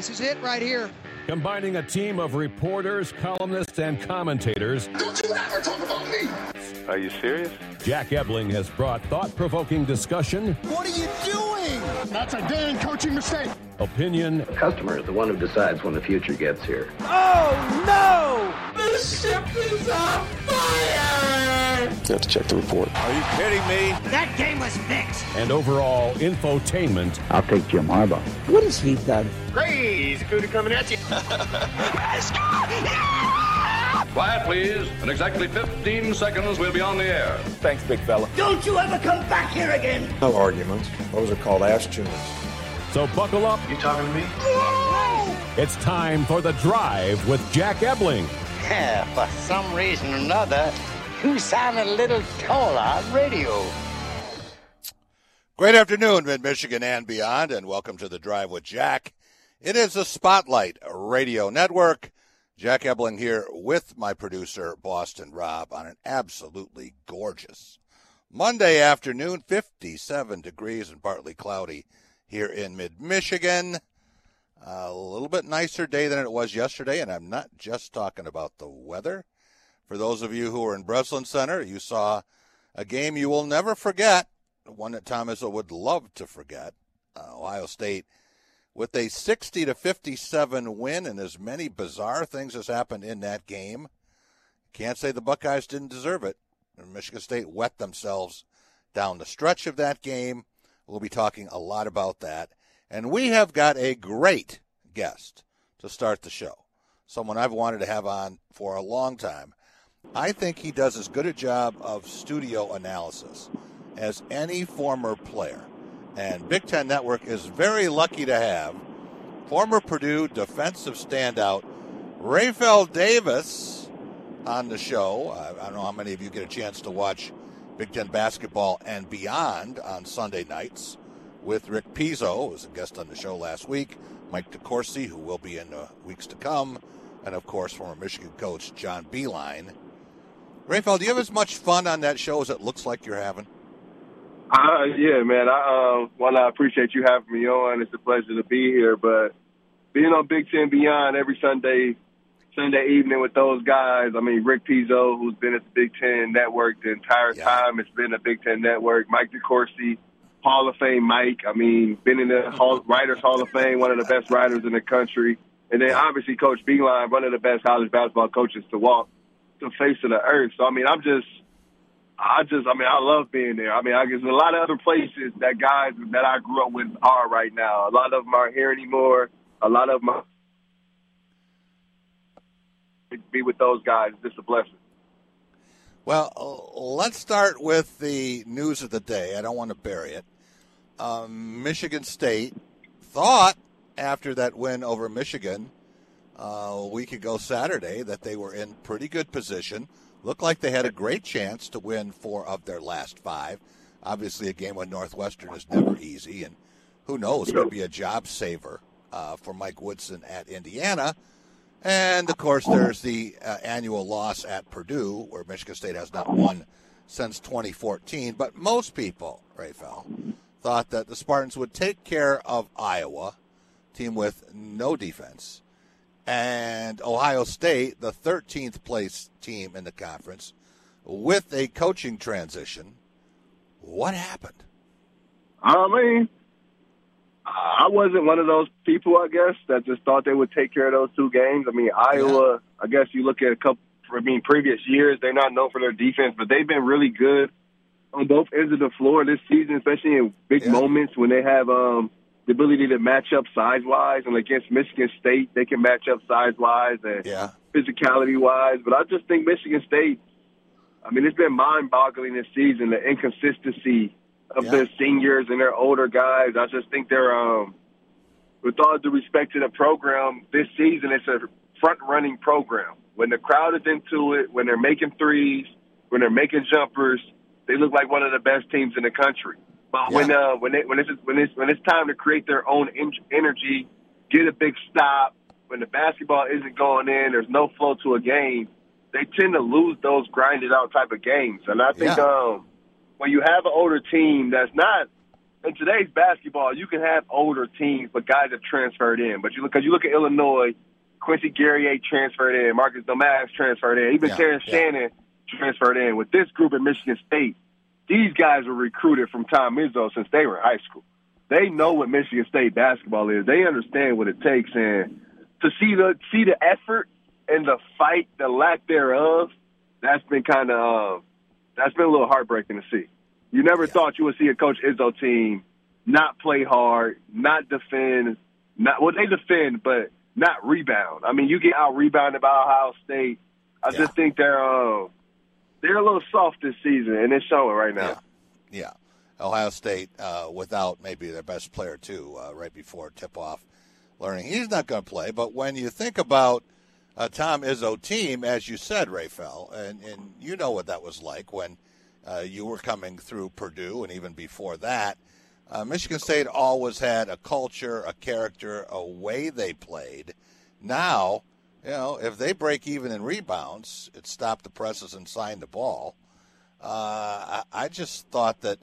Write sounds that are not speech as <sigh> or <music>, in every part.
This is it right here. Combining a team of reporters, columnists, and commentators. Don't you ever talk about me! Are you serious? Jack Ebling has brought thought provoking discussion. What are you doing? That's a damn coaching mistake. Opinion. The customer is the one who decides when the future gets here. Oh, no! The ship is on fire! You have to check the report. Are you kidding me? That game was fixed. And overall infotainment. I'll take Jim Harbaugh. What has he done? Crazy cootie coming at you. <laughs> Quiet, please. In exactly 15 seconds, we'll be on the air. Thanks, big fella. Don't you ever come back here again! No arguments. Those are called ass tunes. So buckle up. You talking to me? It's time for The Drive with Jack Ebling. Yeah, for some reason or another, you sound a little taller on radio. Great afternoon, Mid Michigan and beyond, and welcome to the Drive with Jack. It is the Spotlight Radio Network. Jack Ebling here with my producer, Boston Rob, on an absolutely gorgeous Monday afternoon, 57 degrees and partly cloudy here in mid Michigan. A little bit nicer day than it was yesterday, and I'm not just talking about the weather. For those of you who were in Breslin Center, you saw a game you will never forget, one that Tom Izzo would love to forget. Uh, Ohio State with a 60 to 57 win, and as many bizarre things as happened in that game. Can't say the Buckeyes didn't deserve it. Michigan State wet themselves down the stretch of that game. We'll be talking a lot about that. And we have got a great guest to start the show. Someone I've wanted to have on for a long time. I think he does as good a job of studio analysis as any former player. And Big Ten Network is very lucky to have former Purdue defensive standout Rapheal Davis on the show. I don't know how many of you get a chance to watch Big Ten basketball and beyond on Sunday nights with Rick Pizzo, who was a guest on the show last week, Mike DeCourcy, who will be in the weeks to come, and of course former Michigan coach John Beilein. Rapheal, do you have as much fun on that show as it looks like you're having? Uh, yeah, man. I um, well, I appreciate you having me on. It's a pleasure to be here. But being on Big Ten Beyond every Sunday, Sunday evening with those guys. I mean, Rick Pizzo, who's been at the Big Ten Network the entire Yeah. time. It's been a Big Ten Network. Mike DeCourcy, Hall of Fame Mike. I mean, been in the Hall, Writers Hall of Fame, one of the best writers in the country. And then obviously Coach Beilein, one of the best college basketball coaches to walk the face of the earth. So I mean, I'm just I just, I mean, I love being there. I mean, I guess a lot of other places that guys that I grew up with are right now. A lot of them aren't here anymore. A lot of them are be with those guys. It's a blessing. Well, let's start with the news of the day. I don't want to bury it. Um, Michigan State thought after that win over Michigan uh, a week ago Saturday that they were in pretty good position. Looked like they had a great chance to win four of their last five. Obviously, a game with Northwestern is never easy, and who knows, could be a job saver uh, for Mike Woodson at Indiana. And of course, there's the uh, annual loss at Purdue, where Michigan State has not won since 2014. But most people, Rapheal, thought that the Spartans would take care of Iowa, team with no defense, and Ohio State, the 13th place team in the conference, with a coaching transition. What happened? I mean, I wasn't one of those people, I guess, that just thought they would take care of those two games. I mean, Iowa, I guess you look at a couple, I mean, previous years, they're not known for their defense, but they've been really good on both ends of the floor this season, especially in big Yeah. moments when they have um, the ability to match up size wise. And against Michigan State, they can match up size wise and Yeah. physicality wise. But I just think Michigan State, I mean, it's been mind boggling this season, the inconsistency of Yeah. their seniors and their older guys. I just think they're, um, with all due respect to the program, this season it's a front running program. When the crowd is into it, when they're making threes, when they're making jumpers, they look like one of the best teams in the country. But when uh, when they, when it's when it's when it's time to create their own en- energy, get a big stop. When the basketball isn't going in, there's no flow to a game. They tend to lose those grinded out type of games. And I think Yeah. um, when you have an older team that's not in today's basketball, you can have older teams, but guys have transferred in. But you look, because you look at Illinois, Quincy Guerrier transferred in, Marcus Domask transferred in, even Yeah, Terrence yeah. Shannon transferred in. With this group at Michigan State, these guys were recruited from Tom Izzo since they were in high school. They know what Michigan State basketball is. They understand what it takes, and to see the see the effort and the fight, the lack thereof, that's been kind of uh, that's been a little heartbreaking to see. You never Yeah. thought you would see a Coach Izzo team not play hard, not defend, not well they defend, but not rebound. I mean, you get out rebounded by Ohio State. I Yeah. just think they're uh, they're a little soft this season, and it's showing right now. Yeah. Ohio State, uh, without maybe their best player, too, uh, right before tip off, learning he's not going to play. But when you think about a Tom Izzo team, as you said, Rapheal, and, and you know what that was like when uh, you were coming through Purdue and even before that. Uh, Michigan State always had a culture, a character, a way they played. Now, you know, if they break even in rebounds, it stopped the presses and signed the ball. Uh, I, I just thought that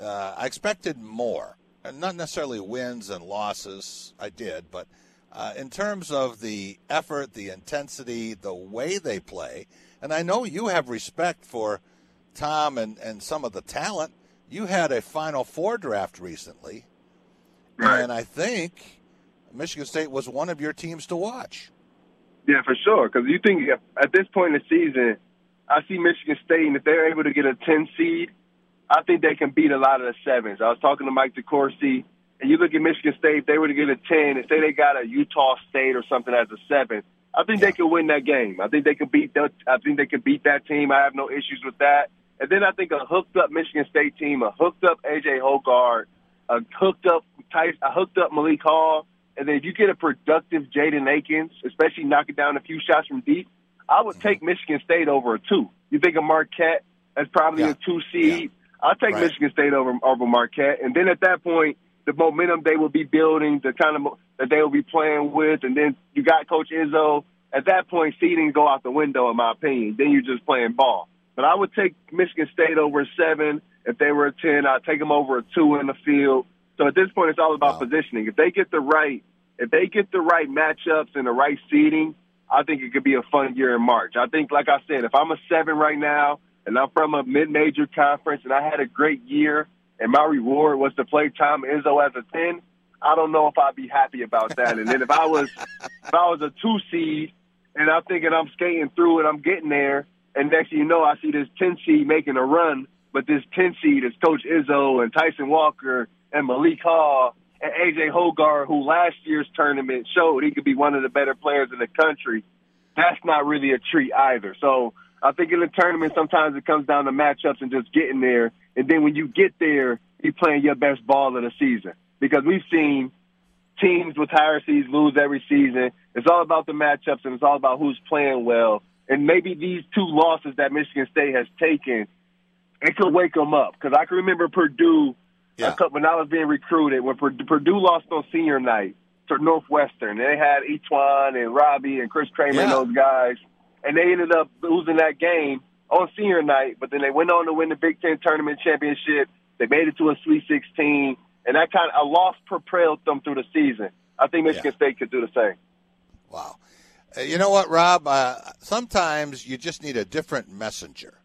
uh, I expected more, and not necessarily wins and losses. I did, but uh, in terms of the effort, the intensity, the way they play, and I know you have respect for Tom and, and some of the talent. You had a Final Four draft recently, Right. and I think Michigan State was one of your teams to watch. Yeah, for sure. Because you think at this point in the season, I see Michigan State, and if they're able to get a 10 seed, I think they can beat a lot of the sevens. I was talking to Mike DeCourcy, and you look at Michigan State, if they were to get a 10, and say they got a Utah State or something as a seven, I think Yeah. they could win that game. I think they could beat that. I think they could beat that team. I have no issues with that. And then I think a hooked up Michigan State team, a hooked up AJ Hoggard, a hooked up Tice, a hooked up Malik Hall, and then if you get a productive Jaden Akins, especially knocking down a few shots from deep, I would take mm-hmm. Michigan State over a two. You think of Marquette as probably Yeah. a two seed. I'll take Right. Michigan State over over Marquette, and then at that point, the momentum they will be building, the kind of mo- that they will be playing with, and then you got Coach Izzo. At that point, seeding go out the window, in my opinion. Then you're just playing ball. But I would take Michigan State over a seven. If they were a ten, I'd take them over a two in the field. So at this point, it's all about Wow. positioning. If they get the right, if they get the right matchups and the right seeding, I think it could be a fun year in March. I think, like I said, if I'm a seven right now and I'm from a mid-major conference and I had a great year and my reward was to play Tom Izzo as a ten, I don't know if I'd be happy about that. And then if I was, if I was a two seed and I'm thinking I'm skating through and I'm getting there, and next thing you know, I see this ten seed making a run, but this ten seed is Coach Izzo and Tyson Walker and Malik Hall and AJ Hoggard, who last year's tournament showed he could be one of the better players in the country. That's not really a treat either. So I think in the tournament, sometimes it comes down to matchups and just getting there. And then when you get there, you're playing your best ball of the season. Because we've seen teams with higher seeds lose every season. It's all about the matchups and it's all about who's playing well. And maybe these two losses that Michigan State has taken, it could wake them up. Because I can remember Purdue Yeah. couple, when I was being recruited, when Purdue, lost on senior night to Northwestern. They had E'Twaun and Robbie and Chris Kramer and those guys, and they ended up losing that game on senior night. But then they went on to win the Big Ten tournament championship. They made it to a Sweet 16, and that kind of a loss propelled them through the season. I think Michigan Yeah. State could do the same. Wow. Uh, you know what, Rob? Uh, sometimes you just need a different messenger.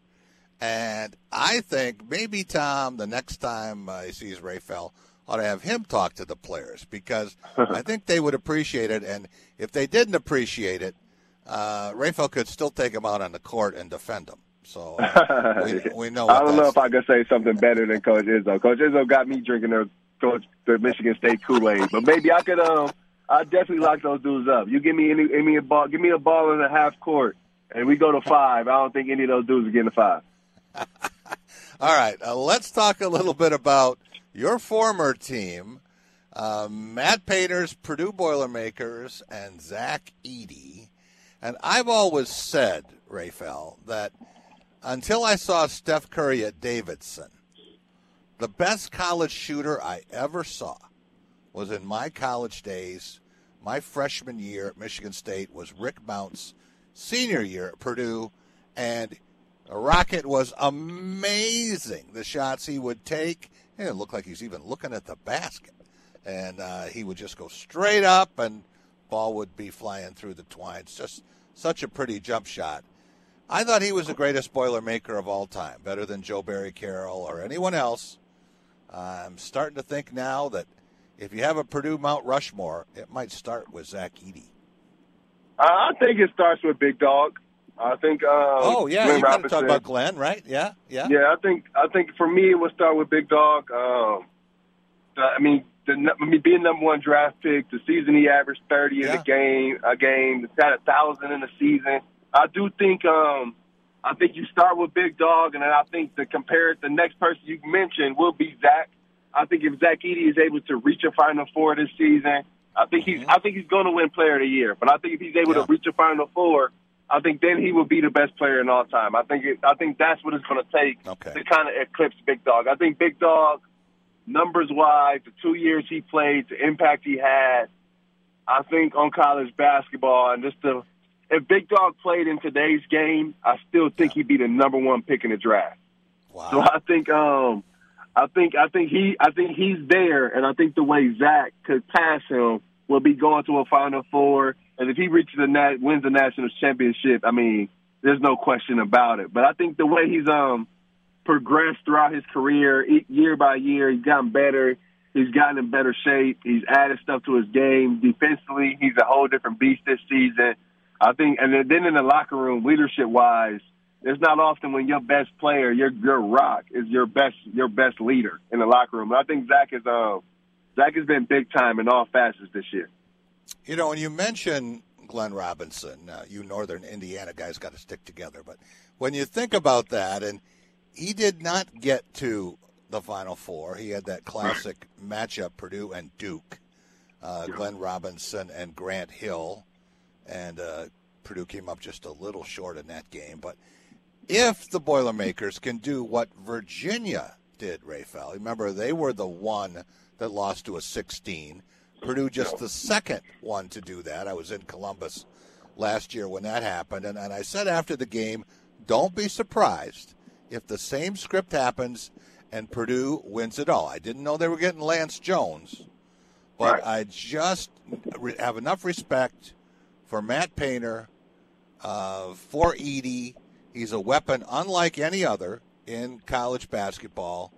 And I think maybe Tom, the next time uh, he sees Rapheal, ought to have him talk to the players because <laughs> I think they would appreciate it. And if they didn't appreciate it, uh, Rapheal could still take him out on the court and defend him. So uh, we, <laughs> we know. I don't know if I could say something better than Coach Izzo. Coach Izzo got me drinking their Coach the Michigan State Kool Aid, but maybe I could. Um, I definitely lock those dudes up. You give me any, give me a ball, give me a ball in a half court, and we go to five. I don't think any of those dudes are getting a five. <laughs> All right, uh, let's talk a little bit about your former team, uh, Matt Painter's Purdue Boilermakers and Zach Edey. And I've always said, Rapheal, that until I saw Steph Curry at Davidson, the best college shooter I ever saw was in my college days. My freshman year at Michigan State was Rick Mounts' senior year at Purdue, and Rocket was amazing. The shots he would take, It didn't look like he's even looking at the basket, and uh, he would just go straight up, and ball would be flying through the twines. Just such a pretty jump shot. I thought he was the greatest Boilermaker of all time, better than Joe Barry Carroll or anyone else. I'm starting to think now that if you have a Purdue Mount Rushmore, it might start with Zach Edey. I think it starts with Big Dog. I think. Um, oh yeah, Glenn you got to talk about Glenn, right? Yeah, yeah. Yeah, I think I think for me it would start with Big Dog. Um, I mean, the, I mean, being number one draft pick, the season he averaged thirty in a game, a game, had a thousand in the season. I do think. Um, I think you start with Big Dog, and then I think the compare the next person you mentioned will be Zach. I think if Zach Edey is able to reach a Final Four this season, I think he's I think he's going to win Player of the Year. But I think if he's able Yeah. to reach a Final Four, I think then he will be the best player in all time. I think it, I think that's what it's going to take Okay. to kind of eclipse Big Dog. I think Big Dog, numbers wise, the two years he played, the impact he had, I think on college basketball, and just the if Big Dog played in today's game, I still think he'd be the number one pick in the draft. Wow. So I think um I think I think he I think he's there and I think the way Zach could pass him will be going to a final four and if he reaches the nat wins the national championship, I mean, there's no question about it. But I think the way he's um progressed throughout his career, year by year, he's gotten better. He's gotten in better shape. He's added stuff to his game. Defensively, he's a whole different beast this season. I think, and then- then in the locker room, leadership wise, it's not often when your best player, your your rock, is your best your best leader in the locker room. And I think Zach is um Zach has been big time in all facets this year. You know, when you mention Glenn Robinson, uh, you Northern Indiana guys got to stick together. But when you think about that, and he did not get to the Final Four, he had that classic <coughs> matchup, Purdue and Duke, uh, Glenn Robinson and Grant Hill, and uh, Purdue came up just a little short in that game. But if the Boilermakers can do what Virginia did, Rapheal, remember they were the one that lost to a 16. Purdue just the second one to do that. I was in Columbus last year when that happened, and, and I said after the game, don't be surprised if the same script happens and Purdue wins it all. I didn't know they were getting Lance Jones, but Right. I just have enough respect for Matt Painter, uh, for Edey. He's a weapon unlike any other in college basketball,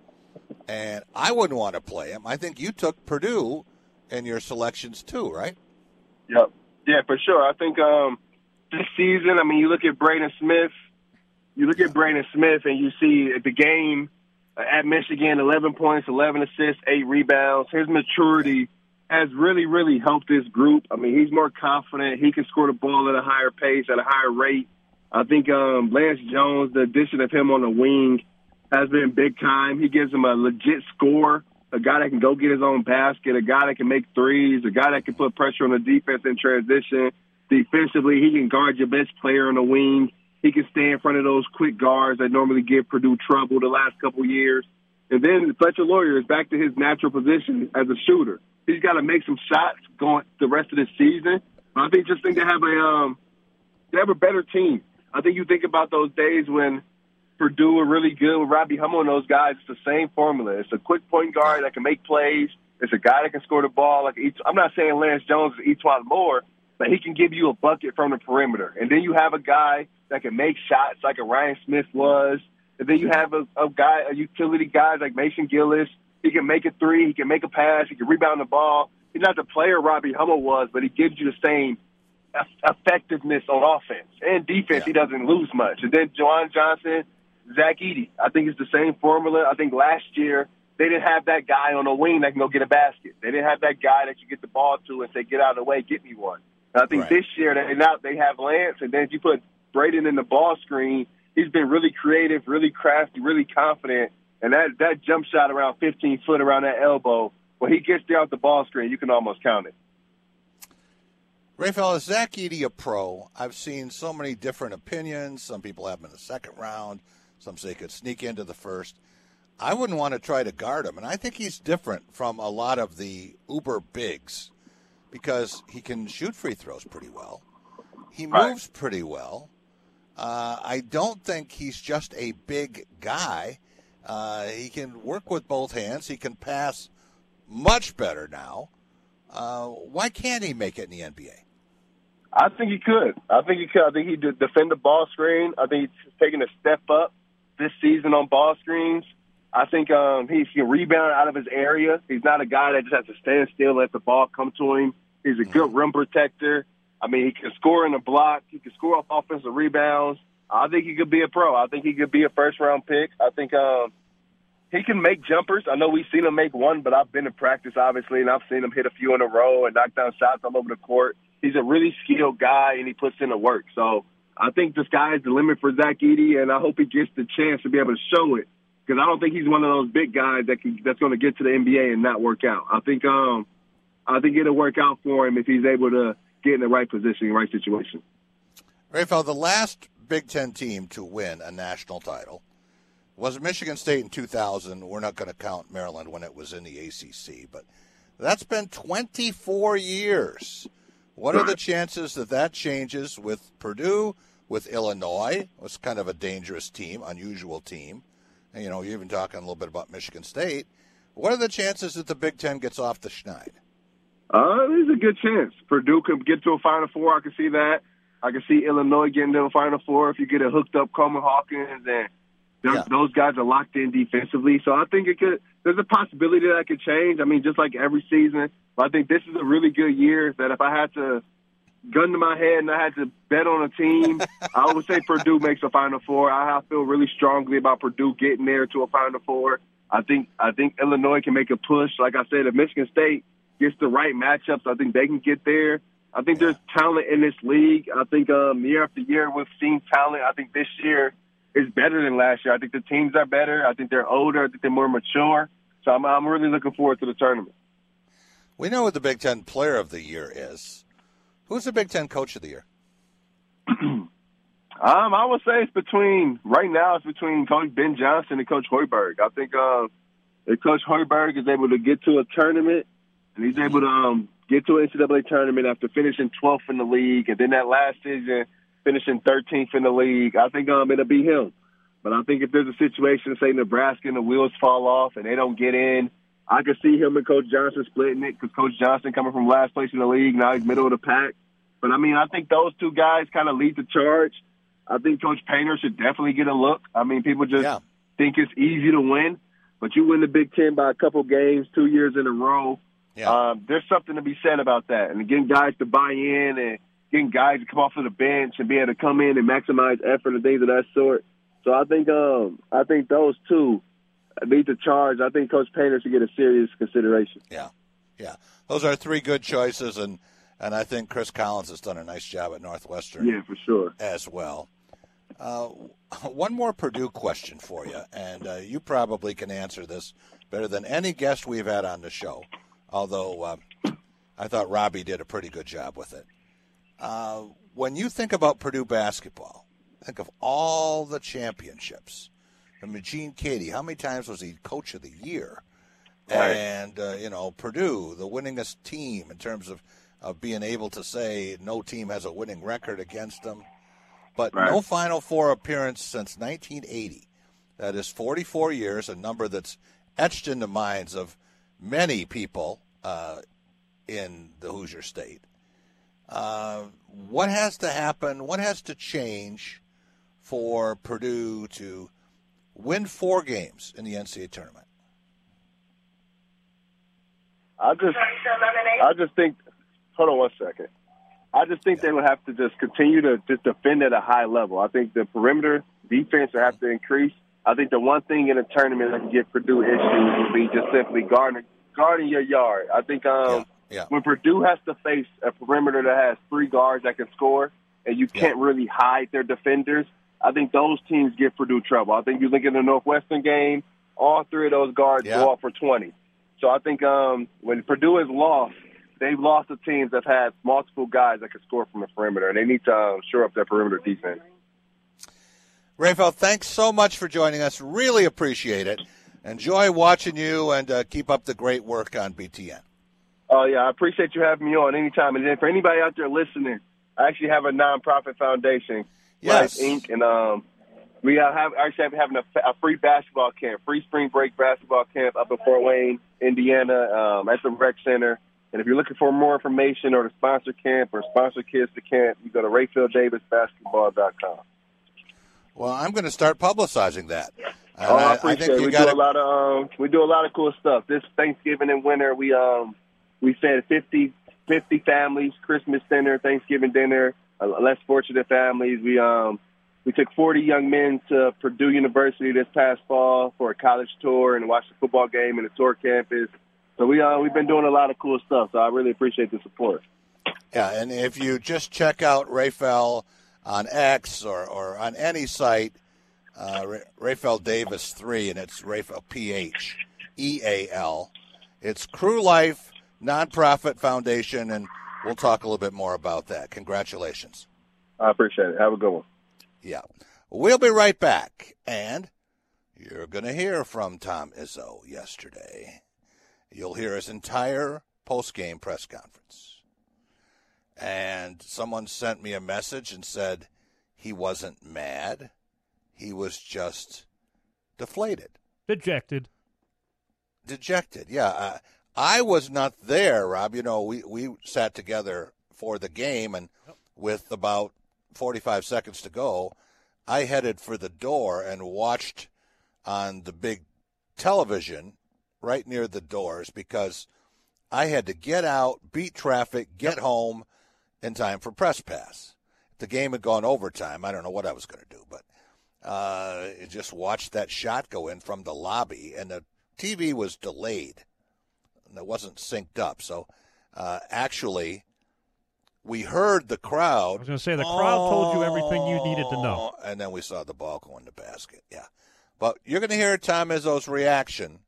and I wouldn't want to play him. I think you took Purdue in your selections too, right? Yep. Yeah, for sure. I think um this season, I mean, you look at Braden Smith, you look at Braden Smith, and you see the game uh, at Michigan, 11 points, 11 assists, eight rebounds. His maturity has really, really helped this group. I mean, he's more confident. He can score the ball at a higher pace, at a higher rate. I think um, Lance Jones, the addition of him on the wing, has been big time. He gives him a legit score, a guy that can go get his own basket, a guy that can make threes, a guy that can put pressure on the defense in transition. Defensively, he can guard your best player on the wing. He can stay in front of those quick guards that normally give Purdue trouble the last couple years. And then Fletcher Loyer is back to his natural position as a shooter. He's got to make some shots going the rest of the season. I think just think they have a um, they have a better team. I think you think about those days when Purdue were really good with Robbie Hummel and those guys. It's the same formula. It's a quick point guard that can make plays. It's a guy that can score the ball. Like each, I'm not saying Lance Jones is E'Twaun Moore, but he can give you a bucket from the perimeter. And then you have a guy that can make shots like a Ryne Smith was. And then you have a, a guy, a utility guy like Mason Gillis. He can make a three. He can make a pass. He can rebound the ball. He's not the player Robbie Hummel was, but he gives you the same effectiveness on offense and defense. He doesn't lose much. And then JaJuan Johnson, Zach Edey. I think it's the same formula. I think last year they didn't have that guy on the wing that can go get a basket. They didn't have that guy that you get the ball to and say, "Get out of the way, get me one." And I think Right. this year they now they have Lance, and then if you put Braden in the ball screen, he's been really creative, really crafty, really confident, and that that jump shot around 15 foot around that elbow. When he gets there off the ball screen, you can almost count it. Raphael, is Zach Edey a pro? I've seen so many different opinions. Some people have him in the second round. Some say he could sneak into the first. I wouldn't want to try to guard him, and I think he's different from a lot of the uber bigs because he can shoot free throws pretty well. He Right. moves pretty well. Uh, I don't think he's just a big guy. Uh, he can work with both hands. He can pass much better now. Uh, why can't he make it in the NBA? I think he could. I think he could. I think he did defend the ball screen. I think he's taking a step up this season on ball screens. I think um, he can rebound out of his area. He's not a guy that just has to stand still let the ball come to him. He's a good rim protector. I mean, he can score in the block. He can score off offensive rebounds. I think he could be a pro. I think he could be a first round pick. I think um, he can make jumpers. I know we've seen him make one, but I've been in practice, obviously, and I've seen him hit a few in a row and knock down shots all over the court. He's a really skilled guy, and he puts in the work. So I think the sky is the limit for Zach Edey, and I hope he gets the chance to be able to show it because I don't think he's one of those big guys that can, that's going to get to the NBA and not work out. I think um, I think it'll work out for him if he's able to get in the right position, right situation. Rapheal, the last Big Ten team to win a national title was Michigan State in 2000. We're not going to count Maryland when it was in the ACC, but that's been 24 years. What are the chances that that changes with Purdue, with Illinois? It's kind of a dangerous team, unusual team. And, you know, you're even talking a little bit about Michigan State. What are the chances that the Big Ten gets off the schneid? Uh, there's a good chance Purdue could get to a Final Four. I can see that. I can see Illinois getting to a Final Four if you get a hooked up Coleman Hawkins and yeah. those guys are locked in defensively. So I think it could. There's a possibility that I could change. I mean, just like every season. But I think this is a really good year. That if I had to gun to my head and I had to bet on a team, <laughs> I would say Purdue makes a Final Four. I feel really strongly about Purdue getting there to a Final Four. I think I think Illinois can make a push. Like I said, if Michigan State gets the right matchups, I think they can get there. I think there's talent in this league. I think um, year after year we've seen talent. I think this year is better than last year. I think the teams are better. I think they're older. I think they're more mature. So I'm, I'm really looking forward to the tournament. We know what the Big Ten Player of the Year is. Who's the Big Ten Coach of the Year? <clears throat> um, I would say it's between right now. It's between Coach Ben Johnson and Coach Hoiberg. I think uh, if Coach Hoiberg is able to get to a tournament and he's able to um, get to an NCAA tournament after finishing 12th in the league, and then that last season finishing 13th in the league. I think um, it'll be him. But I think if there's a situation, say Nebraska and the wheels fall off and they don't get in, I could see him and Coach Johnson splitting it because Coach Johnson coming from last place in the league, now he's middle of the pack. But I mean, I think those two guys kind of lead the charge. I think Coach Painter should definitely get a look. I mean, people just yeah. think it's easy to win, but you win the Big Ten by a couple games two years in a row. Yeah. Um, there's something to be said about that, and getting guys to buy in and getting guys to come off of the bench and be able to come in and maximize effort and things of that sort. So I think um, I think those two lead the charge. I think Coach Painter should get a serious consideration. Yeah, yeah, those are three good choices, and and I think Chris Collins has done a nice job at Northwestern. Yeah, for sure, as well. Uh, one more Purdue question for you, and uh, you probably can answer this better than any guest we've had on the show although uh, I thought Robbie did a pretty good job with it. Uh, when you think about Purdue basketball, think of all the championships. I mean, Gene Keady, how many times was he coach of the year? Right. And, uh, you know, Purdue, the winningest team in terms of, of being able to say no team has a winning record against them. But right. no Final Four appearance since 1980. That is 44 years, a number that's etched in the minds of many people uh, in the Hoosier State. Uh, what has to happen? What has to change for Purdue to win four games in the NCAA tournament? I just, I just think. Hold on one second. I just think yeah. they would have to just continue to just defend at a high level. I think the perimeter defense will have to increase. I think the one thing in a tournament that can get Purdue issues would be just simply guarding guarding your yard. I think um, yeah, yeah. when Purdue has to face a perimeter that has three guards that can score, and you can't yeah. really hide their defenders, I think those teams give Purdue trouble. I think you look at the Northwestern game, all three of those guards go off for 20. So I think um, when Purdue has lost, they've lost to teams that have had multiple guys that can score from the perimeter, and they need to um, shore up their perimeter defense. Rapheal, thanks so much for joining us. Really appreciate it. Enjoy watching you and uh, keep up the great work on BTN. Oh, yeah. I appreciate you having me on anytime. And then for anybody out there listening, I actually have a nonprofit foundation, yes. Inc. And um, We have actually having a, a, free basketball camp, free spring break basketball camp up in Fort Wayne, Indiana, um, at the rec center. And if you're looking for more information or to sponsor camp or sponsor kids to camp, you go to RayfieldDavisBasketball.com. Well, I'm going to start publicizing that. oh, I appreciate I it. We gotta... do a lot of um, we do a lot of cool stuff. This Thanksgiving and winter, we um we fed 50, 50 families Christmas dinner, Thanksgiving dinner, less fortunate families. We um we took 40 young men to Purdue University this past fall for a college tour and watched a football game and the tour campus. So we uh, we've been doing a lot of cool stuff. So I really appreciate the support. Yeah, and if you just check out Rapheal on X or, or on any site, uh, Davis three, and it's Rapheal P H E A L. It's Crew Life Nonprofit Foundation, and we'll talk a little bit more about that. Congratulations. I appreciate it. Have a good one. Yeah, we'll be right back, and you're going to hear from Tom Izzo yesterday. You'll hear his entire post-game press conference. And someone sent me a message and said he wasn't mad. He was just deflated. Dejected. Dejected, yeah. Uh, I was not there, Rob. You know, we, we sat together for the game, and with about 45 seconds to go, I headed for the door and watched on the big television right near the doors because I had to get out, beat traffic, get home in time for press pass. If the game had gone overtime, I don't know what I was going to do, but uh, just watched that shot go in from the lobby, and the TV was delayed. And it wasn't synced up. So uh, actually, we heard the crowd. I was going to say the crowd told you everything you needed to know, and then we saw the ball go in the basket. Yeah, but you're going to hear Tom Izzo's reaction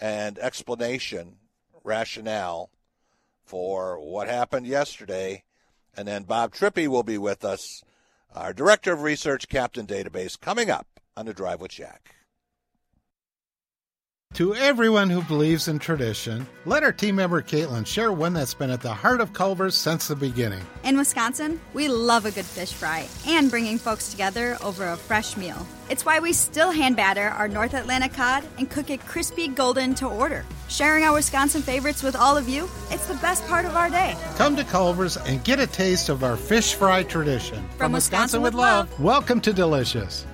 and explanation, rationale for what happened yesterday. And then Bob Trippy will be with us, our Director of Research, Captain Database, coming up on the Drive with Jack. To everyone who believes in tradition, let our team member Caitlin share one that's been at the heart of Culver's since the beginning. In Wisconsin, we love a good fish fry and bringing folks together over a fresh meal. It's why we still hand batter our North Atlantic cod and cook it crispy golden to order. Sharing our Wisconsin favorites with all of you, it's the best part of our day. Come to Culver's and get a taste of our fish fry tradition. From, From Wisconsin, Wisconsin, with love. love. Welcome to Delicious.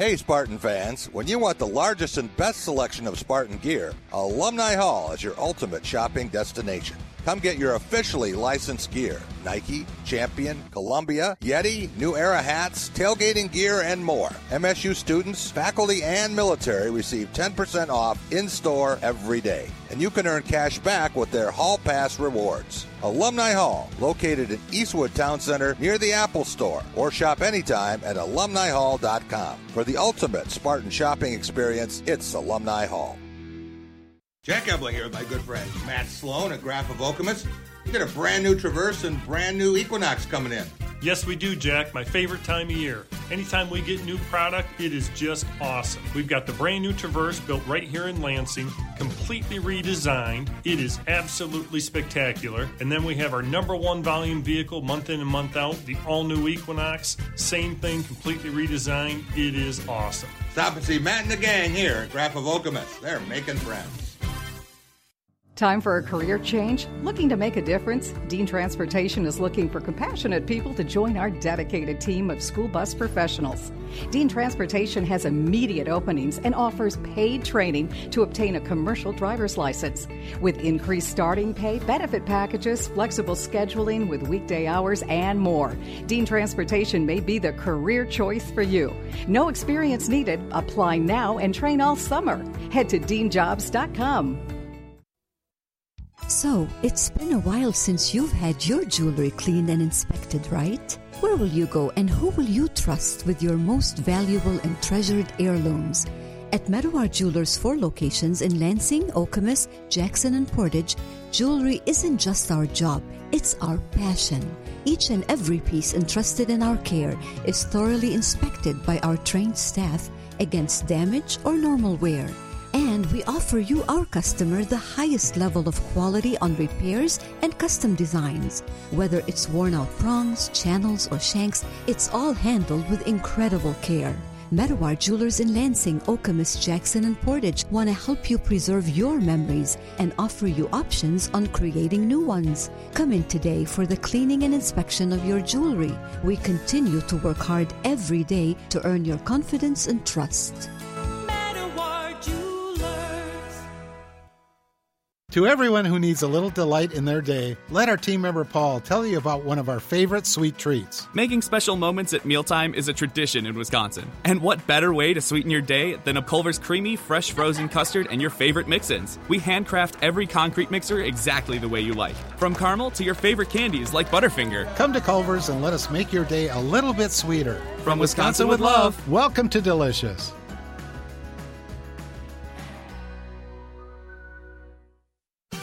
Hey, Spartan fans, when you want the largest and best selection of Spartan gear, Alumni Hall is your ultimate shopping destination. Come get your officially licensed gear Nike, Champion, Columbia, Yeti, New Era hats, tailgating gear, and more. MSU students, faculty, and military receive 10% off in store every day. And you can earn cash back with their Hall Pass rewards. Alumni Hall, located in Eastwood Town Center near the Apple Store, or shop anytime at alumnihall.com. For the ultimate Spartan shopping experience, it's Alumni Hall. Jack Ebling here with my good friend Matt Sloan at Graff of Okemos. You got a brand new Traverse and brand new Equinox coming in. Yes, we do, Jack. My favorite time of year. Anytime we get new product, it is just awesome. We've got the brand new Traverse built right here in Lansing, completely redesigned. It is absolutely spectacular. And then we have our number one volume vehicle month in and month out, the all new Equinox. Same thing, completely redesigned. It is awesome. Stop and see Matt and the gang here at Graff of Okemos. They're making friends. Time for a career change? Looking to make a difference? Dean Transportation is looking for compassionate people to join our dedicated team of school bus professionals. Dean Transportation has immediate openings and offers paid training to obtain a commercial driver's license. With increased starting pay, benefit packages, flexible scheduling with weekday hours, and more, Dean Transportation may be the career choice for you. No experience needed. Apply now and train all summer. Head to deanjobs.com. So, it's been a while since you've had your jewelry cleaned and inspected, right? Where will you go and who will you trust with your most valuable and treasured heirlooms? At Medawar Jewelers' four locations in Lansing, Okemos, Jackson, and Portage, jewelry isn't just our job, it's our passion. Each and every piece entrusted in our care is thoroughly inspected by our trained staff against damage or normal wear. And we offer you, our customer, the highest level of quality on repairs and custom designs. Whether it's worn out prongs, channels, or shanks, it's all handled with incredible care. Medawar Jewelers in Lansing, Okemos, Jackson, and Portage want to help you preserve your memories and offer you options on creating new ones. Come in today for the cleaning and inspection of your jewelry. We continue to work hard every day to earn your confidence and trust. To everyone who needs a little delight in their day, let our team member Paul tell you about one of our favorite sweet treats. Making special moments at mealtime is a tradition in Wisconsin. And what better way to sweeten your day than a Culver's creamy, fresh frozen custard and your favorite mix ins? We handcraft every concrete mixer exactly the way you like. From caramel to your favorite candies like Butterfinger. Come to Culver's and let us make your day a little bit sweeter. From Wisconsin with love. Welcome to Delicious.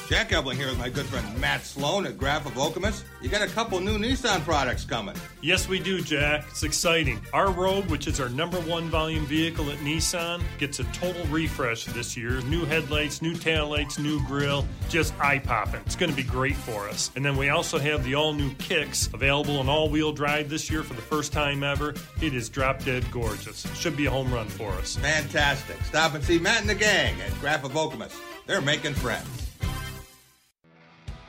Jack Ebling here with my good friend Matt Sloan at Graff of Okemos. You got a couple new Nissan products coming. Yes, we do, Jack. It's exciting. Our Rogue, which is our number one volume vehicle at Nissan, gets a total refresh this year. New headlights, new taillights, new grille, just eye popping. It's going to be great for us. And then we also have the all new Kicks available in all wheel drive this year for the first time ever. It is drop dead gorgeous. Should be a home run for us. Fantastic. Stop and see Matt and the gang at Graff of Okemos. They're making friends.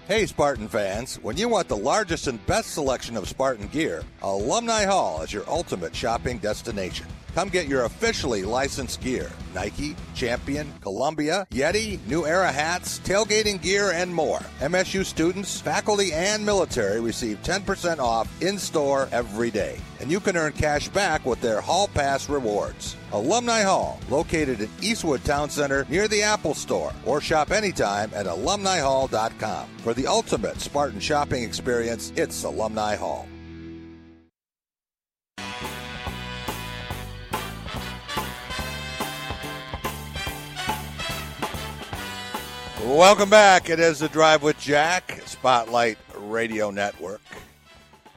Hey, Spartan fans, when you want the largest and best selection of Spartan gear, Alumni Hall is your ultimate shopping destination. Come get your officially licensed gear Nike, Champion, Columbia, Yeti, New Era hats, tailgating gear, and more. MSU students, faculty, and military receive 10% off in store every day. And you can earn cash back with their Hall Pass rewards. Alumni Hall, located in Eastwood Town Center near the Apple Store, or shop anytime at alumnihall.com. For the ultimate Spartan shopping experience, it's Alumni Hall. Welcome back. It is the Drive with Jack, Spotlight Radio Network.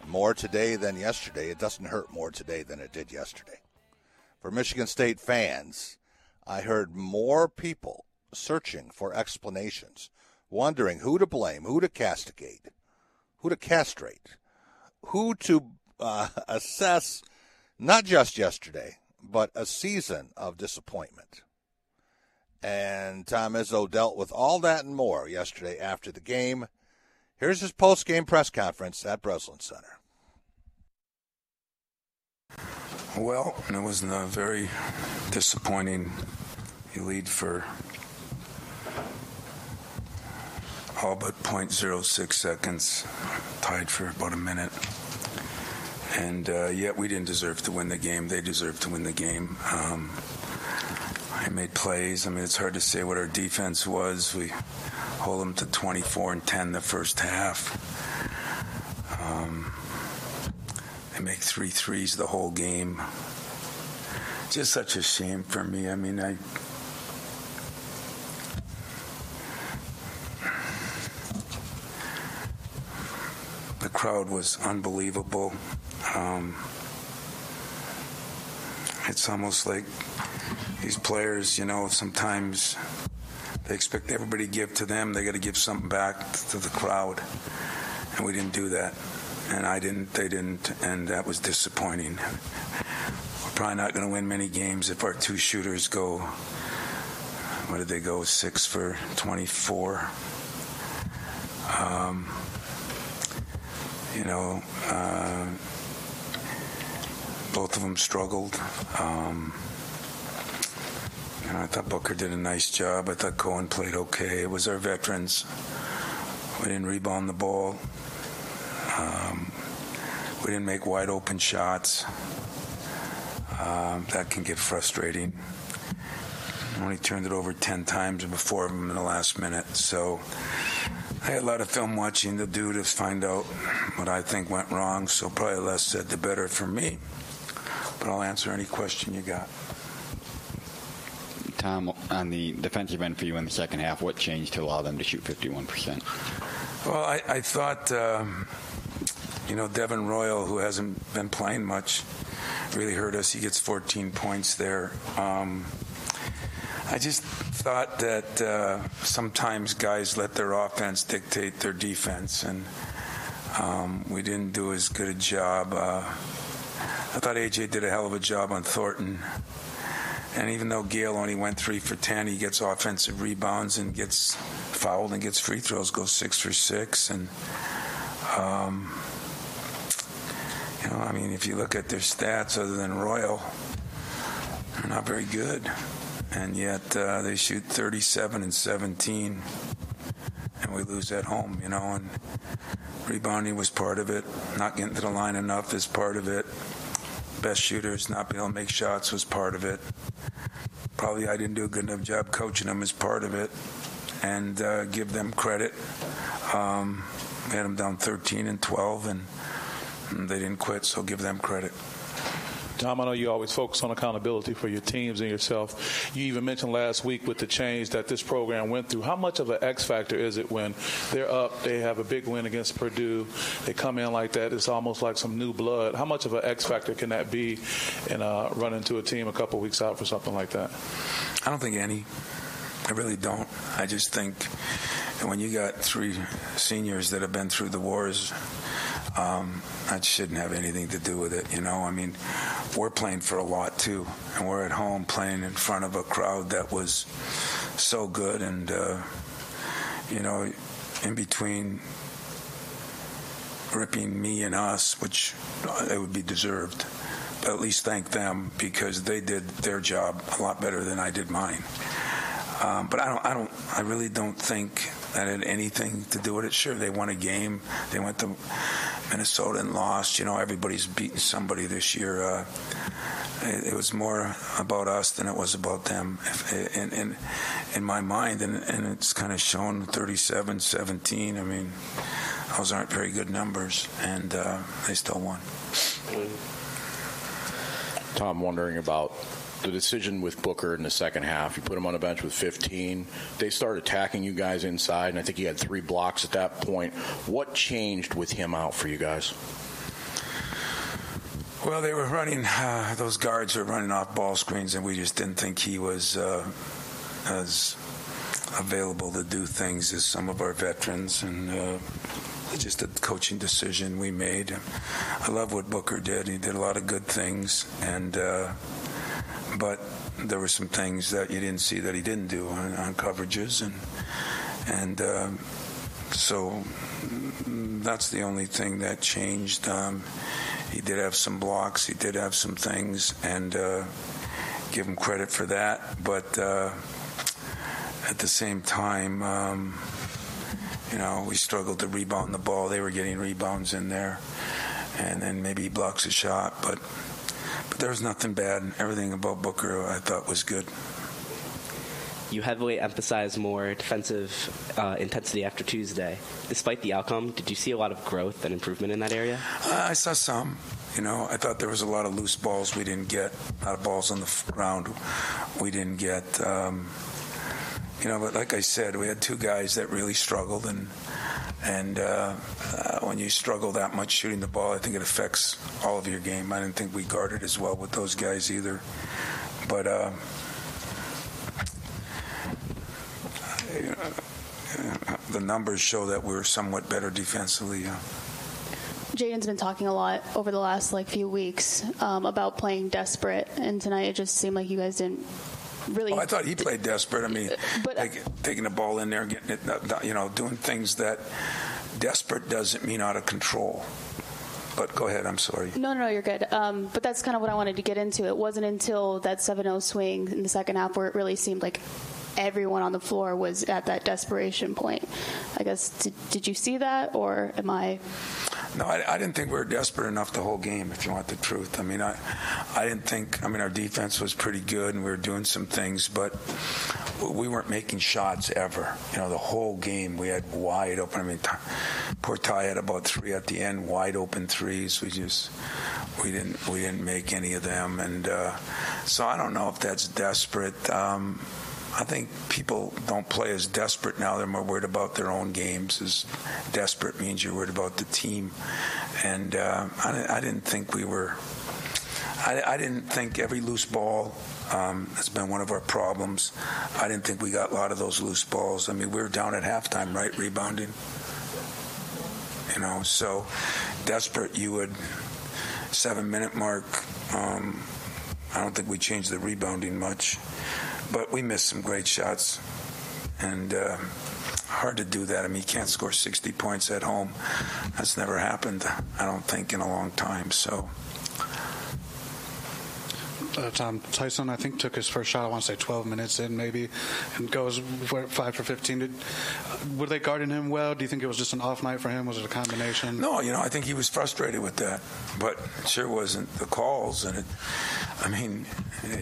More today than yesterday. It doesn't hurt more today than it did yesterday. For Michigan State fans, I heard more people searching for explanations, wondering who to blame, who to castigate, who to castrate, who to uh, <laughs> assess not just yesterday, but a season of disappointment. And Tom Izzo dealt with all that and more yesterday after the game. Here's his post game press conference at Breslin Center. Well, it was a very disappointing. Lead for all but 0.06 seconds, tied for about a minute. And uh, yet we didn't deserve to win the game. They deserved to win the game. Um, I made plays. I mean, it's hard to say what our defense was. We hold them to 24 and 10 the first half. Um, they make three threes the whole game. Just such a shame for me. I mean, I. The crowd was unbelievable. Um, it's almost like these players, you know, sometimes they expect everybody to give to them. They got to give something back to the crowd, and we didn't do that. And I didn't. They didn't, and that was disappointing. We're probably not going to win many games if our two shooters go. What did they go? Six for 24. Um, you know, uh, both of them struggled. Um, you know, I thought Booker did a nice job. I thought Coen played okay. It was our veterans. We didn't rebound the ball. Um, we didn't make wide open shots. Um, that can get frustrating. Only turned it over 10 times of them in the last minute. So I had a lot of film watching to do to find out what I think went wrong. So probably less said the better for me. But I'll answer any question you got. Tom, on the defensive end for you in the second half, what changed to allow them to shoot 51%? Well, I, I thought, um, you know, Devin Royal, who hasn't been playing much, really hurt us. He gets 14 points there. Um, I just thought that uh, sometimes guys let their offense dictate their defense, and um, we didn't do as good a job. Uh, I thought AJ did a hell of a job on Thornton. And even though Gayle only went three for 10, he gets offensive rebounds and gets fouled and gets free throws, goes six for six. And, um, you know, I mean, if you look at their stats other than Royal, they're not very good. And yet uh, they shoot 37 and 17, and we lose at home, you know. And rebounding was part of it. Not getting to the line enough is part of it best shooters not being able to make shots was part of it. Probably I didn't do a good enough job coaching them as part of it, and uh, give them credit. Um, had them down 13 and 12, and, and they didn't quit, so give them credit. Tom, I know you always focus on accountability for your teams and yourself. You even mentioned last week with the change that this program went through. How much of an X factor is it when they're up, they have a big win against Purdue, they come in like that, it's almost like some new blood. How much of an X factor can that be in uh, running into a team a couple weeks out for something like that? I don't think any. I really don't. I just think when you got three seniors that have been through the wars, um, that shouldn't have anything to do with it. You know, I mean, we're playing for a lot too, and we're at home playing in front of a crowd that was so good, and uh, you know, in between ripping me and us, which it would be deserved. But at least thank them because they did their job a lot better than I did mine. Um, but I don't, I don't, I really don't think that had anything to do with it. Sure, they won a game. They went to Minnesota and lost. You know, everybody's beaten somebody this year. Uh, it, it, was more about us than it was about them in, in, in my mind. And, and it's kind of shown 37 17. I mean, those aren't very good numbers, and uh, they still won. Tom, wondering about the decision with Booker in the second half. You put him on the bench with 15. They started attacking you guys inside, and I think he had three blocks at that point. What changed with him out for you guys? Well, they were running, uh, those guards were running off ball screens, and we just didn't think he was uh, as available to do things as some of our veterans. And uh, just a coaching decision we made. I love what Booker did. He did a lot of good things, and uh, but there were some things that you didn't see that he didn't do on, on coverages, and and uh, so that's the only thing that changed. Um, he did have some blocks. He did have some things, and uh, give him credit for that. But uh, at the same time. Um, you know, we struggled to rebound the ball. They were getting rebounds in there, and then maybe he blocks a shot. But but there was nothing bad. And everything about Booker I thought was good. You heavily emphasized more defensive uh, intensity after Tuesday. Despite the outcome, did you see a lot of growth and improvement in that area? Uh, I saw some. You know, I thought there was a lot of loose balls we didn't get, a lot of balls on the ground we didn't get. Um, you know, but like I said, we had two guys that really struggled, and and uh, uh, when you struggle that much shooting the ball, I think it affects all of your game. I didn't think we guarded as well with those guys either, but. Uh, the numbers show that we're somewhat better defensively. Yeah. Jaden's been talking a lot over the last like few weeks um, about playing desperate, and tonight it just seemed like you guys didn't really. Oh, I thought he played desperate. I mean, <laughs> but, like, taking the ball in there, getting it, you know, doing things that desperate doesn't mean out of control. But go ahead. I'm sorry. No, no, no you're good. Um, but that's kind of what I wanted to get into. It wasn't until that 7-0 swing in the second half where it really seemed like everyone on the floor was at that desperation point. I guess did, did you see that, or am I? No, I, I, didn't think we were desperate enough the whole game. If you want the truth, I mean, I, I didn't think. I mean, our defense was pretty good, and we were doing some things, but we weren't making shots ever. You know, the whole game we had wide open. I mean, poor Ty had about three at the end, wide open threes. We just we didn't we didn't make any of them, and uh, so I don't know if that's desperate. Um, I think people don't play as desperate now. They're more worried about their own games. As desperate means you're worried about the team, and uh, I, I, didn't think we were. I, I, didn't think every loose ball Um, that's been one of our problems. I didn't think we got a lot of those loose balls. I mean, we were down at halftime, right, rebounding. You know, so desperate, you would seven minute mark. Um, I don't think we changed the rebounding much, but we missed some great shots, and uh, hard to do that. I mean, you can't score 60 points at home. That's never happened, I don't think, in a long time. So uh, Tom Tyson, I think, took his first shot. I want to say 12 minutes in, maybe, and goes five for 15. Did, were they guarding him well? Do you think it was just an off night for him? Was it a combination? No, you know, I think he was frustrated with that, but it sure wasn't the calls. And it, I mean,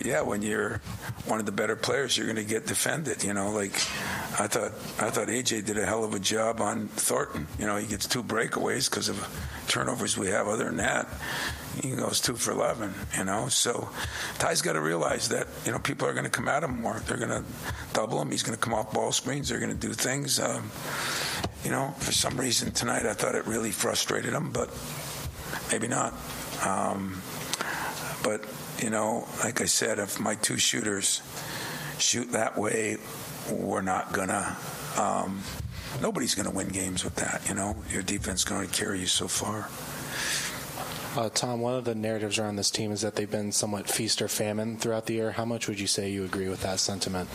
yeah, when you're one of the better players, you're going to get defended. You know, like I thought, I thought AJ did a hell of a job on Thornton. You know, he gets two breakaways because of turnovers we have. Other than that, he goes two for 11, you know. So Ty's got to realize that, you know, people are going to come at him more. They're going to double him. He's going to come off ball screens. They're going to do things. Um, you know, for some reason tonight, I thought it really frustrated him, but maybe not. Um, but, you know, like I said, if my two shooters shoot that way, we're not to. Um, nobody's going to win games with that, you know. Your defense is going to carry you so far. Uh, Tom, one of the narratives around this team is that they've been somewhat feast or famine throughout the year. How much would you say you agree with that sentiment?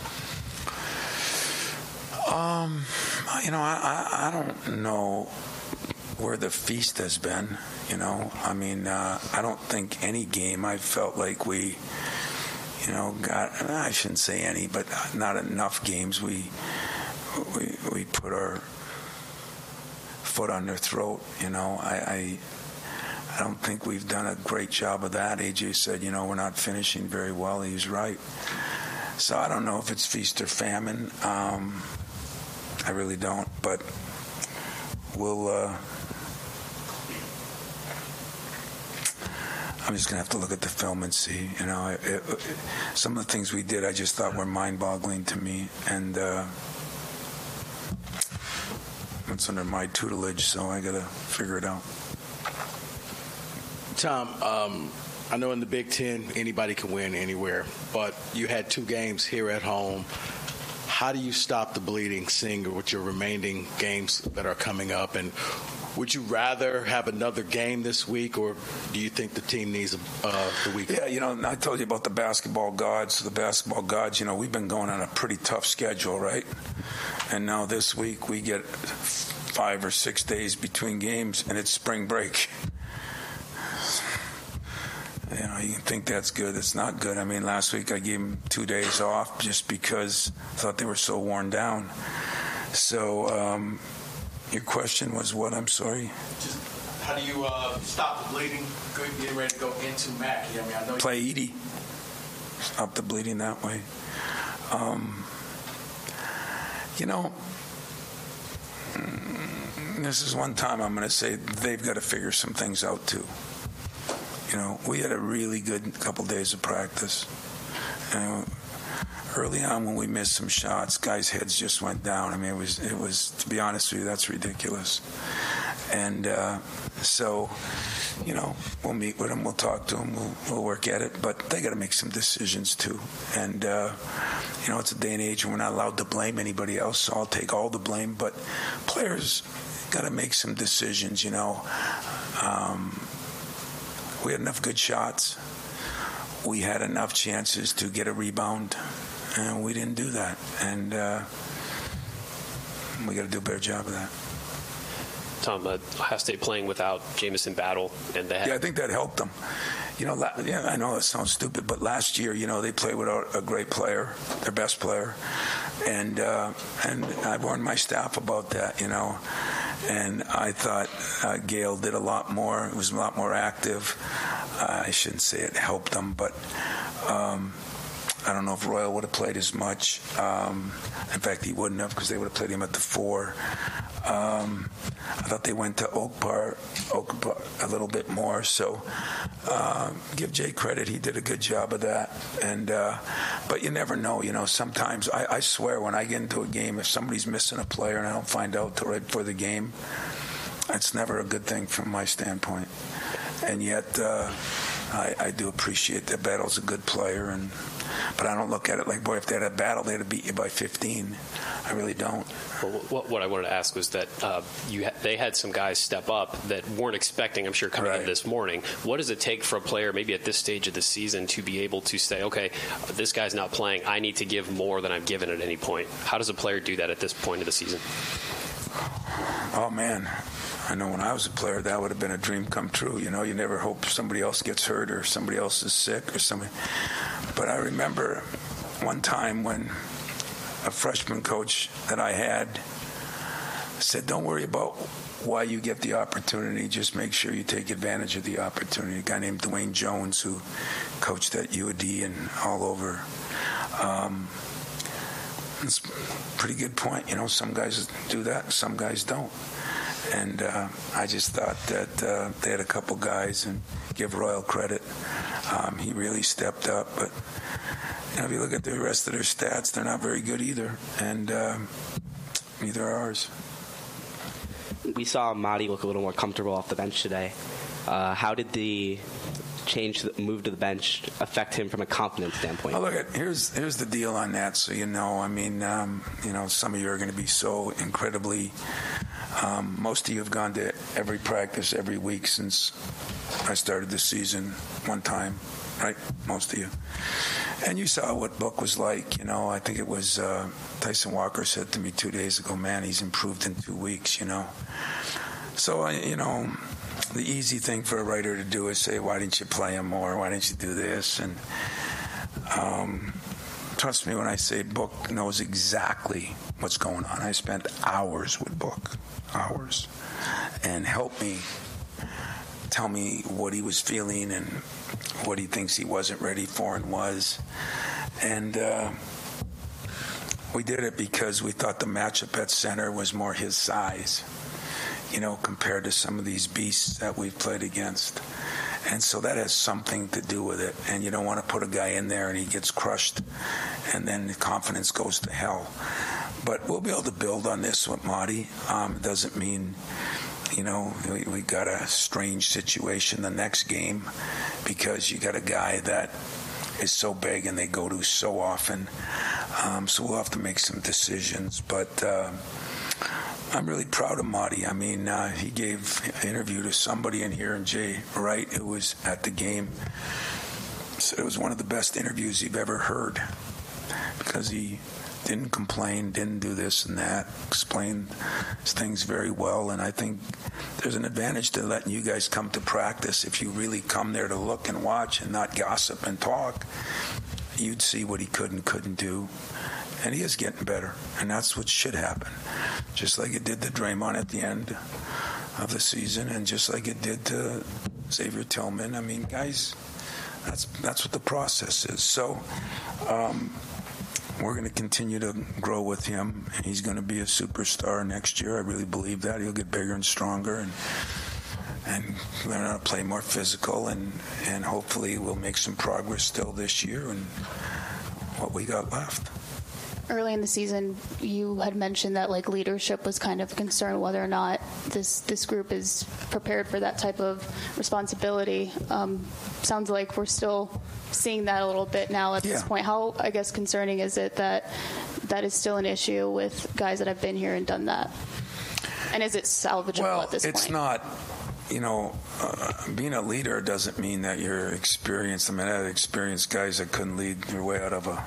Um, you know, I, I, I don't know where the feast has been. You know, I mean, uh, I don't think any game I felt like we, you know, got. I shouldn't say any, but not enough games. We we we put our foot on their throat. You know, I, I I don't think we've done a great job of that. AJ said, you know, we're not finishing very well. He's right. So I don't know if it's feast or famine. Um, I really don't. But we'll. Uh, I'm just gonna have to look at the film and see. You know, it, it, some of the things we did, I just thought were mind-boggling to me, and uh, it's under my tutelage, so I gotta figure it out. Tom, um, I know in the Big Ten anybody can win anywhere, but you had two games here at home. How do you stop the bleeding, seeing with your remaining games that are coming up? And would you rather have another game this week, or do you think the team needs uh, the week? Yeah, you know, I told you about the basketball gods. The basketball gods, you know, we've been going on a pretty tough schedule, right? And now this week we get five or six days between games, and it's spring break. You know, you think that's good. It's not good. I mean, last week I gave them two days off just because I thought they were so worn down. So, um, your question was what? I'm sorry. Just how do you uh, stop the bleeding? Good, getting ready to go into Mackey. I mean, I know play Edey. Stop the bleeding that way. Um, you know, mm, this is one time I'm going to say they've got to figure some things out too. You know, we had a really good couple days of practice. You know, early on when we missed some shots, guys' heads just went down. I mean, it was it was to be honest with you, that's ridiculous. And uh, so, you know, we'll meet with them, we'll talk to them, we'll, we'll work at it. But they got to make some decisions too. And uh, you know, it's a day and age, and we're not allowed to blame anybody else. So I'll take all the blame. But players got to make some decisions. You know. Um, we had enough good shots. We had enough chances to get a rebound, and we didn't do that. And uh, we got to do a better job of that. Tom, uh, Ohio State playing without Jamison Battle, and they had- yeah, I think that helped them. You know, yeah, I know it sounds stupid, but last year, you know, they played without a great player, their best player, and uh, and I warned my staff about that. You know, and I thought uh, Gayle did a lot more. It was a lot more active. Uh, I shouldn't say it helped them, but um, I don't know if Royal would have played as much. Um, in fact, he wouldn't have because they would have played him at the four. Um, I thought they went to Okpara, Oak Park a little bit more. So uh, give Jay credit; he did a good job of that. And uh, but you never know. You know, sometimes I, I, swear when I get into a game, if somebody's missing a player and I don't find out till right before the game, it's never a good thing from my standpoint. And yet. Uh, I, I, do appreciate that Battle's a good player, and But I don't look at it like, boy, if they had a battle, they'd have beat you by 15. I really don't. Well, what, what I wanted to ask was that uh, you ha- they had some guys step up that weren't expecting. I'm sure coming in this morning. What does it take for a player, maybe at this stage of the season, to be able to say, okay, this guy's not playing. I need to give more than I've given at any point. How does a player do that at this point of the season? Oh man, I know when I was a player, that would have been a dream come true. You know, you never hope somebody else gets hurt or somebody else is sick or something. But I remember one time when a freshman coach that I had said, "Don't worry about why you get the opportunity. Just make sure you take advantage of the opportunity." A guy named Dwayne Jones, who coached at UAD and all over. Um, it's a pretty good point. You know, some guys do that, some guys don't. And uh, I just thought that uh, they had a couple guys, and give Royal credit. Um, he really stepped up. But you know, if you look at the rest of their stats, they're not very good either, and um, neither are ours. We saw Mady look a little more comfortable off the bench today. Uh, how did the change, the move to the bench, affect him from a confidence standpoint? Look at here's here's the deal on that. So you know, I mean, um, you know, some of you are going to be so incredibly. Um, most of you have gone to every practice every week since I started the season one time, right? Most of you. And you saw what Book was like. You know, I think it was uh, Tyson Walker said to me two days ago, "Man, he's improved in two weeks." You know, so I, you know, the easy thing for a writer to do is say, "Why didn't you play him more? Why didn't you do this?" And um, trust me when I say Book knows exactly what's going on. I spent hours with Book, hours, and helped me tell me what he was feeling and what he thinks he wasn't ready for and was. And uh, we did it because we thought the matchup at center was more his size, you know, compared to some of these beasts that we've played against. And so that has something to do with it. And you don't want to put a guy in there and he gets crushed, and then the confidence goes to hell. But we'll be able to build on this with Mady. Um, it doesn't mean you know, we, we got a strange situation the next game because you got a guy that is so big and they go to so often. Um, so we'll have to make some decisions. But uh, I'm really proud of Mady. I mean, uh, he gave an interview to somebody in here, and Jay Wright, who was at the game, said it was one of the best interviews you've ever heard because he didn't complain, didn't do this and that, explained things very well. And I think there's an advantage to letting you guys come to practice. If you really come there to look and watch and not gossip and talk, you'd see what he could and couldn't do. And he is getting better. And that's what should happen. Just like it did to Draymond at the end of the season and just like it did to Xavier Tillman. I mean, guys, that's that's what the process is. So, um, we're going to continue to grow with him. He's going to be a superstar next year. I really believe that. He'll get bigger and stronger and and learn how to play more physical and and hopefully we'll make some progress still this year and what we got left. Early in the season, you had mentioned that like leadership was kind of a concern whether or not this this group is prepared for that type of responsibility. Um, sounds like we're still seeing that a little bit now at this point. How I guess concerning is it that that is still an issue with guys that have been here and done that? And is it salvageable Well, at this it's point? It's not. You know, uh, being a leader doesn't mean that you're experienced. I mean, I had experienced guys that couldn't lead their way out of a,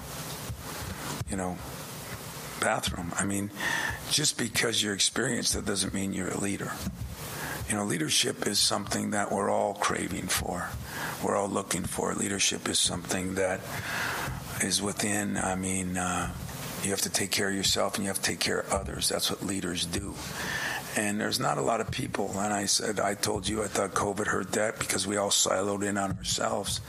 you know, bathroom. I mean, just because you're experienced, that doesn't mean you're a leader. You know, leadership is something that we're all craving for. We're all looking for. Leadership is something that is within. I mean, uh, you have to take care of yourself and you have to take care of others. That's what leaders do. And there's not a lot of people. And I said, I told you I thought COVID hurt that because we all siloed in on ourselves.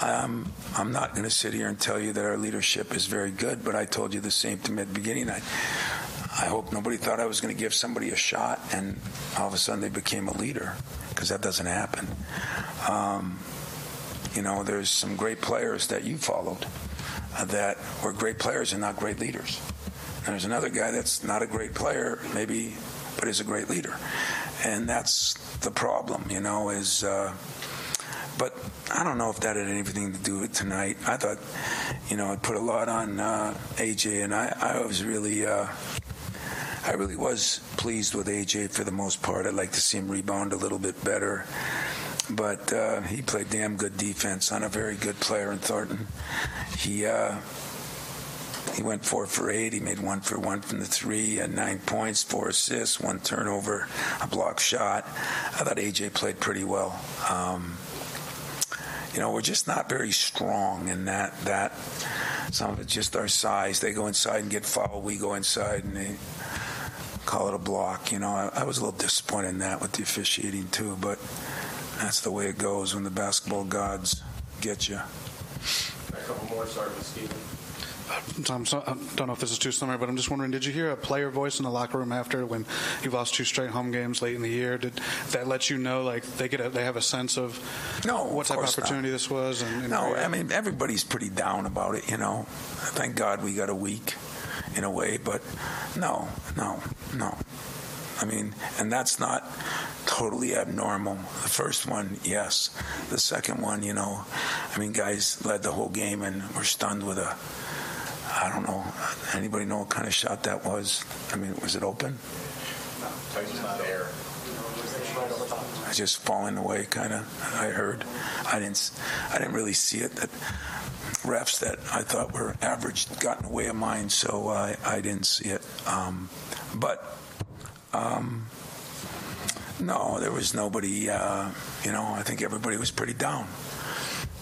Um, I'm not going to sit here and tell you that our leadership is very good, but I told you the same to me at the beginning. I, I hope nobody thought I was going to give somebody a shot and all of a sudden they became a leader because that doesn't happen. Um, you know, there's some great players that you followed uh, that were great players and not great leaders. And there's another guy that's not a great player, maybe, but is a great leader. And that's the problem, you know, is uh, but I don't know if that had anything to do with tonight. I thought, you know, I put a lot on uh, AJ, and I, I was really. Uh, I really was pleased with AJ for the most part. I'd like to see him rebound a little bit better. But uh, he played damn good defense on a very good player in Thornton. He uh, he went four for eight. He made one for one from the three. Had nine points, four assists, one turnover, a block shot. I thought AJ played pretty well. Um, you know, we're just not very strong in that. That some of it's just our size. They go inside and get fouled. We go inside and they call it a block. You know, I, I was a little disappointed in that with the officiating too, but that's the way it goes when the basketball gods get you. A couple more, starting Steven. Tom, so, I don't know if this is too similar, but I'm just wondering, did you hear a player voice in the locker room after when you lost two straight home games late in the year? Did that let you know, like they get, a, they have a sense of no, what type of course not. opportunity this was? And, and No, I mean everybody's pretty down about it. You know, thank God we got a week, in a way. But no, no, no. I mean, and that's not totally abnormal. The first one, yes. The second one, you know, I mean, guys led the whole game and were stunned with a. I don't know. Anybody know what kind of shot that was? I mean, was it open? I just falling away, kind of. I heard. I didn't. I didn't really see it. That refs that I thought were average got in the way of mine, so I, I didn't see it. Um, but um, no, there was nobody. Uh, you know, I think everybody was pretty down,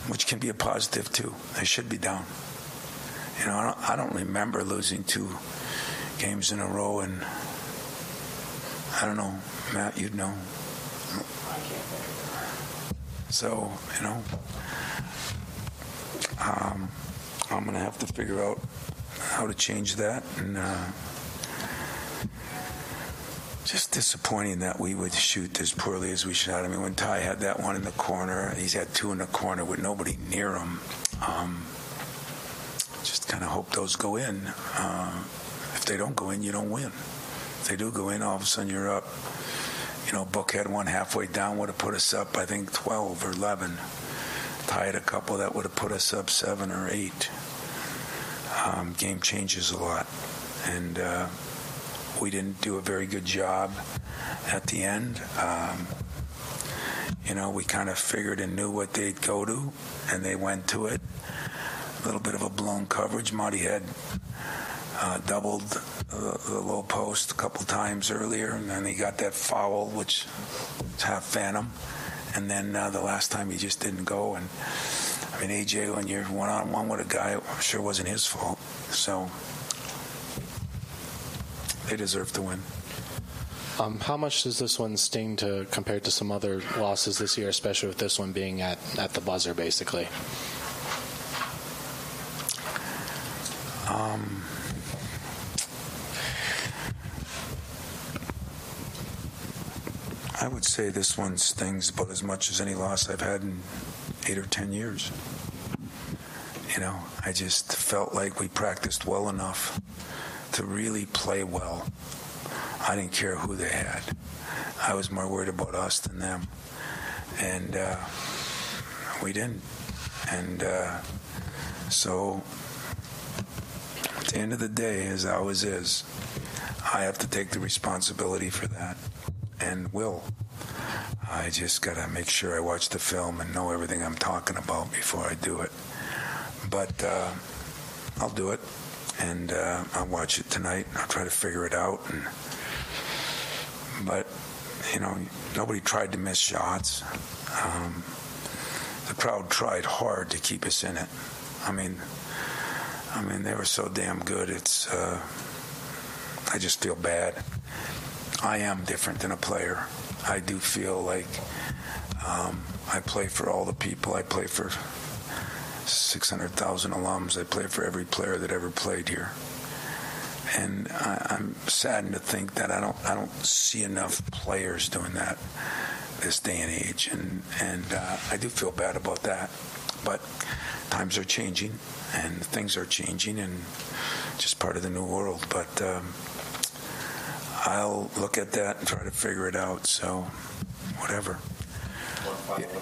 which can be a positive too. They should be down. You know, I don't, I don't remember losing two games in a row, and I don't know, Matt, you'd know. So, you know, um, I'm going to have to figure out how to change that. And uh, just disappointing that we would shoot as poorly as we shot. I mean, when Ty had that one in the corner, he's had two in the corner with nobody near him. Um, kind of hope those go in. Uh, if they don't go in, you don't win. If they do go in, all of a sudden you're up. You know, Book had one halfway down, would have put us up, I think, 12 or 11. Tied a couple that would have put us up seven or eight. Um, game changes a lot. And uh, we didn't do a very good job at the end. Um, you know, we kind of figured and knew what they'd go to, and they went to it. A little bit of a blown coverage. Mady had uh, doubled the, the low post a couple times earlier, and then he got that foul, which is half phantom. And then uh, the last time he just didn't go. And I mean, AJ, when you're one on one with a guy, it sure wasn't his fault. So they deserve to win. Um, how much does this one sting to compared to some other losses this year, especially with this one being at, at the buzzer, basically? Um, I would say this one stings about as much as any loss I've had in eight or ten years. You know, I just felt like we practiced well enough to really play well. I didn't care who they had. I was more worried about us than them. And uh, we didn't. And uh, so at the end of the day, as always is, I have to take the responsibility for that and will. I just got to make sure I watch the film and know everything I'm talking about before I do it. But uh, I'll do it, and uh, I'll watch it tonight. And I'll try to figure it out. And, but you know, nobody tried to miss shots. Um, the crowd tried hard to keep us in it. I mean, I mean, they were so damn good. It's, uh, I just feel bad. I am different than a player. I do feel like um, I play for all the people. I play for 600,000 alums. I play for every player that ever played here. And I, I'm saddened to think that I don't I don't see enough players doing that this day and age, and and uh, I do feel bad about that. But times are changing, and things are changing, and just part of the new world. But um, I'll look at that and try to figure it out. So, whatever.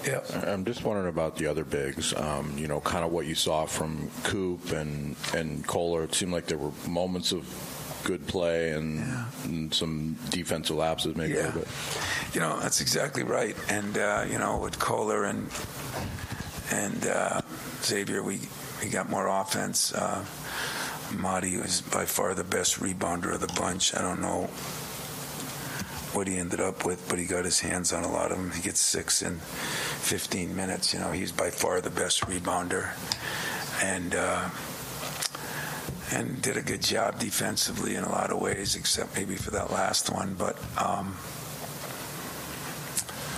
Yeah. I'm just wondering about the other bigs. Um, you know, kind of what you saw from Coop and and Kohler. It seemed like there were moments of good play and, and some defensive lapses, maybe a Yeah. little bit. You know, that's exactly right. And uh, you know, with Kohler and and uh, Xavier, we we got more offense. Uh, Mady was by far the best rebounder of the bunch. I don't know what he ended up with, but he got his hands on a lot of them. He gets six in 15 minutes. You know, he's by far the best rebounder, and uh, and did a good job defensively in a lot of ways, except maybe for that last one. But um,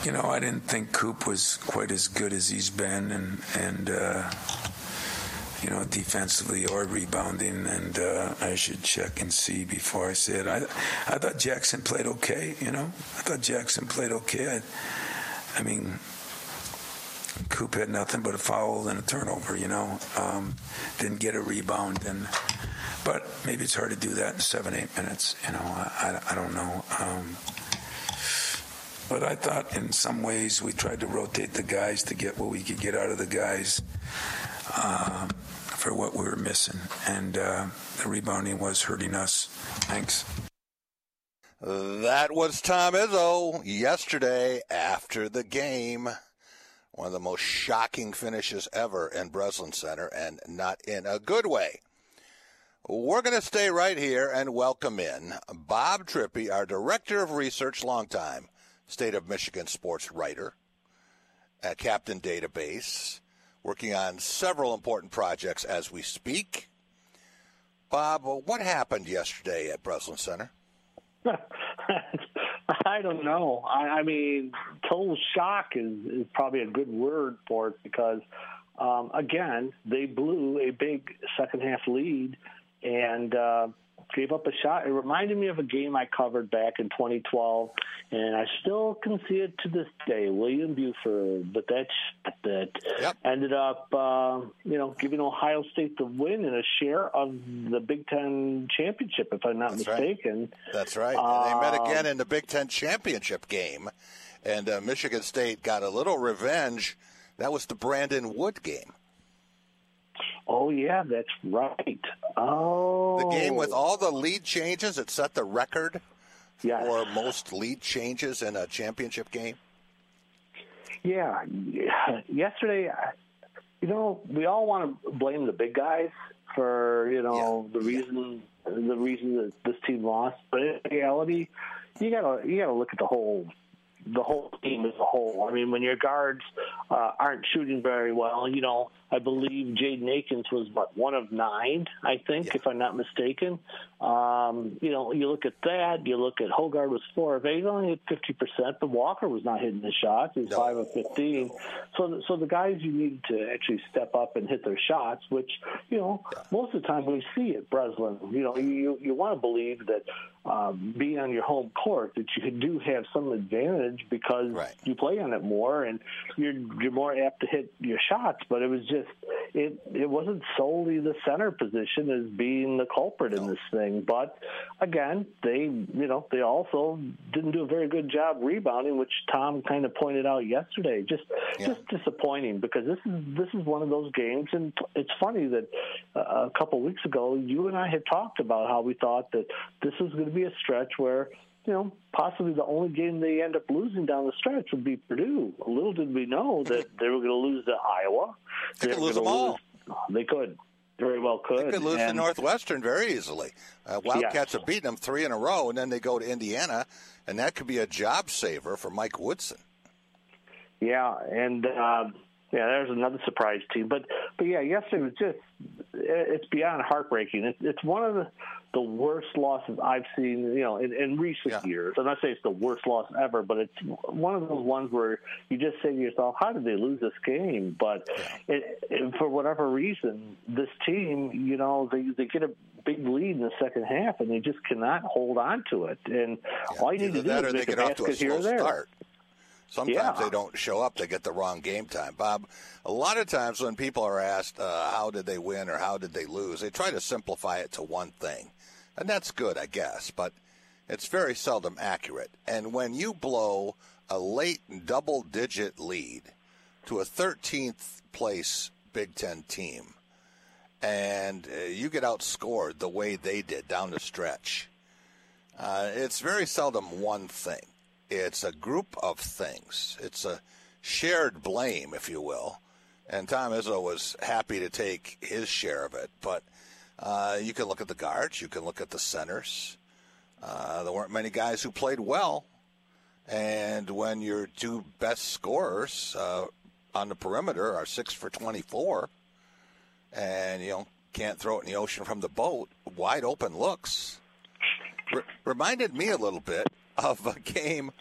you know, I didn't think Coop was quite as good as he's been, and and. Uh, you know, defensively or rebounding, and uh, I should check and see before I say it. I, I thought Jaxon played okay. You know, I thought Jaxon played okay. I, I mean, Coop had nothing but a foul and a turnover. You know, um, didn't get a rebound, and but maybe it's hard to do that in seven, eight minutes. You know, I, I, I don't know. Um, but I thought in some ways we tried to rotate the guys to get what we could get out of the guys um, for what we were missing. And uh, the rebounding was hurting us. Thanks. That was Tom Izzo yesterday after the game. One of the most shocking finishes ever in Breslin Center, and not in a good way. We're going to stay right here and welcome in Bob Trippy, our Director of Research, longtime State of Michigan sports writer at Captain Database, working on several important projects as we speak. Bob, what happened yesterday at Breslin Center? <laughs> I don't know. I, I mean, total shock is, is probably a good word for it because, um, again, they blew a big second half lead and uh, gave up a shot. It reminded me of a game I covered back in 2012, and I still can see it to this day. William Buford, but that that ended up, uh, you know, giving Ohio State the win and a share of the Big Ten championship, if I'm not That's right. mistaken. That's right. And they met Um, again in the Big Ten championship game, and uh, Michigan State got a little revenge. That was the Brandon Wood game. Oh yeah, that's right. Oh, The game with all the lead changes. It set the record for most lead changes in a championship game. Yeah, yesterday, you know, we all want to blame the big guys for you know the reason the reason that this team lost, but in reality, you gotta you gotta look at the whole the whole team as a whole. I mean, when your guards uh, aren't shooting very well, you know, I believe Jaden Akins was what one of nine, I think, if I'm not mistaken. Um, you know, you look at that. You look at Hoggard was four of eight, only hit fifty percent, but Walker was not hitting the shots. He was five of fifteen. So, the- so the guys you need to actually step up and hit their shots, which you know most of the time we see at Breslin. You know, you you want to believe that um, being on your home court that you do have some advantage because you play on it more and you're you're more apt to hit your shots. But it was just it it wasn't solely the center position as being the culprit in this thing. But again, they you know they also didn't do a very good job rebounding, which Tom kind of pointed out yesterday. Just just disappointing because this is this is one of those games, and it's funny that uh, a couple weeks ago you and I had talked about how we thought that this was going to be a stretch where you know, possibly the only game they end up losing down the stretch would be Purdue. Little did we know that <laughs> they were going to lose to Iowa. They could were lose them all. They could. Very well could. They could lose to Northwestern very easily. Uh, Wildcats have beaten them three in a row, and then they go to Indiana, and that could be a job saver for Mike Woodson. Yeah, and uh, yeah, there's another surprise team. But but yeah, yesterday was just it's beyond heartbreaking. It's it's one of the the worst losses I've seen, you know, in, in recent years. I'm not saying it's the worst loss ever, but it's one of those ones where you just say to yourself, "How did they lose this game?" But it, it, for whatever reason, this team, you know, they they get a big lead in the second half, and they just cannot hold on to it. And all you need to do is make a get off to a basket here or there. start. Sometimes Yeah. they don't show up; they get the wrong game time. Bob, a lot of times when people are asked uh, how did they win or how did they lose, they try to simplify it to one thing, and that's good, I guess. But it's very seldom accurate. And when you blow a late double digit lead to a 13th place Big Ten team, and uh, you get outscored the way they did down the stretch, uh, it's very seldom one thing. It's a group of things. It's a shared blame, if you will. And Tom Izzo was happy to take his share of it. But uh, you can look at the guards, you can look at the centers. Uh, there weren't many guys who played well. And when your two best scorers uh, on the perimeter are six for 24, and you know can't throw it in the ocean from the boat, wide open looks. R- reminded me a little bit of a game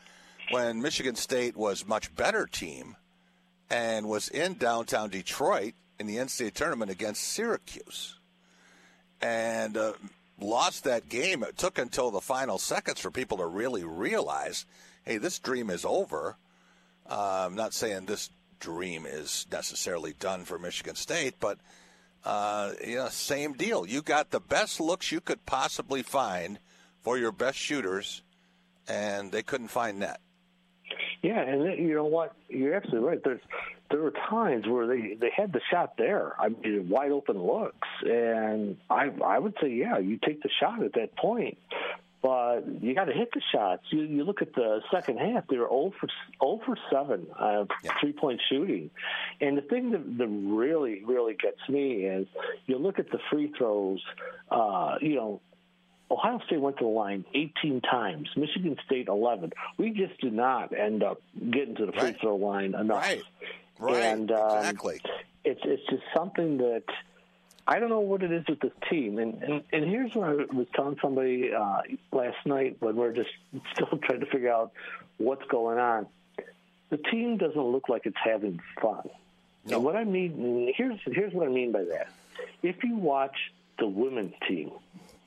when Michigan State was much better team and was in downtown Detroit in the NCAA tournament against Syracuse, and uh, lost that game. It took until the final seconds for people to really realize, hey, this dream is over. Uh, I'm not saying this dream is necessarily done for Michigan State, but uh, same deal. You got the best looks you could possibly find for your best shooters, and they couldn't find net. Yeah, and you know what? You're absolutely right. There's there were times where they they had the shot there. I mean, wide open looks, and I I would say, yeah, you take the shot at that point. But you got to hit the shots. You, you look at the second half; they were 0 for 0 for seven uh, yeah. three point shooting. And the thing that, that really really gets me is you look at the free throws. Uh, you know, Ohio State went to the line 18 times, Michigan State 11. We just did not end up getting to the free Right. throw line enough. Right. Right. And, um, exactly. It's it's just something that I don't know what it is with this team. And and, and here's what I was telling somebody uh, last night when we're just <laughs> still trying to figure out what's going on. The team doesn't look like it's having fun. And what I mean here's here's what I mean by that. If you watch the women's team,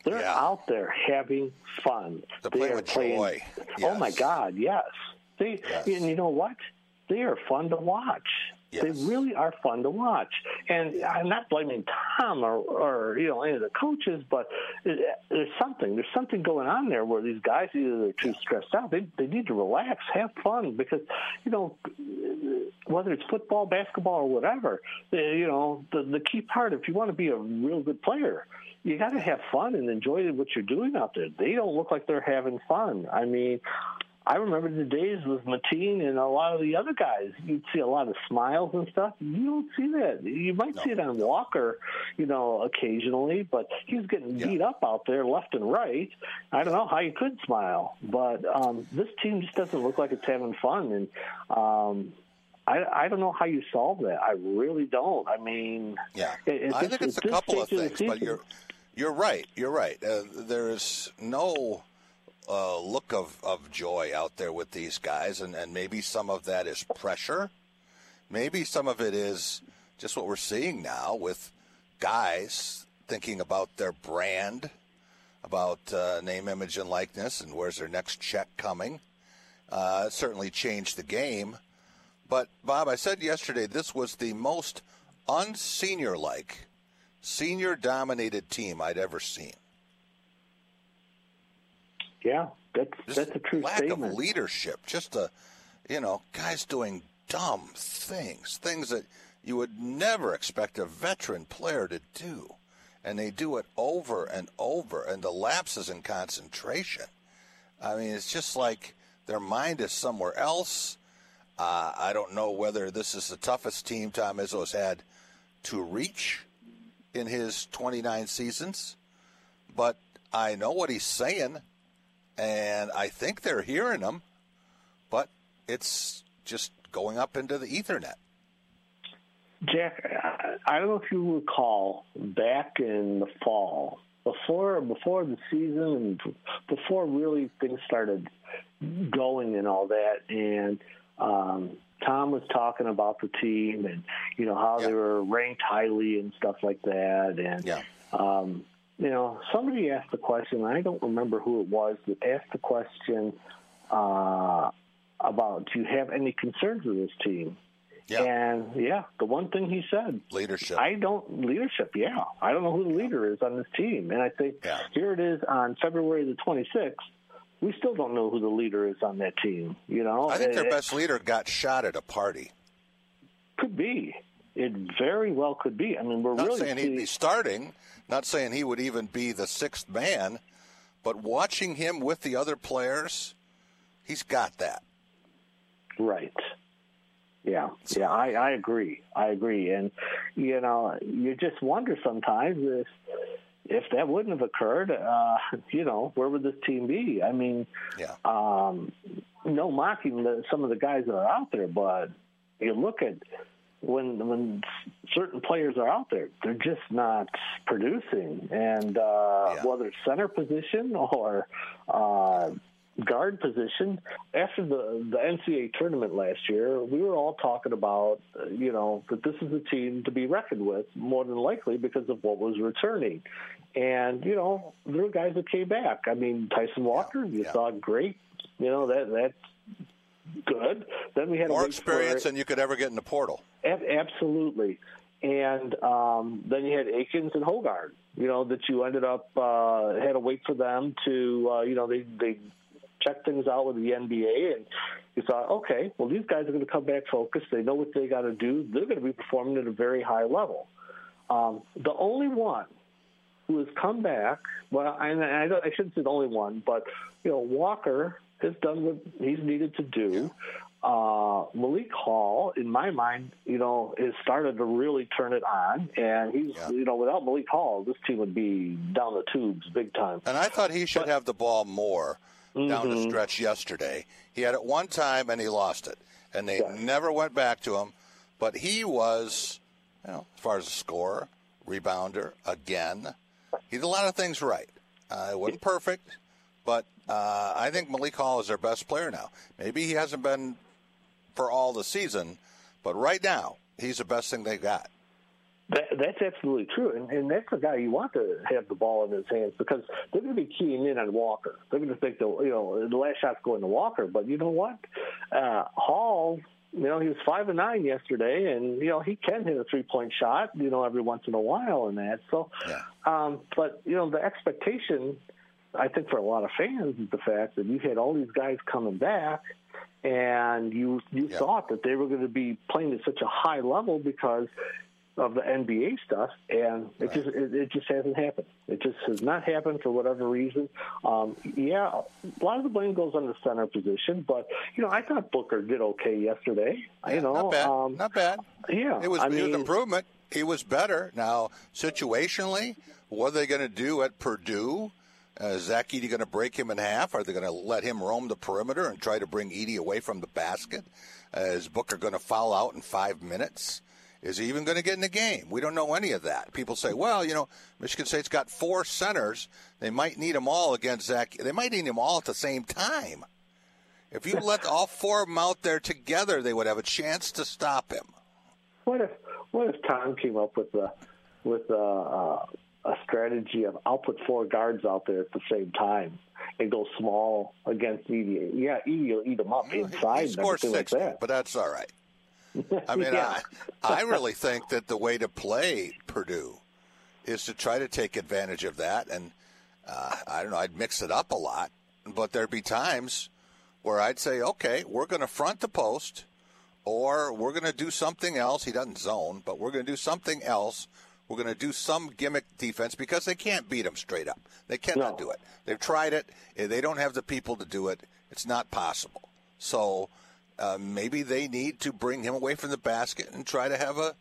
they're out there having fun. They're They playing are with playing- joy. Oh my God, yes. They and you know what? They are fun to watch. They really are fun to watch. And I'm not blaming Tom or, or you know any of the coaches, but there's something there's something going on there where these guys either they're too stressed out. They they need to relax, have fun because you know whether it's football, basketball, or whatever, you know the the key part if you want to be a real good player you got to have fun and enjoy what you're doing out there. They don't look like they're having fun. I mean, I remember the days with Mateen and a lot of the other guys. You'd see a lot of smiles and stuff. You don't see that. You might see it on Walker, you know, occasionally, but he's getting beat up out there left and right. I don't know how you could smile, but um, this team just doesn't look like it's having fun. And um, I, I don't know how you solve that. I really don't. I mean, Yeah, it- I just- think it's a couple of things, but you're you're right. You're right. Uh, there's no uh, look of, of joy out there with these guys, and, and maybe some of that is pressure. Maybe some of it is just what we're seeing now with guys thinking about their brand, about uh, name, image, and likeness, and where's their next check coming. Uh, certainly changed the game. But, Bob, I said yesterday this was the most unsenior like, senior dominated team I'd ever seen. Yeah, that's that's a true Lack statement. of leadership, just a, you know, guys doing dumb things, things that you would never expect a veteran player to do. And they do it over and over, and the lapses in concentration. I mean, it's just like their mind is somewhere else. Uh, I don't know whether this is the toughest team Tom Izzo's had to reach in his 29 seasons, but I know what he's saying, and I think they're hearing him, but it's just going up into the Ethernet. Jack, I- don't know if you recall back in the fall, before before the season before really things started going and all that, and um, Tom was talking about the team and you know how they were ranked highly and stuff like that, and um, you know somebody asked the question. I don't remember who it was that asked the question uh, about do you have any concerns with this team? Yeah. And yeah, the one thing he said, leadership. I don't leadership. Yeah, I don't know who the leader is on this team, and I think here it is on February the 26th. We still don't know who the leader is on that team. You know, I think their It- best leader got shot at a party. could be. It very well could be. I mean, we're Not really saying he'd be starting, not saying he would even be the sixth man, but watching him with the other players, he's got that. Right. Yeah, yeah, I, I agree. I agree, and you know, you just wonder sometimes if if that wouldn't have occurred, uh, <laughs> you know, where would this team be? I mean, yeah. um, no mocking the, some of the guys that are out there, but you look at when when certain players are out there, they're just not producing, and uh, whether it's center position or uh, guard position. After the the NCAA tournament last year, we were all talking about uh, you know that this is a team to be reckoned with, more than likely because of what was returning. And you know there were guys that came back. I mean Tyson Walker, you saw great. You know that that's good. Then we had More a wait for- experience than you could ever get in the portal. Ab- absolutely. And um, then you had Akins and Hoggard. You know that you ended up uh, had to wait for them to. Uh, you know they they check things out with the NBA, and you thought, okay, well these guys are going to come back focused. They know what they got to do. They're going to be performing at a very high level. Um, the only one who has come back, well, I, I, I shouldn't say the only one, but you know Walker has done what he's needed to do. Uh, Malik Hall, in my mind, you know, has started to really turn it on, and he's, you know, without Malik Hall, this team would be down the tubes big time. And I thought he should have the ball more down the Mhm. stretch yesterday. He had it one time and he lost it, and they never went back to him. But he was, you know, as far as a scorer, rebounder again. He did a lot of things right. Uh, it wasn't perfect, but uh, I think Malik Hall is their best player now. Maybe he hasn't been for all the season, but right now he's the best thing they've got. That, that's absolutely true, and, and that's the guy you want to have the ball in his hands because they're going to be keying in on Walker. They're going to think the you know the last shot's going to Walker, but you know what? Uh, Hall, you know, he was five and nine yesterday, and you know he can hit a three point shot, you know, every once in a while and that. So, um, but you know the expectation, I think for a lot of fans is the fact that you had all these guys coming back and you you thought that they were going to be playing at such a high level because of the NBA stuff, and it just it, it just hasn't happened. It just has not happened for whatever reason. Um, yeah, a lot of the blame goes on the center position, but you know I thought Booker did okay yesterday. you know, not bad. Um, not bad. Yeah, It was, I it was mean- improvement. He was better. Now, situationally, what are they going to do at Purdue? Uh, is Zach Edey going to break him in half? Are they going to let him roam the perimeter and try to bring Edey away from the basket? Uh, is Booker going to foul out in five minutes? Is he even going to get in the game? We don't know any of that. People say, well, you know, Michigan State's got four centers. They might need them all against Zach. They might need them all at the same time. If you let all four of them out there together, they would have a chance to stop him. What if what if Tom came up with a with a, uh, a strategy of I'll put four guards out there at the same time and go small against Edey? Yeah, Edey will eat them up inside He everything like that. but that's all right. <laughs> I mean, Yeah. I, I really think that the way to play Purdue is to try to take advantage of that. And uh, I don't know, I'd mix it up a lot, but there'd be times where I'd say, okay, we're going to front the post, or we're going to do something else. He doesn't zone, but we're going to do something else. We're going to do some gimmick defense because they can't beat them straight up. They cannot do it. They've tried it. They don't have the people to do it. It's not possible. So uh, maybe they need to bring him away from the basket and try to have a,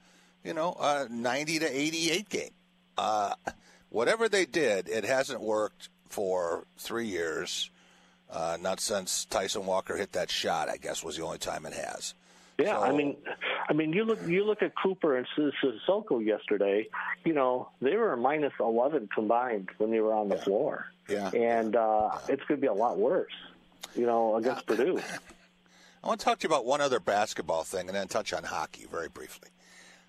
you know, a 90 to 88 game. Uh, whatever they did, it hasn't worked for three years. Uh, not since Tyson Walker hit that shot, I guess, was the only time it has. Yeah, I mean, I mean, you look you look at Cooper and Sis- Sissoko yesterday. You know, they were minus eleven combined when they were on the floor. Yeah, and uh, it's going to be a lot worse. You know, against Purdue. <laughs> I want to talk to you about one other basketball thing and then touch on hockey very briefly.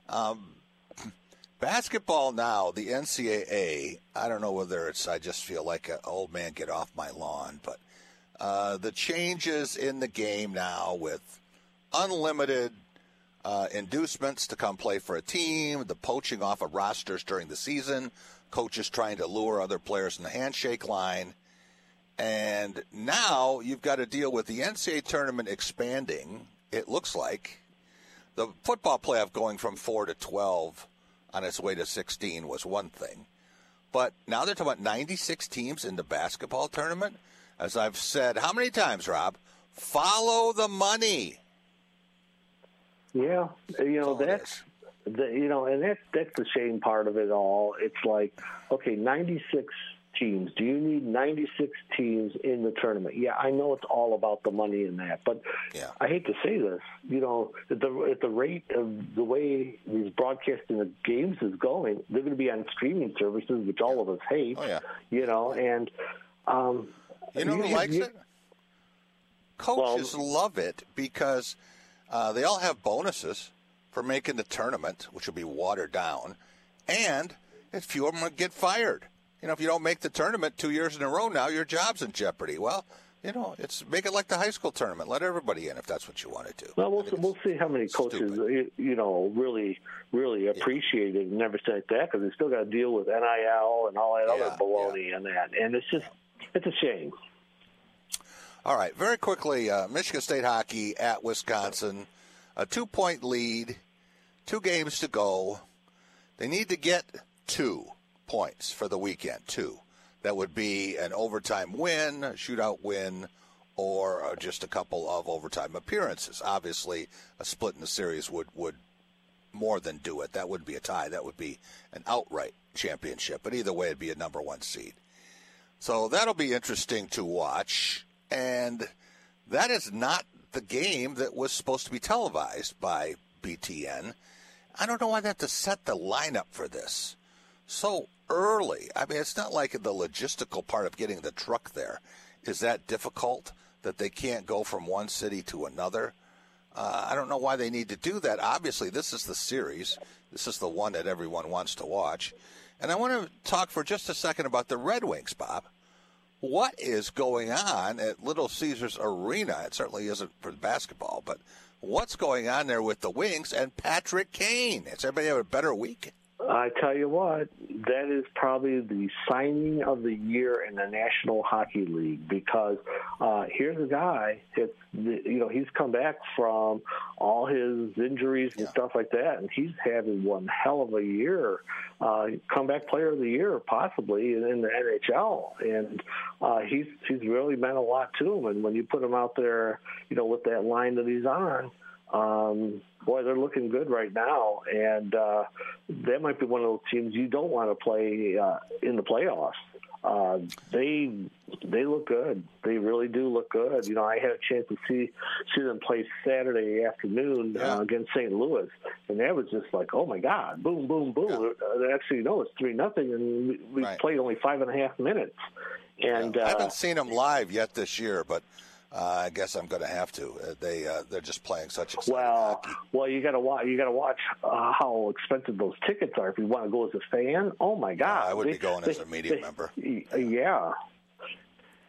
Um, <clears throat> basketball now, the NCAA, I don't know whether it's, I just feel like an old man get off my lawn, but uh, the changes in the game now with unlimited uh, inducements to come play for a team, the poaching off of rosters during the season, coaches trying to lure other players in the handshake line. And now you've got to deal with the NCAA tournament expanding. It looks like the football playoff going from four to twelve on its way to sixteen was one thing, but now they're talking about ninety-six teams in the basketball tournament. As I've said, how many times, Rob? Follow the money. Yeah, you know that's the, you know, and that's that's the shame part of it all. It's like, okay, ninety six teams. Do you need ninety six teams in the tournament? Yeah, I know it's all about the money in that, but yeah. I hate to say this. You know, at the at the rate of the way these broadcasting the games is going, they're going to be on streaming services, which all of us hate. Oh yeah, you know, and um, you know who you- likes you- it? Coaches love it because uh, they all have bonuses for making the tournament, which will be watered down, and a few of them get fired. You know, if you don't make the tournament two years in a row now, your job's in jeopardy. Well, you know, it's make it like the high school tournament. Let everybody in if that's what you want to do. Well, we'll, we'll see how many coaches you, you know really really appreciate it and never say that because they still got to deal with NIL and all that other baloney and that, and it's just it's a shame. All right, very quickly, uh, Michigan State hockey at Wisconsin, a two-point lead, two games to go. They need to get two points for the weekend. too. That would be an overtime win, a shootout win, or uh, just a couple of overtime appearances. Obviously, a split in the series would would more than do it. That would be a tie. That would be an outright championship. But either way, it'd be a number one seed. So that'll be interesting to watch. And that is not the game that was supposed to be televised by BTN. I don't know why they have to set the lineup for this so early. I mean, it's not like the logistical part of getting the truck there is that difficult that they can't go from one city to another. Uh, I don't know why they need to do that. Obviously, this is the series. This is the one that everyone wants to watch. And I want to talk for just a second about the Red Wings, Bob. What is going on at Little Caesars Arena? It certainly isn't for basketball, but what's going on there with the Wings and Patrick Kane? Has everybody have a better week? I tell you what, that is probably the signing of the year in the National Hockey League because uh, here's a guy. It's you know he's come back from all his injuries and stuff like that, and he's having one hell of a year. Uh, comeback player of the year, possibly in, in the NHL, and uh, he's he's really meant a lot to him. And when you put him out there, you know, with that line that he's on um, boy, they're looking good right now, and uh, that might be one of those teams you don't want to play uh, in the playoffs. Uh, they they look good. They really do look good. You know, I had a chance to see see them play Saturday afternoon uh, against St. Louis, and that was just like, oh my God, boom, boom, boom. Uh, actually, no, it's three nothing, and we, we Right. played only five and a half minutes. And I uh, haven't seen them live yet this year, but uh, I guess I'm going to have to. Uh, they uh, they're just playing such exciting Well, well, you got to watch. You got to watch uh, how expensive those tickets are. If you want to go as a fan, oh my God! I would They- be going as a media they- member. Yeah.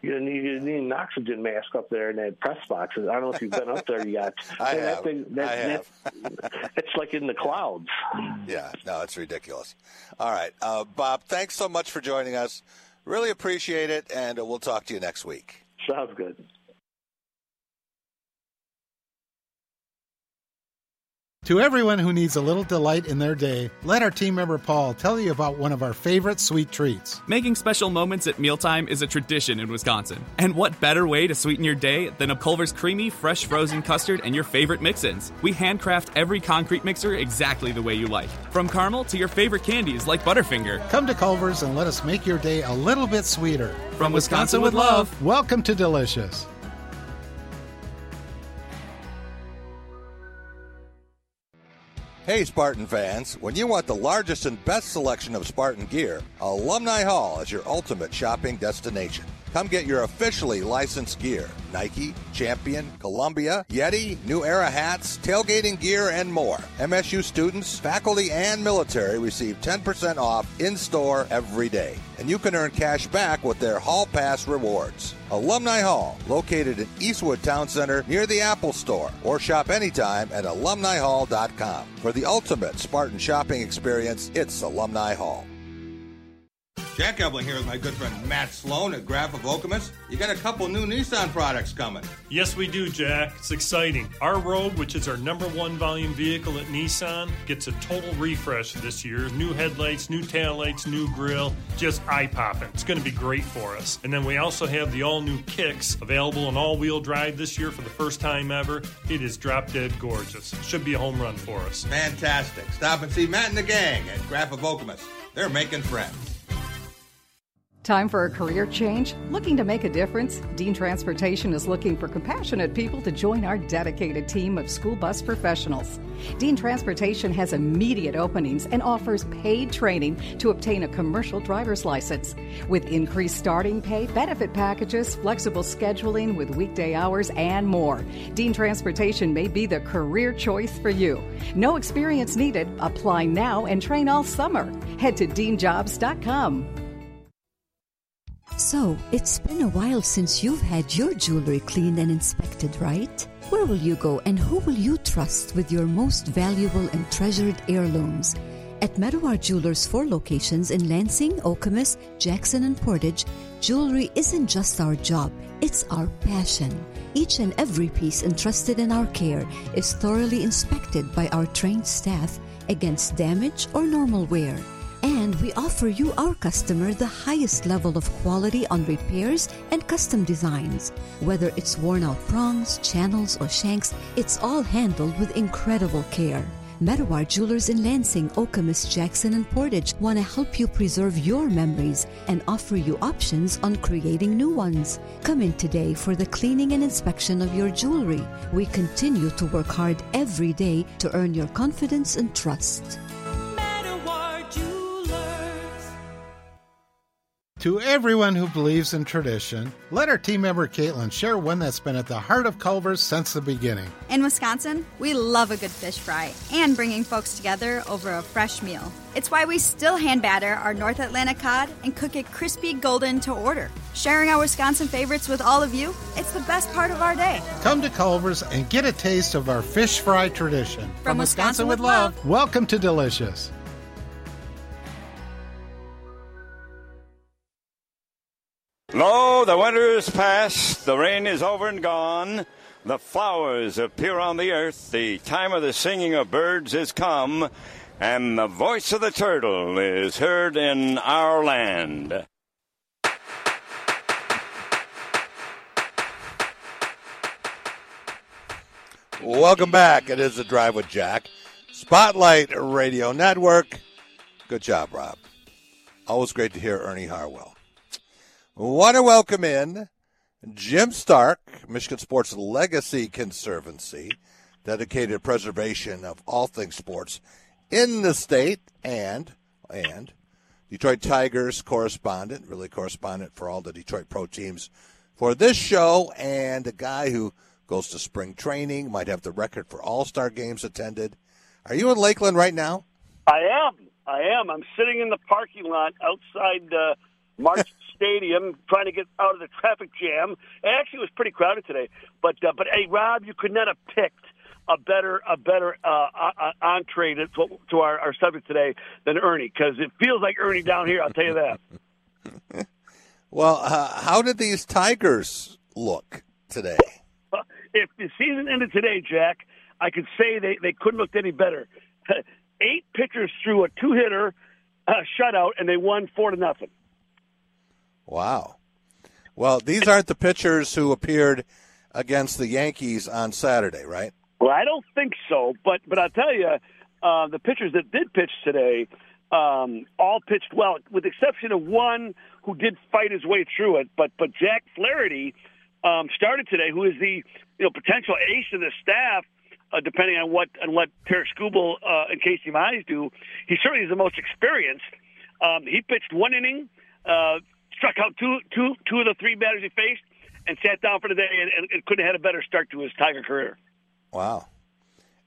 You need, you need an oxygen mask up there in that press box. I don't know if you've been up there yet. <laughs> I Man, have. That thing, that, I have. that- <laughs> it's like in the clouds. <laughs> Yeah, no, it's ridiculous. All right, uh, Bob, thanks so much for joining us. Really appreciate it, and we'll talk to you next week. Sounds good. To everyone who needs a little delight in their day, let our team member Paul tell you about one of our favorite sweet treats. Making special moments at mealtime is a tradition in Wisconsin. And what better way to sweeten your day than a Culver's creamy, fresh frozen custard and your favorite mix ins? We handcraft every concrete mixer exactly the way you like. From caramel to your favorite candies like Butterfinger. Come to Culver's and let us make your day a little bit sweeter. From Wisconsin with love. Welcome to Delicious. Hey, Spartan fans, when you want the largest and best selection of Spartan gear, Alumni Hall is your ultimate shopping destination. Come get your officially licensed gear Nike, Champion, Columbia, Yeti, New Era hats, tailgating gear, and more. MSU students, faculty, and military receive 10% off in store every day. And you can earn cash back with their Hall Pass rewards. Alumni Hall, located in Eastwood Town Center near the Apple Store, or shop anytime at alumnihall.com. For the ultimate Spartan shopping experience, it's Alumni Hall. Jack Ebling here with my good friend Matt Sloan at Graff of Okemos. You got a couple new Nissan products coming. Yes, we do, Jack. It's exciting. Our Rogue, which is our number one volume vehicle at Nissan, gets a total refresh this year. New headlights, new taillights, new grille, just eye popping. It's going to be great for us. And then we also have the all new Kicks available in all wheel drive this year for the first time ever. It is drop dead gorgeous. Should be a home run for us. Fantastic. Stop and see Matt and the gang at Graff of Okemos. They're making friends. Time for a career change? Looking to make a difference? Dean Transportation is looking for compassionate people to join our dedicated team of school bus professionals. Dean Transportation has immediate openings and offers paid training to obtain a commercial driver's license. With increased starting pay, benefit packages, flexible scheduling with weekday hours, and more, Dean Transportation may be the career choice for you. No experience needed. Apply now and train all summer. Head to deanjobs.com. So, it's been a while since you've had your jewelry cleaned and inspected, right? Where will you go and who will you trust with your most valuable and treasured heirlooms? At Medawar Jewelers' four locations in Lansing, Okemos, Jackson, and Portage, jewelry isn't just our job, it's our passion. Each and every piece entrusted in our care is thoroughly inspected by our trained staff against damage or normal wear. And we offer you, our customer, the highest level of quality on repairs and custom designs. Whether it's worn out prongs, channels, or shanks, it's all handled with incredible care. Medawar Jewelers in Lansing, Okemos, Jackson, and Portage want to help you preserve your memories and offer you options on creating new ones. Come in today for the cleaning and inspection of your jewelry. We continue to work hard every day to earn your confidence and trust. To everyone who believes in tradition, let our team member Caitlin share one that's been at the heart of Culver's since the beginning. In Wisconsin, we love a good fish fry and bringing folks together over a fresh meal. It's why we still hand batter our North Atlantic cod and cook it crispy golden to order. Sharing our Wisconsin favorites with all of you, it's the best part of our day. Come to Culver's and get a taste of our fish fry tradition. From Wisconsin with love. Welcome to Delicious. Lo, the winter is past, the rain is over and gone, the flowers appear on the earth, the time of the singing of birds is come, and the voice of the turtle is heard in our land. Welcome back. It is the Drive with Jack, Spotlight Radio Network. Good job, Rob. Always great to hear Ernie Harwell. Want to welcome in Jim Stark, Michigan Sports Legacy Conservancy, dedicated to preservation of all things sports in the state, and and Detroit Tigers correspondent, really correspondent for all the Detroit pro teams for this show, and a guy who goes to spring training, might have the record for All Star games attended. Are you in Lakeland right now? I am. I am. I'm sitting in the parking lot outside uh, March <laughs> Stadium, trying to get out of the traffic jam. It actually was pretty crowded today, but uh, but hey, Rob, you could not have picked a better a better uh, uh, entree to, to our, our subject today than Ernie because it feels like Ernie down here. I'll tell you that. <laughs> well, uh, how did these Tigers look today? If the season ended today, Jack, I could say they, they couldn't look any better. <laughs> Eight pitchers threw a two hitter uh, shutout, and they won four to nothing. Wow. Well, these aren't the pitchers who appeared against the Yankees on Saturday, right? Well, I don't think so, but but I'll tell you, uh, the pitchers that did pitch today um, all pitched well, with the exception of one who did fight his way through it. But but Jack Flaherty um, started today, who is the you know potential ace of the staff. Uh, depending on what on what Tarik Skubal uh, and Casey Mize do, he certainly is the most experienced. Um, he pitched one inning, uh, struck out two, two, two of the three batters he faced, and sat down for the day, and, and couldn't have had a better start to his Tiger career. Wow.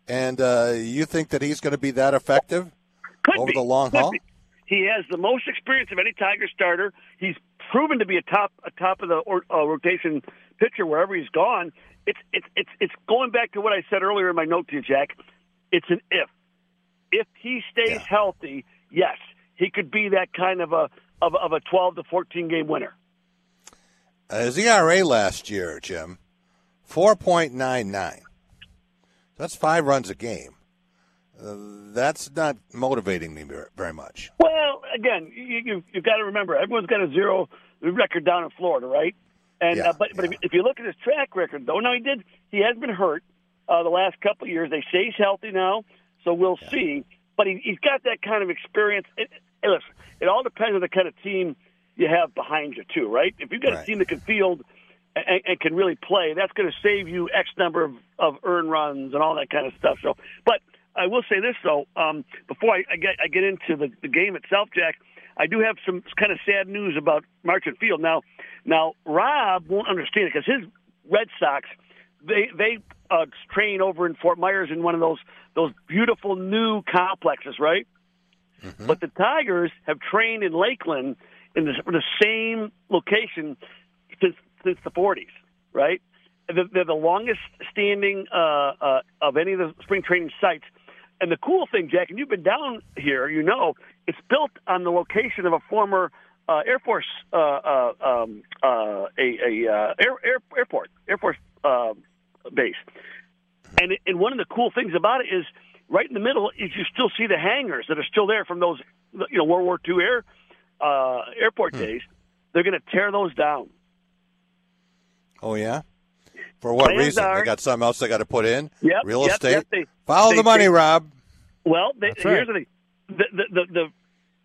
And uh, you think that he's going to be that effective Could over be. the long Could haul? be. He has the most experience of any Tiger starter. He's proven to be a top a top of the or, uh, rotation pitcher wherever he's gone. It's it's it's it's going back to what I said earlier in my note to you, Jack. It's an if. If he stays healthy, yes, he could be that kind of a of, of a 12 to 14 game winner. Uh, his ERA last year, Jim, four point nine nine. That's five runs a game. Uh, that's not motivating me very, much. Well, again, you, you've got to remember everyone's got a zero record down in Florida, right? And Yeah, uh, but but if, if you look at his track record, though, now he did he has been hurt uh, the last couple of years. They say he's healthy now, so we'll see. But he, he's got that kind of experience. It, hey, listen, it all depends on the kind of team you have behind you, too, right? If you've got a team that can field and, and can really play, that's going to save you X number of, of earn runs and all that kind of stuff. So, but I will say this though, um, before I, I get I get into the, the game itself, Jack, I do have some kind of sad news about Marchant Field. Now, now Rob won't understand it because his Red Sox they they uh, train over in Fort Myers in one of those those beautiful new complexes, right? But the Tigers have trained in Lakeland in the, the same location since since the 40s, right? They're, they're the longest standing uh, uh, of any of the spring training sites. And the cool thing, Jack, and you've been down here, you know, it's built on the location of a former uh, Air Force uh, uh, um, uh, a, a uh, air, air, airport, Air Force uh, base. And and one of the cool things about it is right in the middle is you still see the hangars that are still there from those you know World War II air uh, airport days. They're going to tear those down. Oh yeah. For what Plans reason? are- they got something else they got to put in. Yep, Real yep, estate. yep, they- Follow they- the money, they- Rob. Well, they, That's here's right. the thing: the the the,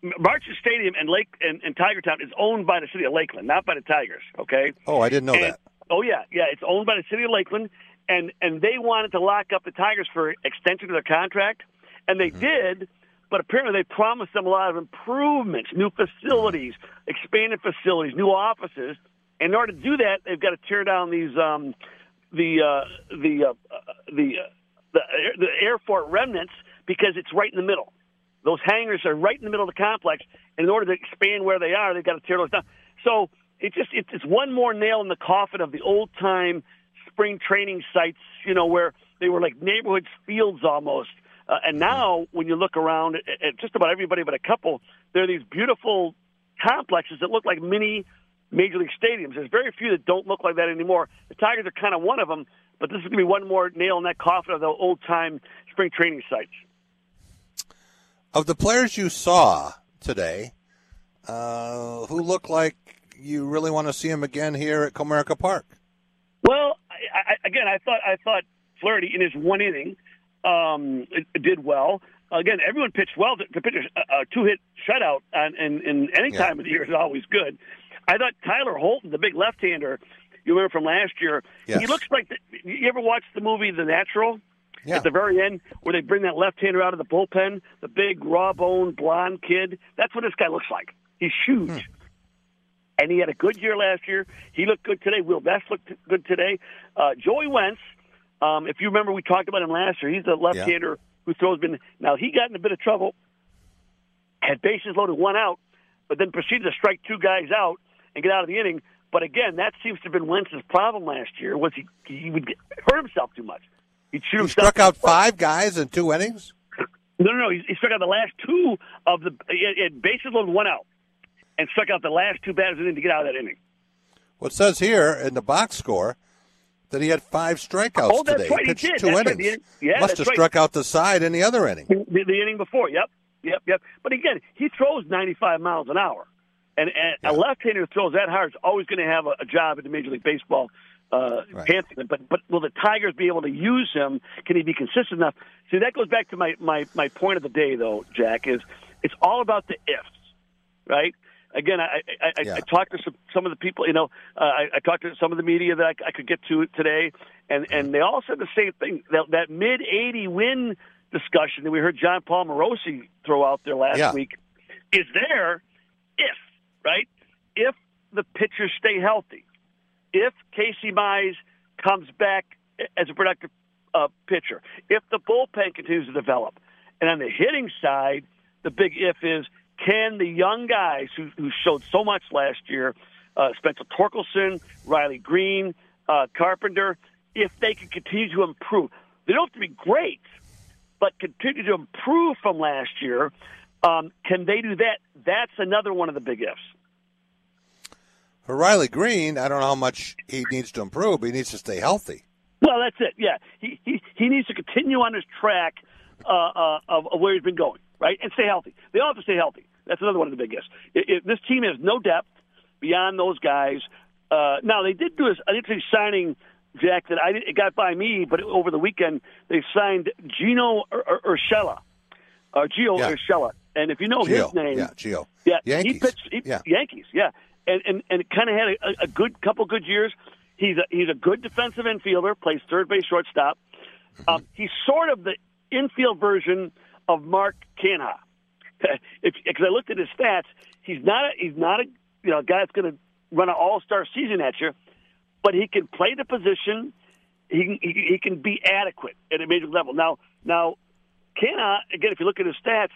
the March's Stadium and Lake and, and Tiger Town is owned by the city of Lakeland, not by the Tigers. Okay. Oh, I didn't know And- that. Oh yeah, yeah. It's owned by the city of Lakeland, and and they wanted to lock up the Tigers for extension of their contract, and they did. But apparently, they promised them a lot of improvements, new facilities, expanded facilities, new offices. In order to do that, they've got to tear down these um, the uh, the uh, uh, the uh, the, air, the airport remnants because it's right in the middle. Those hangars are right in the middle of the complex, and in order to expand where they are, they've got to tear those down. So it just it's one more nail in the coffin of the old time spring training sites, you know, where they were like neighborhood fields almost. Uh, and now, when you look around at, at just about everybody but a couple, there are these beautiful complexes that look like mini major league stadiums. There's very few that don't look like that anymore. The Tigers are kind of one of them, but this is going to be one more nail in that coffin of the old time spring training sites. Of the players you saw today, uh, who look like you really want to see them again here at Comerica Park? Well, I, I, again, I thought I thought Flaherty in his one inning um, did well. Again, everyone pitched well. To, to pitch a, a two-hit shutout on, in, in any Yeah. time of the year is always good. I thought Tyler Holton, the big left-hander, you remember from last year, he looks like. The, you ever watch the movie The Natural? Yeah. At the very end, where they bring that left-hander out of the bullpen, the big raw-boned blonde kid. That's what this guy looks like. He's huge Hmm. And he had a good year last year. He looked good today. Will Best looked good today. Uh, Joey Wentz, um, if you remember, we talked about him last year. He's the left-hander who throws. Been now he got in a bit of trouble, had bases loaded, one out, but then proceeded to strike two guys out and get out of the inning. But again, that seems to have been Wentz's problem last year. Was he he would get, hurt himself too much? He'd shoot He himself. struck out five guys in two innings. No, no, no. He, he struck out the last two of the he had bases loaded, one out, and struck out the last two batters in to get out of that inning. Well, it says here in the box score that he had five strikeouts Oh, that's today. right, he pitched did. two That's right. innings. The- yeah, Must have right. struck out the side in the other inning. The, the inning before, yep, yep, yep. But again, he throws 95 miles an hour, and, and a left-hander who throws that hard is always going to have a, a job at the Major League Baseball uh, pantheon. But but will the Tigers be able to use him? Can he be consistent enough? See, that goes back to my my my point of the day, though, Jack. Is it's all about the ifs, right? Again, I I, I, I talked to some, some of the people. You know, uh, I, I talked to some of the media that I, I could get to today, and and they all said the same thing. That that mid eighty win discussion that we heard Jon Paul Morosi throw out there last Yeah. week is there if right if the pitchers stay healthy, if Casey Mize comes back as a productive uh, pitcher, if the bullpen continues to develop, and on the hitting side, the big if is can the young guys who, who showed so much last year, uh, Spencer Torkelson, Riley Greene, uh, Carpenter, if they can continue to improve, they don't have to be great, but continue to improve from last year. Um, can they do that? That's another one of the big ifs. For Riley Greene, I don't know how much he needs to improve, but he needs to stay healthy. Well, that's it. Yeah, he he, he needs to continue on his track uh, uh, of, of where he's been going, right, and stay healthy. They all have to stay healthy. That's another one of the big ifs. If, if this team has no depth beyond those guys, uh, now they did do an interesting signing, Jack. That I it got by me, but over the weekend they signed Gino Ur- Ur- Urshela, uh, Gio Yeah. Urshela, and if you know Gio, his name, yeah, Gio. yeah, Yankees. he pitched he, Yeah. Yankees, yeah, and and and kind of had a, a good couple good years. He's a he's a good defensive infielder, plays third base, shortstop. Mm-hmm. Um, he's sort of the infield version of Mark Canha. <laughs> Because I looked at his stats, he's not a, he's not a you know guy that's going to run an All Star season at you, but he can play the position. He he, he can be adequate at a major level. Now now Canha again, if you look at his stats,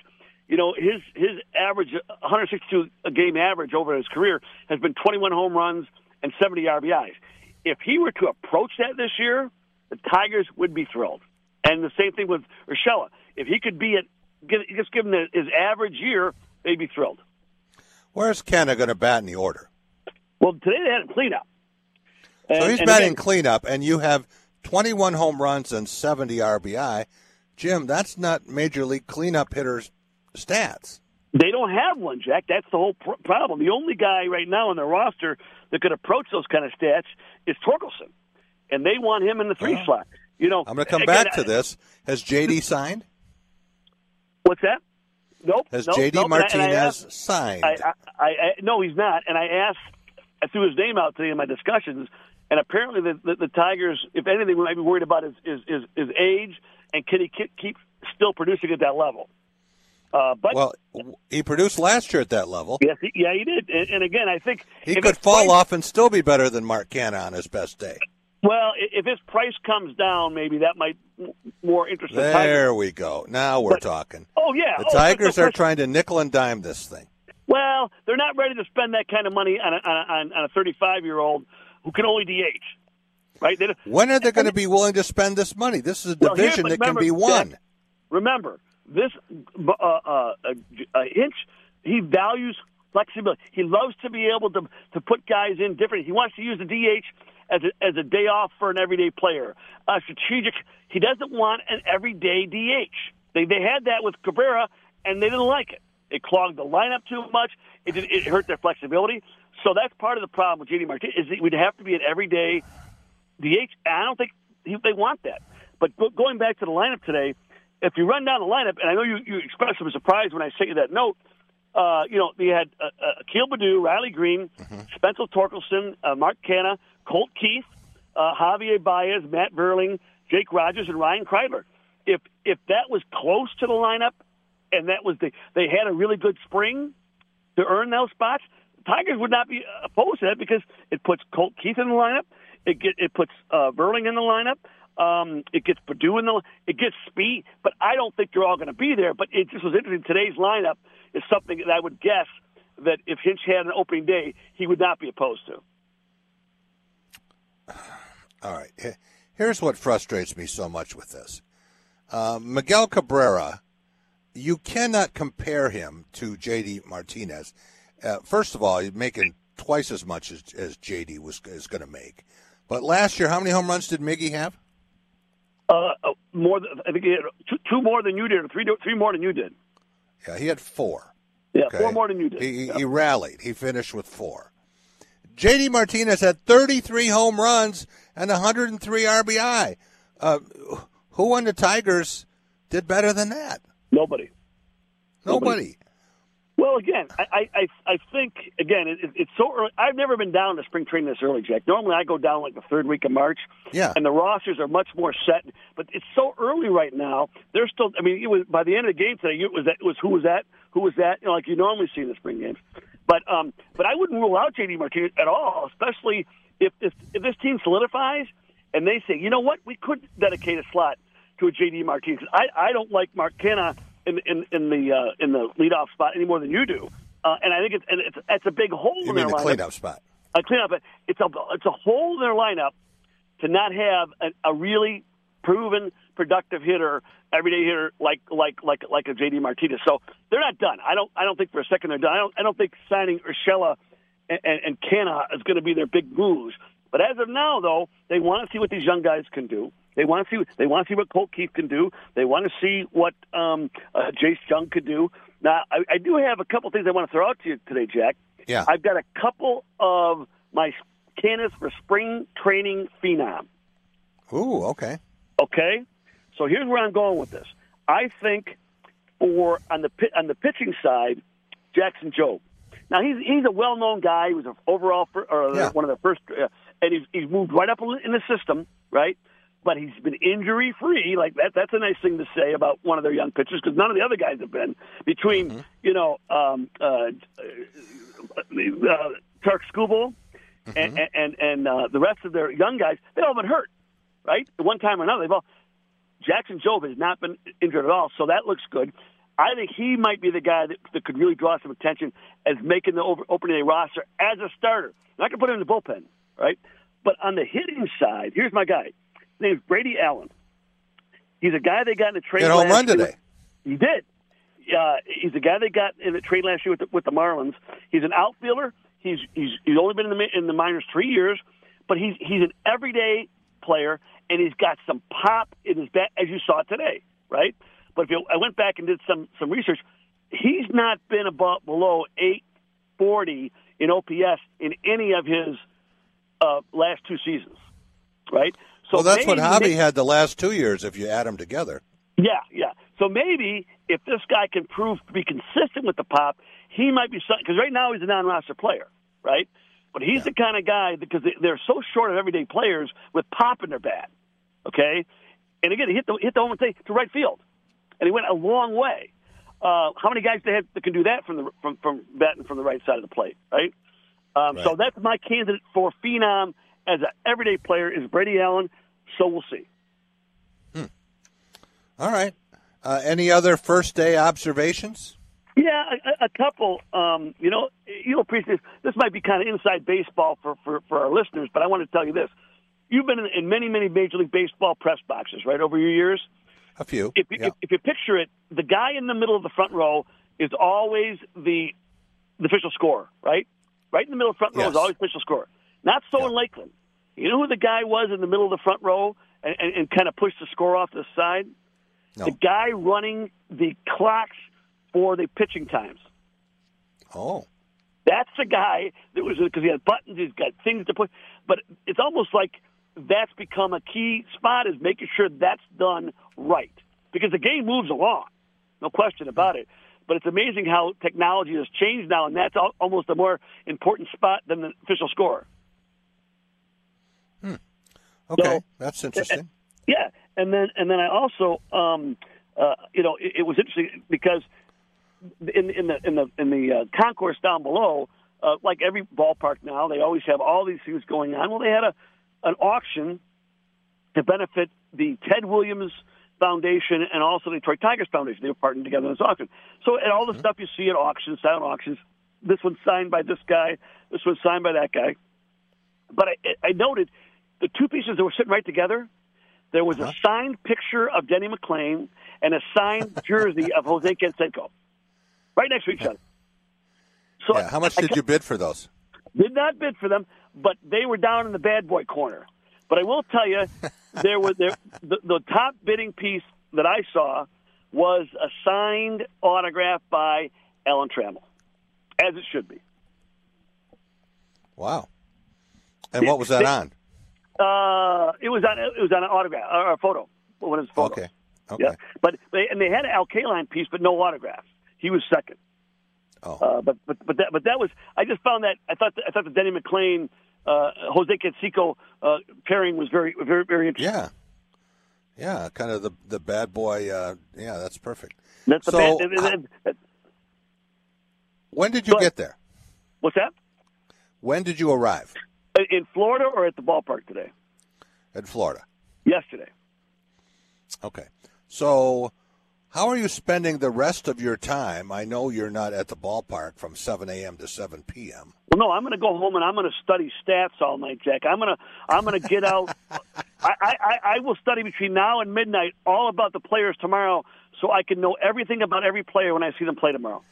you know his his average 162 a game average over his career has been 21 home runs and 70 RBIs. If he were to approach that this year, the Tigers would be thrilled. And the same thing with Urshela. If he could be at give, just give him the, his average year, they'd be thrilled. Where's Canha going to bat in the order? Well, today they had a cleanup. so he's batting again- cleanup, and you have 21 home runs and 70 RBI. Jim, that's not major league cleanup hitters' stats. They don't have one, Jack. That's the whole pr- problem. The only guy right now on their roster that could approach those kind of stats is Torkelson, and they want him in the three uh-huh. slot. You know, I'm going to come again, back to this. Has JD signed? What's that? Nope. Has nope, JD nope. And I- and I Martinez asked- signed? I, I, I, no, he's not. And I asked, I threw his name out today in my discussions, and apparently the, the, the Tigers, if anything, we might be worried about is his, his, his age and can he keep, keep still producing at that level. Uh, but well, he produced last year at that level. yes, he, yeah, he did. And, and again, I think He could fall off and still be better than Mark Canha on his best day. Well, if his price comes down, maybe that might more interest the Tigers. There we go. Now we're But- talking. Oh yeah, The Oh, Tigers are trying to nickel and dime this thing. Well, they're not ready to spend that kind of money on a, on, a- on a 35 year old who can only DH. Right? They, When are they going to be willing to spend this money? This is a Well, here, division that can be won. Remember, this uh, uh, uh, uh, Hinch, he values flexibility. He loves to be able to to put guys in different. He wants to use the DH as a, as a day off for an everyday player. Uh, strategic. He doesn't want an everyday DH. They they had that with Cabrera, and they didn't like it. It clogged the lineup too much. It did, it hurt their flexibility. So that's part of the problem with JD Martinez is it would have to be an everyday DH. I don't think he, they want that. But go, going back to the lineup today, if you run down the lineup, and I know you, you expressed some surprise when I sent you that note, uh, you know, they had uh, uh, Akil Baddoo, Riley Greene, Spencer Torkelson, uh, Mark Canha, Colt Keith, uh, Javier Baez, Matt Vierling, Jake Rogers, and Ryan Kreidler. If if that was close to the lineup, and that was the they had a really good spring to earn those spots, Tigers would not be opposed to that because it puts Colt Keith in the lineup. It get, it puts uh, Verling in the lineup. Um, it gets Purdue in the. It gets Speed, but I don't think they're all going to be there. But it just was interesting. Today's lineup is something that I would guess that if Hinch had an opening day, he would not be opposed to. <sighs> All right. Here's what frustrates me so much with this uh, Miguel Cabrera, you cannot compare him to JD Martinez. Uh, first of all, he's making twice as much as, as JD was is going to make. But last year, how many home runs did Miggy have? Uh, uh, more than I think he had two, two more than you did, or three three more than you did. Yeah, he had four. Yeah, Okay. four more than you did. He, he- Yeah. he rallied. He finished with four. JD Martinez had 33 home runs and 103 RBI. Uh, who on the Tigers did better than that? Nobody. Nobody. Well, again, I, I, I- think again it, it- it's so early. I've never been down to spring training this early, Jack. Normally, I go down like the third week of March. Yeah. And the rosters are much more set, but it's so early right now. They're still. I mean, it was by the end of the game today. It was that it was who was that? Who was that? You know, like you normally see in the spring games. But um, but I wouldn't rule out JD Martinez at all, especially if if, if this team solidifies and they say, you know what, we could dedicate a slot to a JD Martinez. I I don't like Mark Canha in in in the uh, in the leadoff spot any more than you do, uh, and I think it's and it's it's a big hole You in mean their the lineup. cleanup spot? A cleanup. It's a it's a hole in their lineup to not have a, a really proven productive hitter, everyday hitter like like like like a JD Martinez. So they're not done. I don't I don't think for a second they're done. I don't I don't think signing Urshela and, and, and Canha is going to be their big moves. But as of now, though, they want to see what these young guys can do. They want to see they want to see what Colt Keith can do. They want to see what um, uh, Jace Jung could do. Now, I, I do have a couple things I want to throw out to you today, Jack. Yeah. I've got a couple of my candidates for spring training phenom. Ooh, okay. Okay, so here's where I'm going with this. I think for on the on the pitching side, Jackson Jobe. Now he's he's a well known guy. He was an overall fir- or Yeah. one of the first, uh, and he's he's moved right up in the system, right? But he's been injury free. Like that, that's a nice thing to say about one of their young pitchers because none of the other guys have been. Between you know um, uh, uh, Turk Skubal and and and uh, the rest of their young guys, they've all been hurt, right? At one time or another, they've. Jackson Jobe has not been injured at all, so that looks good. I think he might be the guy that, that could really draw some attention as making the over, opening day roster as a starter. Not going to put him in the bullpen, right? But on the hitting side, here's my guy. His name's Brady Allen. He's a guy they got in the trade. Hit home run today. He did. Uh, he's the guy they got in the trade last year with the, with the Marlins. He's an outfielder. He's he's he's only been in the in the minors three years, but he's he's an everyday player, and he's got some pop in his bat, as you saw today, right? But if you, I went back and did some some research, he's not been above below eight forty in OPS in any of his uh, last two seasons, right? So well, that's what maybe- Hobby had the last two years if you add them together. yeah, yeah. So maybe if this guy can prove to be consistent with the pop, he might be something. Because right now he's a non-roster player, right? But he's the kind of guy because they- they're so short of everyday players with pop in their bat. Okay, and again, he hit the hit the home to right field, and he went a long way. Uh, how many guys they have that can do that from the from from batting from the right side of the plate, right? Um, So that's my candidate for phenom as an everyday player is Brady Allen. So we'll see. All right. Uh, any other first day observations? Yeah, a, a couple. Um, you know, you'll appreciate this. This might be kind of inside baseball for, for, for our listeners, but I want to tell you this. You've been in, in many, many Major League Baseball press boxes, right, over your years? A few. If, you if, if you picture it, the guy in the middle of the front row is always the the official scorer, right? Right in the middle of the front row is Yes. always official scorer. Not so in Lakeland. You know who the guy was in the middle of the front row and, and, and kind of pushed the score off to the side? The guy running the clocks for the pitching times. Oh. That's the guy that was because he had buttons, he's got things to put. But it's almost like that's become a key spot is making sure that's done right because the game moves along, no question about it. But it's amazing how technology has changed now, and that's almost a more important spot than the official score. Okay, So- that's interesting. <laughs> Yeah, and then and then I also, um, uh, you know, it, it was interesting because in in the in the in the uh, concourse down below, uh, like every ballpark now, they always have all these things going on. Well, they had a an auction to benefit the Ted Williams Foundation and also the Detroit Tigers Foundation. They were partnering together in this auction. So, and all the stuff you see at auctions, silent auctions, this one's signed by this guy, this one's signed by that guy. But I, I noted the two pieces that were sitting right together. There was a signed picture of Denny McLain and a signed <laughs> jersey of Jose Canseco, right next to each other. So yeah, how much I did you bid for those? did not bid for them, but they were down in the bad boy corner. But I will tell you, <laughs> there were there the, the top bidding piece that I saw was a signed autograph by Alan Trammell, as it should be. Wow. And what was that on? Uh, it was on it was on an autograph or a photo. What is photo? Okay. Okay. Yeah, but they and they had an Al Kaline piece, but no autograph. He was second. Oh. Uh, but but but that but that was I just found that I thought I thought the Denny McLain uh, Jose Canseco uh, pairing was very very very interesting. Yeah. Yeah, kind of the the bad boy. Uh, yeah, that's perfect. That's the so, bad, when did you get there? What's that? When did you arrive? In Florida or at the ballpark today? In Florida. Yesterday. Okay. So, How are you spending the rest of your time? I know you're not at the ballpark from 7 a.m. to 7 p.m. Well, no, I'm going to go home and I'm going to study stats all night, Jack. I'm going to I'm going to get out. <laughs> I, I I will study between now and midnight all about the players tomorrow, so I can know everything about every player when I see them play tomorrow.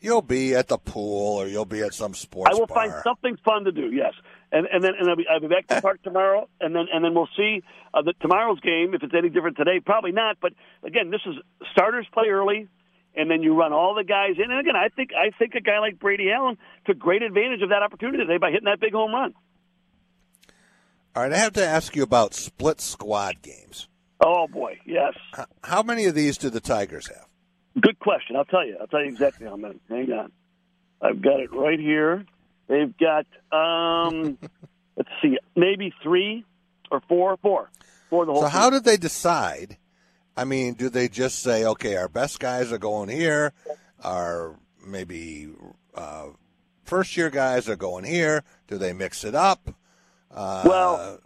You'll be at the pool or you'll be at some sports I will bar. find something fun to do. Yes, and and then and I'll be, I'll be back to the park tomorrow, and then and then we'll see uh, the, tomorrow's game if it's any different today. Probably not, but again, this is starters play early, and then you run all the guys in. And again, I think I think a guy like Brady Allen took great advantage of that opportunity today by hitting that big home run. All right, I have to ask you about split squad games. Oh boy, yes. H- How many of these do the Tigers have? Good question. I'll tell you. I'll tell you exactly how many. Hang on. I've got it right here. They've got um <laughs> let's see, maybe three or four, four, four the whole. So how team. did they decide? I mean, do they just say, okay, our best guys are going here, our maybe uh, first year guys are going here? Do they mix it up? Uh, well,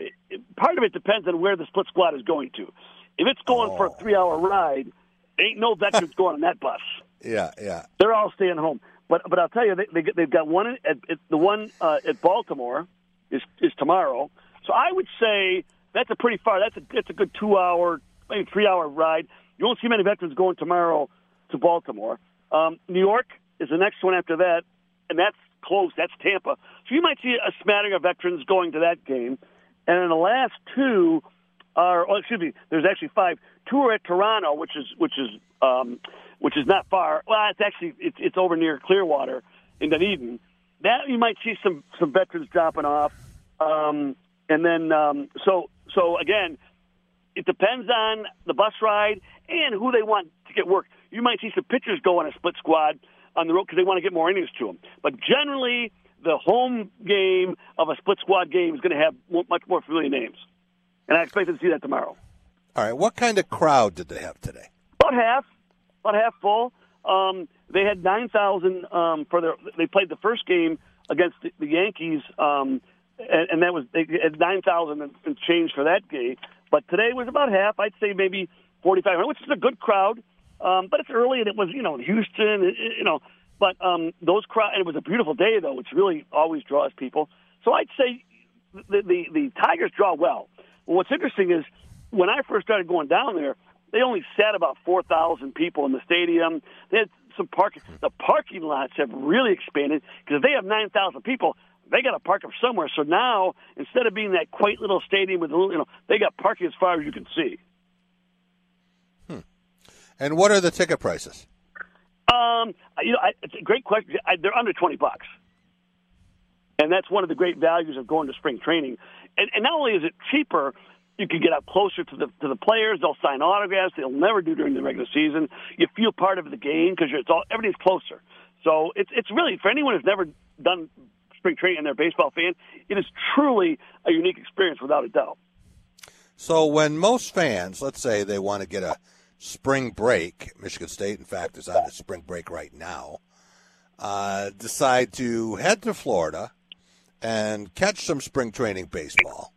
part of it depends on where the split squad is going to. If it's going for a three-hour ride, ain't no veterans <laughs> going on that bus. yeah, yeah. They're all staying home. But but I'll tell you, they, they they've got one at, at the one uh, at Baltimore is is tomorrow. So I would say that's a pretty far. That's a that's a good two-hour, maybe three-hour ride. You won't see many veterans going tomorrow to Baltimore. Um, New York is the next one after that, and that's close. That's Tampa. So you might see a smattering of veterans going to that game. And then the last two are, oh, excuse me, there's actually five. Two are at Toronto, which is which is um, which is not far. Well, it's actually it's it's over near Clearwater in Dunedin. That you might see some some veterans dropping off. Um, and then um, so so again, it depends on the bus ride and who they want to get work. You might see some pitchers go on a split squad on the road because they want to get more innings to them. But generally, the home game of a split squad game is going to have much more familiar names, and I expect to see that tomorrow. All right, what kind of crowd did they have today? About half, about half full. Um, they had nine thousand um, for their. They played the first game against the, the Yankees, um, and, and that was they had nine thousand and change for that game. But today was about half. I'd say maybe forty five hundred, which is a good crowd. Um, but it's early, and it was you know in Houston, you know. But um, those crowd, and it was a beautiful day though, which really always draws people. So I'd say the the, the Tigers draw. Well, what's interesting is when I first started going down there, they only sat about four thousand people in the stadium. They had some parking. The parking lots have really expanded because if they have nine thousand people, they got to park them somewhere. So now, instead of being that quaint little stadium with a little, you know, they got parking as far as you can see. And what are the ticket prices? Um, you know, I, it's a great question. I, they're under twenty bucks, and that's one of the great values of going to spring training. And, and not only is it cheaper, you can get up closer to the to the players. They'll sign autographs. They'll never do during the regular season. You feel part of the game because it's all everything's closer. So it's it's really for anyone who's never done spring training and they're a baseball fan, it is truly a unique experience without a doubt. So when most fans, let's say they want to get a spring break, Michigan State, in fact, is on a spring break right now, uh, decide to head to Florida and catch some spring training baseball,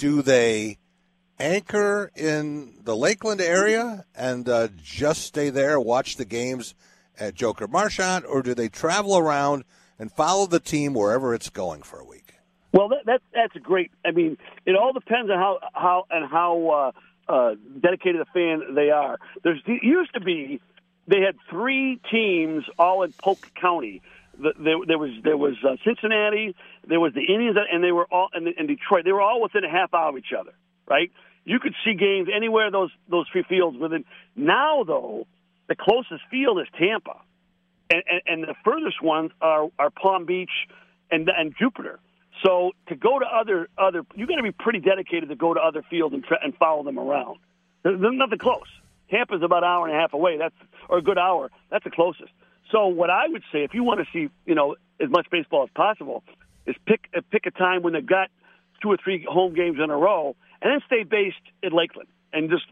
do they anchor in the Lakeland area and uh, just stay there, watch the games at Joker Marchant, or do they travel around and follow the team wherever it's going for a week? Well, that, that that's great. I mean, it all depends on how how and how uh, uh, dedicated a fan they are. There's used to be they had three teams all in Polk County. The, there, there was there was uh, Cincinnati, there was the Indians, and they were all and, and Detroit. They were all within a half hour of each other, right? You could see games anywhere those those three fields within. Now, though, the closest field is Tampa, and, and, and the furthest ones are, are Palm Beach and and Jupiter. So to go to other other, you got to be pretty dedicated to go to other fields and, and follow them around. There's nothing close. Tampa's about an hour and a half away. That's or a good hour. That's the closest. So what I would say, if you want to see, you know, as much baseball as possible, is pick uh, pick a time when they've got two or three home games in a row, and then stay based in Lakeland, and just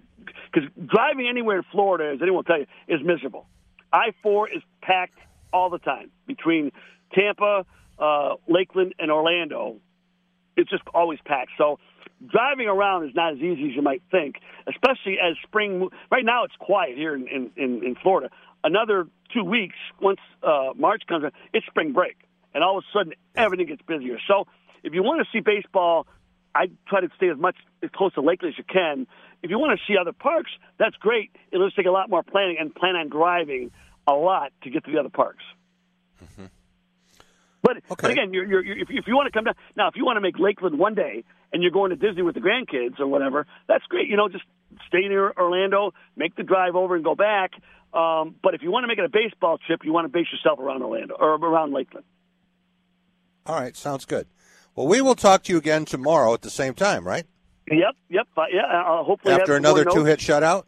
because driving anywhere in Florida, as anyone will tell you, is miserable. I four is packed all the time between Tampa, uh, Lakeland, and Orlando. it's just always packed. So driving around is not as easy as you might think, especially as spring. Right now, it's quiet here in, in, in Florida. Another two weeks, once uh, March comes, in, it's spring break, and all of a sudden everything gets busier. So if you want to see baseball, I try to stay as much as close to Lakeland as you can. If you want to see other parks, that's great. It'll just take a lot more planning and plan on driving a lot to get to the other parks. But, but again, you're, you're, you're, if, if you want to come down now, if you want to make Lakeland one day and you're going to Disney with the grandkids or whatever, that's great. You know, just stay near Orlando, make the drive over, and go back. Um, but if you want to make it a baseball trip, you want to base yourself around Orlando or around Lakeland. All right, sounds good. Well, we will talk to you again tomorrow at the same time, right? Yep, yep, uh, yeah. Uh, hopefully After another two-hit shutout.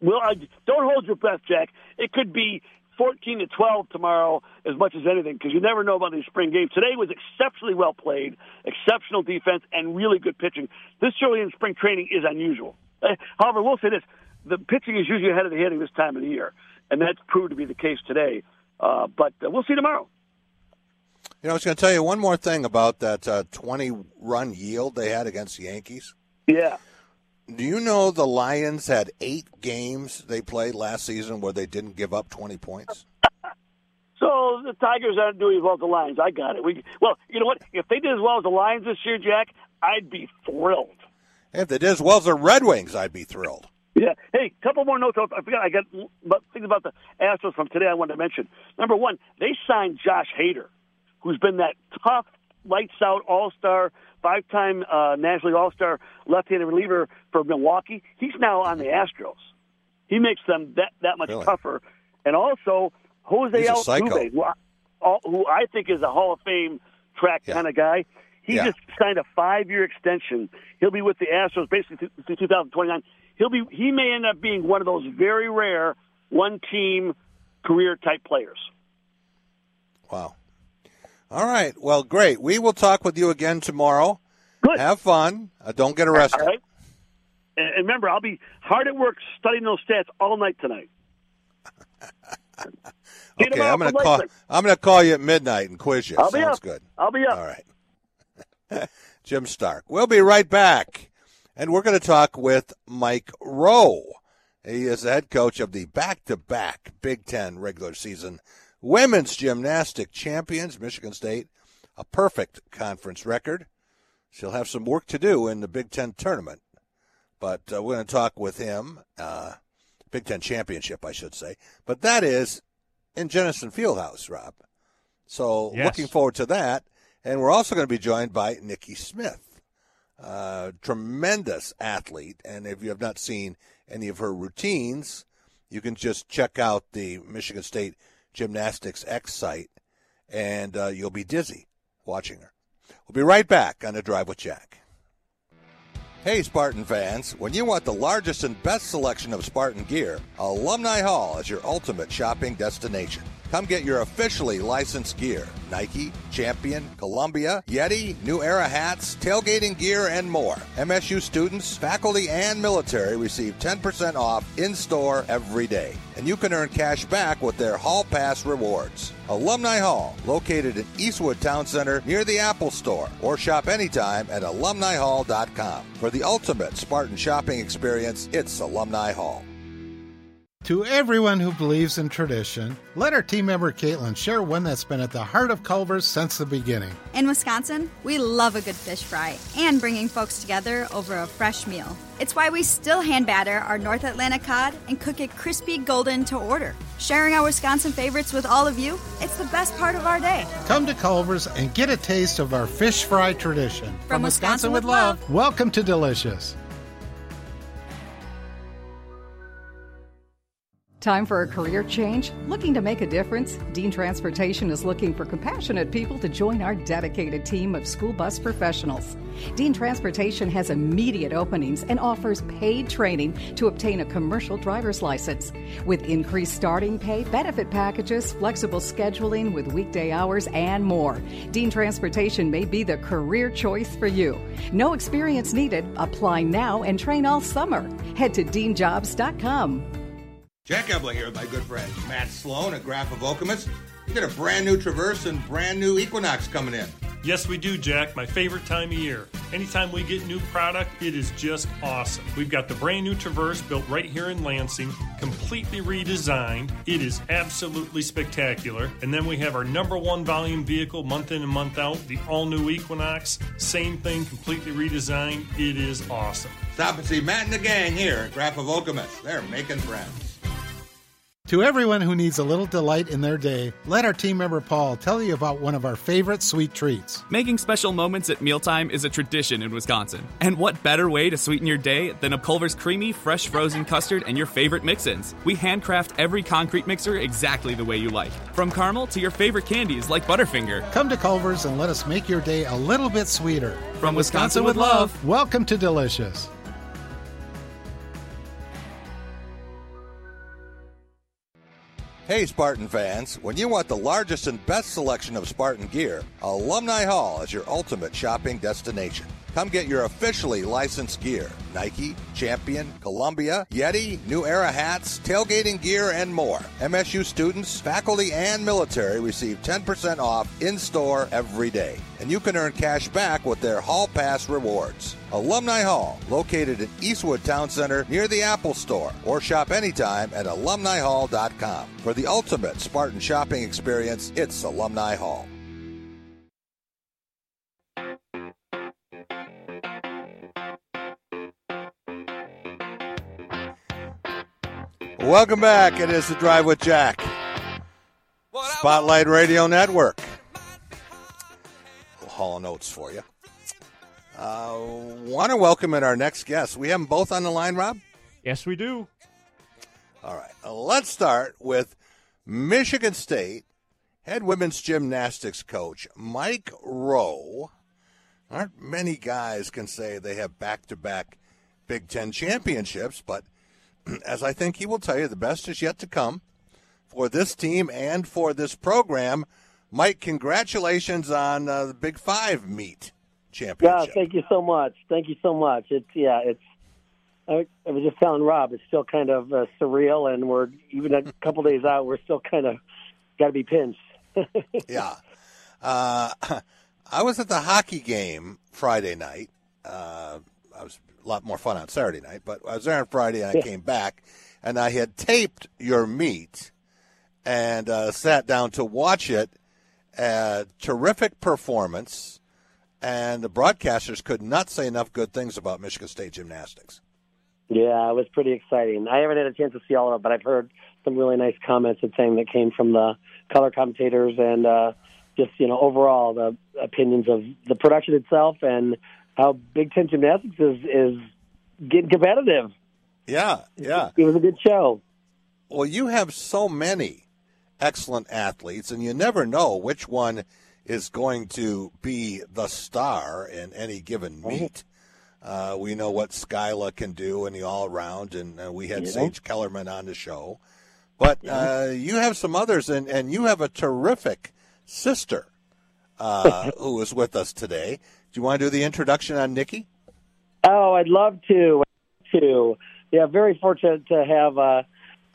Well, uh, don't hold your breath, Jack. It could be 14 to 12 tomorrow as much as anything because you never know about these spring games. Today was exceptionally well played, exceptional defense, and really good pitching. This early in spring training is unusual. Uh, However, we'll say this: the pitching is usually ahead of the hitting this time of the year, and that's proved to be the case today. Uh, but uh, we'll see tomorrow. You know, I was going to tell you one more thing about that uh, 20-run yield they had against the Yankees. Yeah. Do you know the Lions had eight games they played last season where they didn't give up 20 points? So the Tigers aren't doing as well as the Lions. I got it. We well, you know what? If they did as well as the Lions this year, Jack, I'd be thrilled. If they did as well as the Red Wings, I'd be thrilled. Yeah. Hey, couple more notes. I forgot. I got things about the Astros from today. I wanted to mention. Number one, they signed Josh Hader, who's been that tough, lights out All Star, five time uh, National League All Star left-handed reliever for Milwaukee. He's now on the Astros. He makes them that that much Really? tougher. And also Jose. Altuve, who I, who I think is a Hall of Fame track kind of guy. He Yeah. just signed a five-year extension. He'll be with the Astros basically through 2029. He'll be. He may end up being one of those very rare one-team career type players. Wow. All right. Well, great. We will talk with you again tomorrow. Good. Have fun. Uh, don't get arrested. All right. And, remember, I'll be hard at work studying those stats all night tonight. <laughs> Okay, I'm going to call. I'm going to call you at midnight and quiz you. I'll be Sounds up. good. I'll be up. All right. <laughs> Jim Stark. We'll be right back, and we're going to talk with Mike Rowe. He is the head coach of the back-to-back Big Ten regular season women's gymnastic champions, Michigan State, a perfect conference record. She'll have some work to do in the Big Ten tournament, but uh, we're going to talk with him. Uh, Big Ten championship, I should say. But that is in Jenison Fieldhouse, Rob. So Yes. looking forward to that. And we're also going to be joined by Nikki Smith, tremendous athlete. And if you have not seen any of her routines, you can just check out the Michigan State Gymnastics X site, and uh, you'll be dizzy watching her. We'll be right back on the Drive with Jack. Hey, Spartan fans, when you want the largest and best selection of Spartan gear, Alumni Hall is your ultimate shopping destination. Come get your officially licensed gear Nike, Champion, Columbia, Yeti, New Era hats, tailgating gear, and more. MSU students, faculty, and military receive 10% off in store every day. And you can earn cash back with their Hall Pass rewards. Alumni Hall, located in Eastwood Town Center near the Apple Store, or shop anytime at alumnihall.com. For the ultimate Spartan shopping experience, it's Alumni Hall. To everyone who believes in tradition, let our team member Caitlin share one that's been at the heart of Culver's since the beginning. In Wisconsin, we love a good fish fry and bringing folks together over a fresh meal. It's why we still hand batter our North Atlantic cod and cook it crispy golden to order. Sharing our Wisconsin favorites with all of you, it's the best part of our day. Come to Culver's and get a taste of our fish fry tradition. From Wisconsin with love. Welcome to Delicious. Time for a career change? Looking to make a difference? Dean Transportation is looking for compassionate people to join our dedicated team of school bus professionals. Dean Transportation has immediate openings and offers paid training to obtain a commercial driver's license. With increased starting pay, benefit packages, flexible scheduling with weekday hours, and more, Dean Transportation may be the career choice for you. No experience needed. Apply now and train all summer. Head to deanjobs.com. Jack Ebling here with my good friend Matt Sloan at Graff of Okemos. You got a brand new Traverse and brand new Equinox coming in. Yes, we do, Jack. My favorite time of year. Anytime we get new product, it is just awesome. We've got the brand new Traverse built right here in Lansing, completely redesigned. It is absolutely spectacular. And then we have our number one volume vehicle month in and month out, the all new Equinox. Same thing, completely redesigned. It is awesome. Stop and see Matt and the gang here at Graff of Okemos. They're making friends. To everyone who needs a little delight in their day, let our team member Paul tell you about one of our favorite sweet treats. Making special moments at mealtime is a tradition in Wisconsin. And what better way to sweeten your day than a Culver's creamy, fresh frozen custard and your favorite mix ins? We handcraft every concrete mixer exactly the way you like. From caramel to your favorite candies like Butterfinger. Come to Culver's and let us make your day a little bit sweeter. From Wisconsin with love. Welcome to Delicious. Hey, Spartan fans, when you want the largest and best selection of Spartan gear, Alumni Hall is your ultimate shopping destination. Come get your officially licensed gear Nike, Champion, Columbia, Yeti, New Era hats, tailgating gear, and more. MSU students, faculty, and military receive 10% off in store every day. And you can earn cash back with their Hall Pass rewards. Alumni Hall, located in Eastwood Town Center near the Apple Store, or shop anytime at alumnihall.com. For the ultimate Spartan shopping experience, it's Alumni Hall. Welcome back. It is the Drive with Jack. Spotlight Radio Network. Hall of Notes for you. Uh, Want to welcome in our next guest. We have them both on the line, Rob? Yes, we do. All right. Uh, let's start with Michigan State head women's gymnastics coach Mike Rowe. Aren't many guys can say they have back to back Big Ten championships, but <clears throat> as I think he will tell you, the best is yet to come for this team and for this program. Mike, congratulations on uh, the Big Five meet championship. Yeah, thank you so much. Thank you so much. It's yeah, it's. I, I was just telling Rob, it's still kind of uh, surreal, and we're even a <laughs> couple days out. We're still kind of got to be pinched. <laughs> yeah. Uh, <clears throat> I was at the hockey game Friday night. Uh, I was lot more fun on Saturday night, but I was there on Friday and I came back and I had taped your meet and uh, sat down to watch it. Uh, terrific performance, and the broadcasters could not say enough good things about Michigan State gymnastics. Yeah, it was pretty exciting. I haven't had a chance to see all of it, but I've heard some really nice comments and saying that came from the color commentators and uh, just you know overall the opinions of the production itself and how Big Ten gymnastics is is getting competitive. Yeah, yeah. It was a good show. Well, you have so many excellent athletes, and you never know which one is going to be the star in any given meet. Uh, we know what Skyla can do in the all around, and uh, we had Yeah. Sage Kellerman on the show. But uh, you have some others, and, and you have a terrific sister uh, <laughs> who is with us today. Do you want to do the introduction on Nikki? Oh, I'd love to. To yeah, very fortunate to have uh,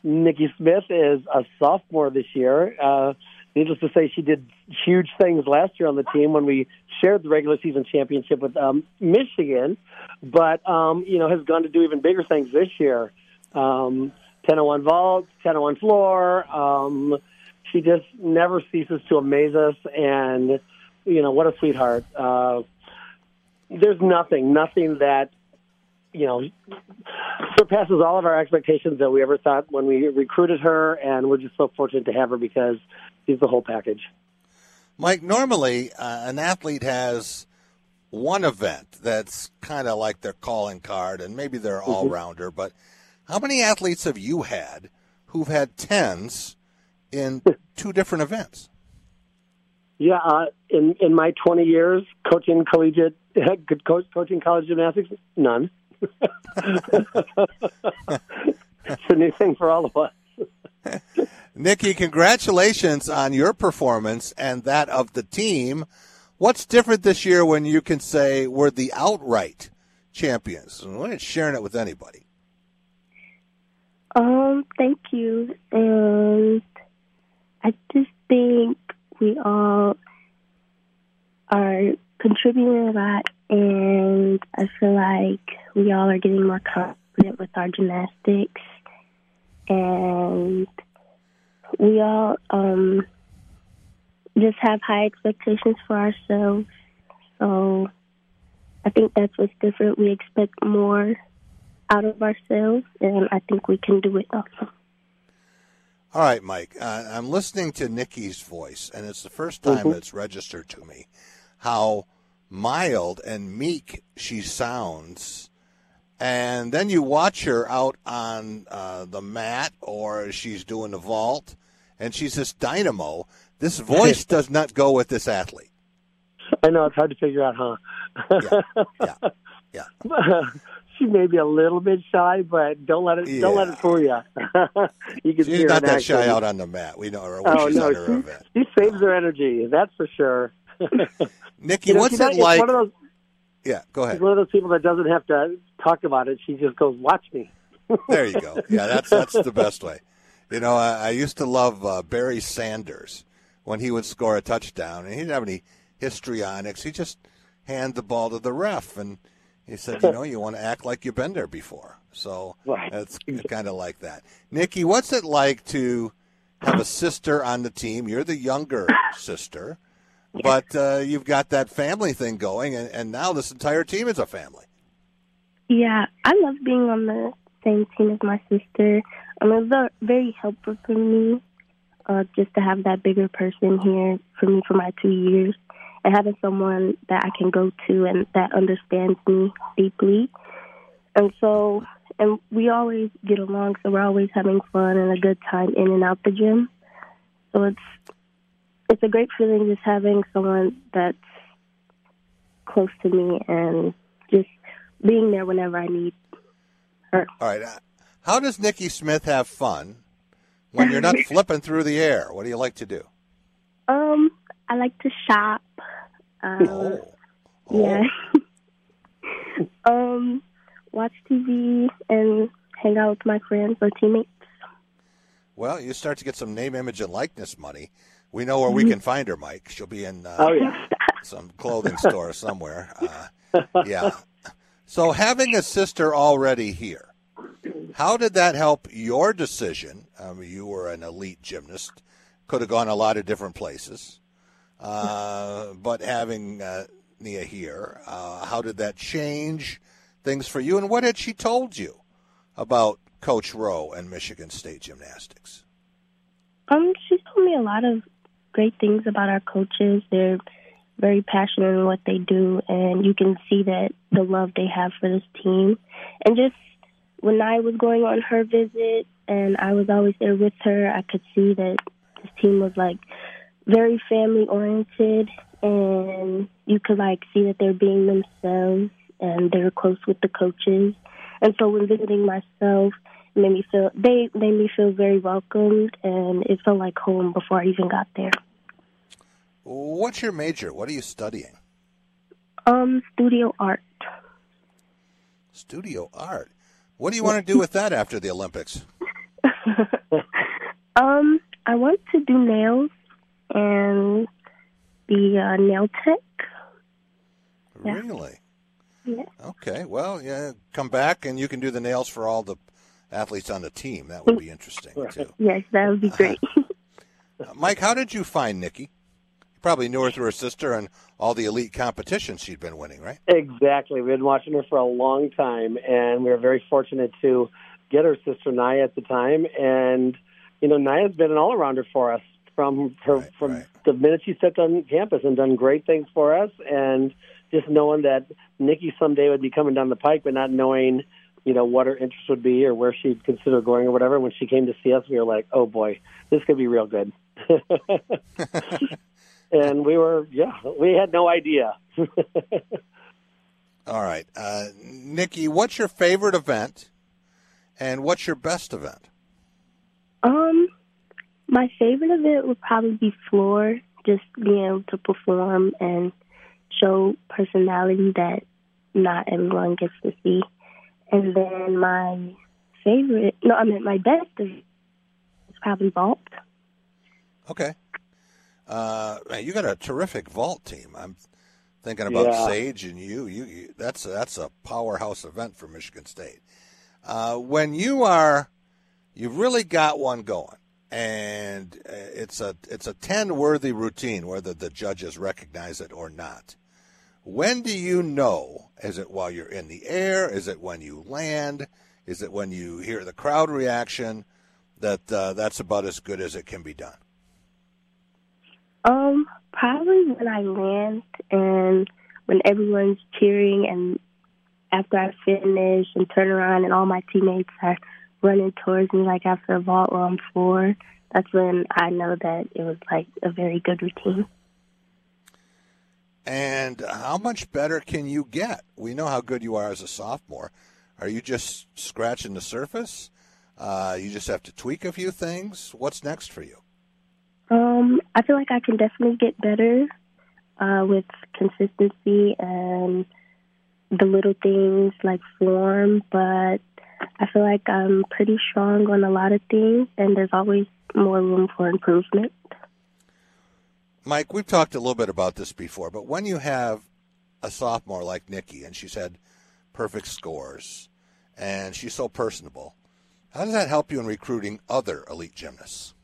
Nikki Smith is a sophomore this year. Uh, needless to say, she did huge things last year on the team when we shared the regular season championship with um, Michigan, but um, you know has gone to do even bigger things this year. Um, 1001 vault, 1001 floor. Um, she just never ceases to amaze us, and you know what a sweetheart. Uh, there's nothing, nothing that you know surpasses all of our expectations that we ever thought when we recruited her, and we're just so fortunate to have her because she's the whole package. Mike, normally uh, an athlete has one event that's kind of like their calling card, and maybe they're Mm-hmm. all rounder. But how many athletes have you had who've had tens in <laughs> two different events? Yeah, uh, in in my 20 years coaching collegiate, <laughs> good coach, coaching college gymnastics, none. <laughs> it's a new thing for all of us. <laughs> Nikki, congratulations on your performance and that of the team. What's different this year when you can say we're the outright champions? We're not sharing it with anybody. Um, thank you. And I just think we all are contributing a lot, and I feel like we all are getting more confident with our gymnastics, and we all um, just have high expectations for ourselves. So I think that's what's different. We expect more out of ourselves, and I think we can do it also. All right, Mike. Uh, I'm listening to Nikki's voice, and it's the first time Mhm. it's registered to me how mild and meek she sounds. And then you watch her out on uh, the mat, or she's doing the vault, and she's this dynamo. This voice <laughs> does not go with this athlete. I know it's hard to figure out, huh? Yeah, yeah, <laughs> <laughs> she may be a little bit shy, but don't let it don't let it fool you. <laughs> you can She's not that shy out on the mat. We know her Oh she's no, she, she saves her energy. That's for sure. <laughs> Nikki, You know, what's it like? One of those, Yeah, go ahead. she's one of those people that doesn't have to talk about it. She just goes, "Watch me." There you go. Yeah, that's that's the best way. You know, I, I used to love uh, Barry Sanders when he would score a touchdown, and he didn't have any histrionics. He just hand the ball to the ref, and he said, "You know, you want to act like you've been there before." So it's kind of like that. Nikki, what's it like to have a sister on the team? You're the younger sister, but uh, you've got that family thing going, and, and now this entire team is a family. Yeah, I love being on the same team as my sister. Um, it was a- very helpful for me uh, just to have that bigger person here for me for my two years and having someone that I can go to and that understands me deeply. And so, and we always get along, so we're always having fun and a good time in and out the gym. So it's it's a great feeling just having someone that's close to me and just being there whenever I need her. All right. uh, How does Nikki Smith have fun when you're not <laughs> flipping through the air? What do you like to do? Um, I like to shop. Um, Oh. Yeah. <laughs> um, watch TV and hang out with my friends or teammates. Well, you start to get some name, image, and likeness money. We know where we can find her, Mike. She'll be in uh, Oh, yeah. some clothing store <laughs> somewhere. Uh, yeah. So having a sister already here, how did that help your decision? Um, you were an elite gymnast, could have gone a lot of different places, uh, but having uh, Nia here, uh, how did that change things for you? And what had she told you about Coach Rowe and Michigan State Gymnastics? Um, she told me a lot of great things about our coaches. They're very passionate in what they do, and you can see that the love they have for this team. And just when I was going on her visit, and I was always there with her, I could see that this team was like very family oriented, and you could like see that they're being themselves, and they're close with the coaches. And so when visiting myself, it made me feel they made me feel very welcomed, and it felt like home before I even got there. What's your major? What are you studying? Um, studio art. Studio art. What do you want to do with that after the Olympics? <laughs> Um, I want to do nails and the a nail tech. Yeah. Really? Yeah. Okay. Well, yeah. Come back and you can do the nails for all the athletes on the team. That would be interesting too. Yes, that would be great. Uh, <laughs> <laughs> Mike, how did you find Nikki? You probably knew her through her sister and all the elite competitions she'd been winning, right? Exactly. We've been watching her for a long time, and we were very fortunate to get her sister Naya at the time. And you know, Naya's been an all-arounder for us from her from the minute she stepped on campus and done great things for us. And just knowing that Nikki someday would be coming down the pike, but not knowing, you know, what her interest would be or where she'd consider going or whatever. When she came to see us, we were like, oh boy, this could be real good. <laughs> <laughs> and we were, yeah, we had no idea. <laughs> All right. Uh, Nikki, what's your favorite event and what's your best event? Um, my favorite event would probably be floor, just being able to perform and show personality that not everyone gets to see. And then my favorite, no, I mean my best event is probably vault. Okay. Uh, man, you got a terrific vault team. I'm Thinking about Yeah. Sage and you, you, you that's that's a powerhouse event for Michigan State. Uh, when you are, you've really got one going, and uh, it's a it's a ten worthy routine, whether the judges recognize it or not. When do you know? Is it while you're in the air? Is it when you land? Is it when you hear the crowd reaction? That uh, that's about as good as it can be done. Um, probably when I land and when everyone's cheering and after I finish and turn around and all my teammates are running towards me like after a vault where I'm four, that's when I know that it was like a very good routine. And how much better can you get? We know how good you are as a sophomore. Are you just scratching the surface? Uh, you just have to tweak a few things. What's next for you? Um, I feel like I can definitely get better uh, with consistency and the little things like form, but I feel like I'm pretty strong on a lot of things, and there's always more room for improvement. Mike, we've talked a little bit about this before, but when you have a sophomore like Nikki and she's had perfect scores and she's so personable, how does that help you in recruiting other elite gymnasts?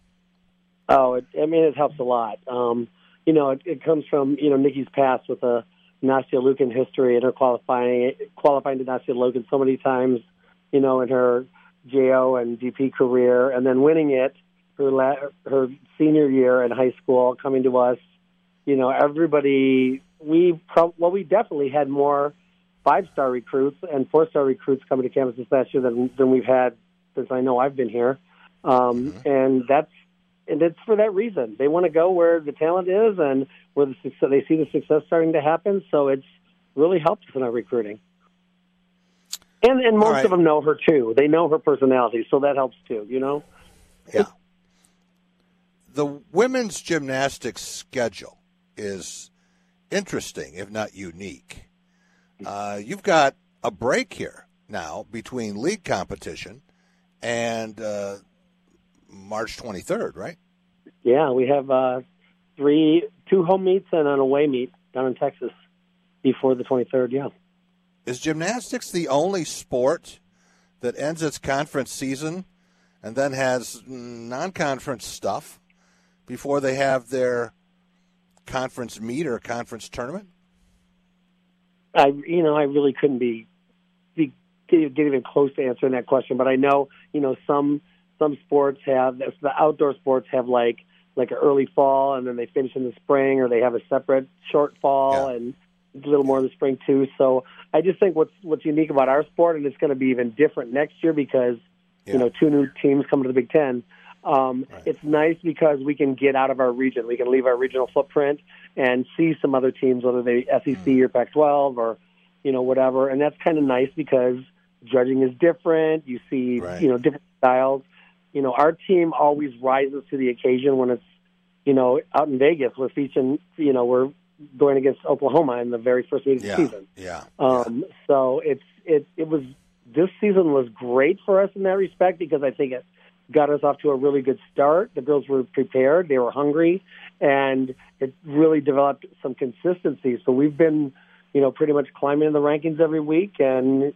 Oh, it, I mean, it helps a lot. Um, you know, it, it comes from you know Nikki's past with a Nastia Liukin history and her qualifying qualifying to Nastia Liukin so many times. You know, in her JO and DP career, and then winning it her la- her senior year in high school, coming to us. You know, everybody we pro- well, we definitely had more five star recruits and four star recruits coming to campus this last year than than we've had since I know I've been here. Um, And that's and it's for that reason. They want to go where the talent is and where the success, they see the success starting to happen. So it's really helped us in our recruiting. And and most right. of them know her too. They know her personality, so that helps too. You know. Yeah. The women's gymnastics schedule is interesting, if not unique. Uh, you've got a break here now between league competition and uh, March 23rd, right? Yeah, we have uh, three, two home meets and an away meet down in Texas before the 23rd. Yeah. Is gymnastics the only sport that ends its conference season and then has non-conference stuff before they have their conference meet or conference tournament? I, you know, I really couldn't be, be get, even close to answering that question. But I know, you know, some some sports have the outdoor sports have like like an early fall, and then they finish in the spring, or they have a separate short fall and a little more in the spring too. So I just think what's what's unique about our sport, and it's going to be even different next year because you know two new teams coming to the Big Ten. Um, It's nice because we can get out of our region. We can leave our regional footprint and see some other teams, whether they be SEC or Pac-12 or you know whatever. And that's kind of nice because judging is different. You see you know different styles. You know our team always rises to the occasion when it's you know out in Vegas. We're featuring you know we're going against Oklahoma in the very first meeting Yeah, of the season. yeah. Um, So it's it it was this season was great for us in that respect because I think it got us off to a really good start. The girls were prepared, they were hungry, and it really developed some consistency. So we've been, you know, pretty much climbing in the rankings every week and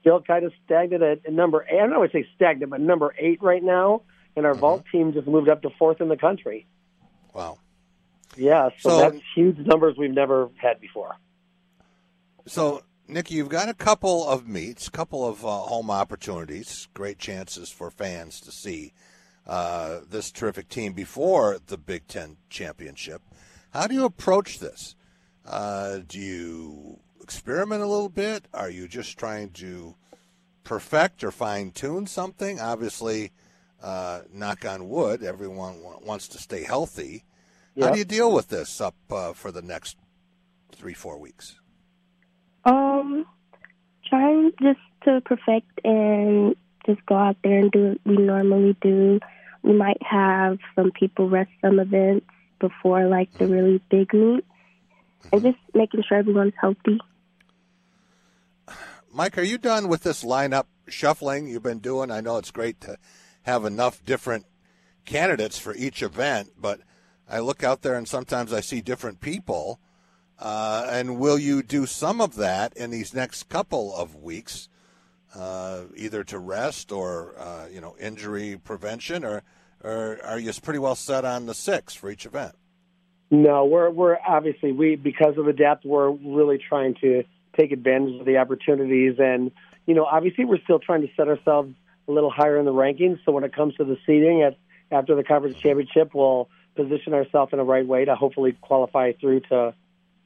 still kind of stagnant at number eight. I don't know if say stagnant, but number eight right now. And our vault team just moved up to fourth in the country. Wow. Yeah, so, So- that's huge numbers we've never had before. So, Nikki, you've got a couple of meets, a couple of uh, home opportunities, great chances for fans to see uh, this terrific team before the Big Ten championship. How do you approach this? Uh, do you experiment a little bit? Are you just trying to perfect or fine tune something? Obviously, uh, knock on wood, everyone wa- wants to stay healthy. How do you deal with this up uh, for the next three, four weeks? Um, trying just to perfect and just go out there and do what we normally do. We might have some people rest some events before like the really big meets, and just making sure everyone's healthy. Mike, are you done with this lineup shuffling you've been doing? I know it's great to have enough different candidates for each event, but I look out there and sometimes I see different people. Uh, and will you do some of that in these next couple of weeks, uh, either to rest or uh, you know injury prevention, or or are you pretty well set on the six for each event? No, we're we're obviously we because of the depth, we're really trying to take advantage of the opportunities, and you know, obviously, we're still trying to set ourselves a little higher in the rankings. So when it comes to the seeding at after the conference championship, we'll position ourselves in the right way to hopefully qualify through to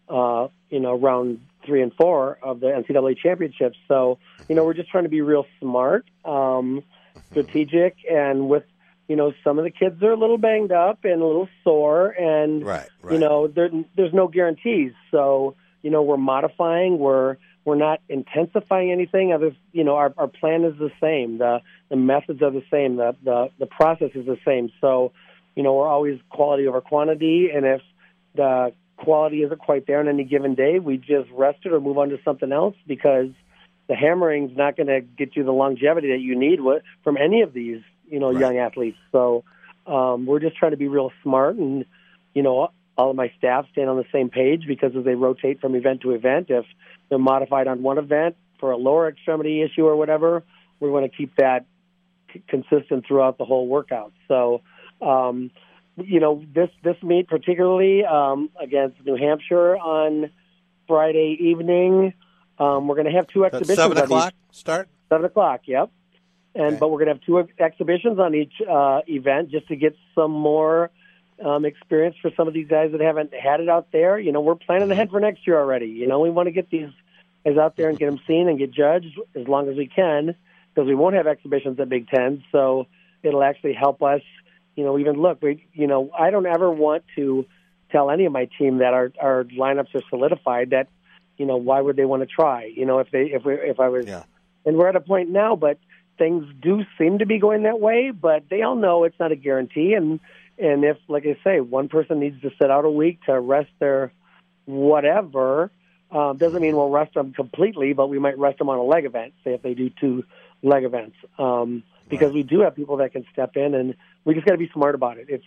uh, you know round three and four of the NCAA championship. So you know, we're just trying to be real smart, um, strategic, and with you know, some of the kids are a little banged up and a little sore, and right, you know, there, there's no guarantees. So you know, we're modifying, we're we're not intensifying anything. Other, you know, our our plan is the same. The the methods are the same. The the the process is the same. So, you know, we're always quality over quantity, and if the quality isn't quite there on any given day, we just rest it or move on to something else because the hammering's not going to get you the longevity that you need from any of these you know, right. young athletes. So um, we're just trying to be real smart and, you know, all of my staff stand on the same page because as they rotate from event to event, if they're modified on one event for a lower extremity issue or whatever, we want to keep that c- consistent throughout the whole workout. So, um, you know, this this meet particularly um, against New Hampshire on Friday evening, um, we're going to have two exhibitions. seven o'clock start. Seven o'clock. Yep and okay. but we're going to have two exhibitions on each uh, event just to get some more um, experience for some of these guys that haven't had it out there. You know, we're planning ahead for next year already. You know, we want to get these guys out there and get them seen and get judged as long as we can because we won't have exhibitions at Big Ten, so it'll actually help us. You know, even look, we, you know, I don't ever want to tell any of my team that our our lineups are solidified. That, you know, why would they want to try? You know, if they if we if I was, yeah. and we're at a point now, but things do seem to be going that way, but they all know it's not a guarantee. And and if, like I say, one person needs to sit out a week to rest their whatever, um, doesn't mean we'll rest them completely, but we might rest them on a leg event. Say if they do two leg events, um, because right. we do have people that can step in, and we just got to be smart about it. It's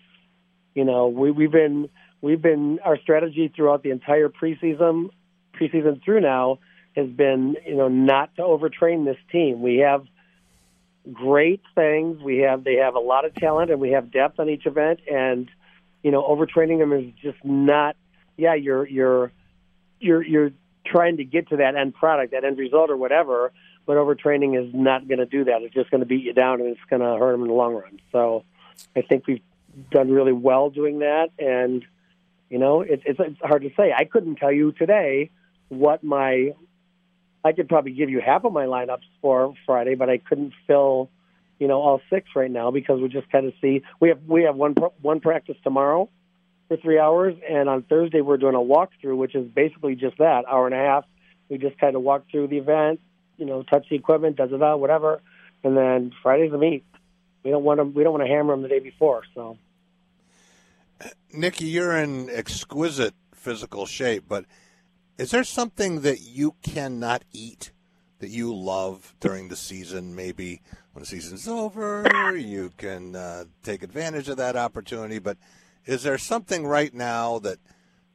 you know we we've been we've been our strategy throughout the entire preseason preseason through now has been you know not to overtrain this team. We have great things. We have they have a lot of talent and we have depth on each event and you know overtraining them is just not yeah you're you're you're you're trying to get to that end product that end result or whatever but overtraining is not going to do that. It's just going to beat you down and it's going to hurt them in the long run. So I think we've done really well doing that and you know it, it's it's hard to say. I couldn't tell you today what my I could probably give you half of my lineups for Friday, but I couldn't fill, you know, all six right now because we just kind of see we have we have one one practice tomorrow for three hours, and on Thursday we're doing a walkthrough, which is basically just that hour and a half. We just kind of walk through the event, you know, touch the equipment, does it out, whatever, and then Friday's the meet. We don't want to we don't want to hammer them the day before, so. Nikki, you're in exquisite physical shape, but is there something that you cannot eat that you love during the season? Maybe when the season's over, <laughs> you can uh, take advantage of that opportunity. But is there something right now that,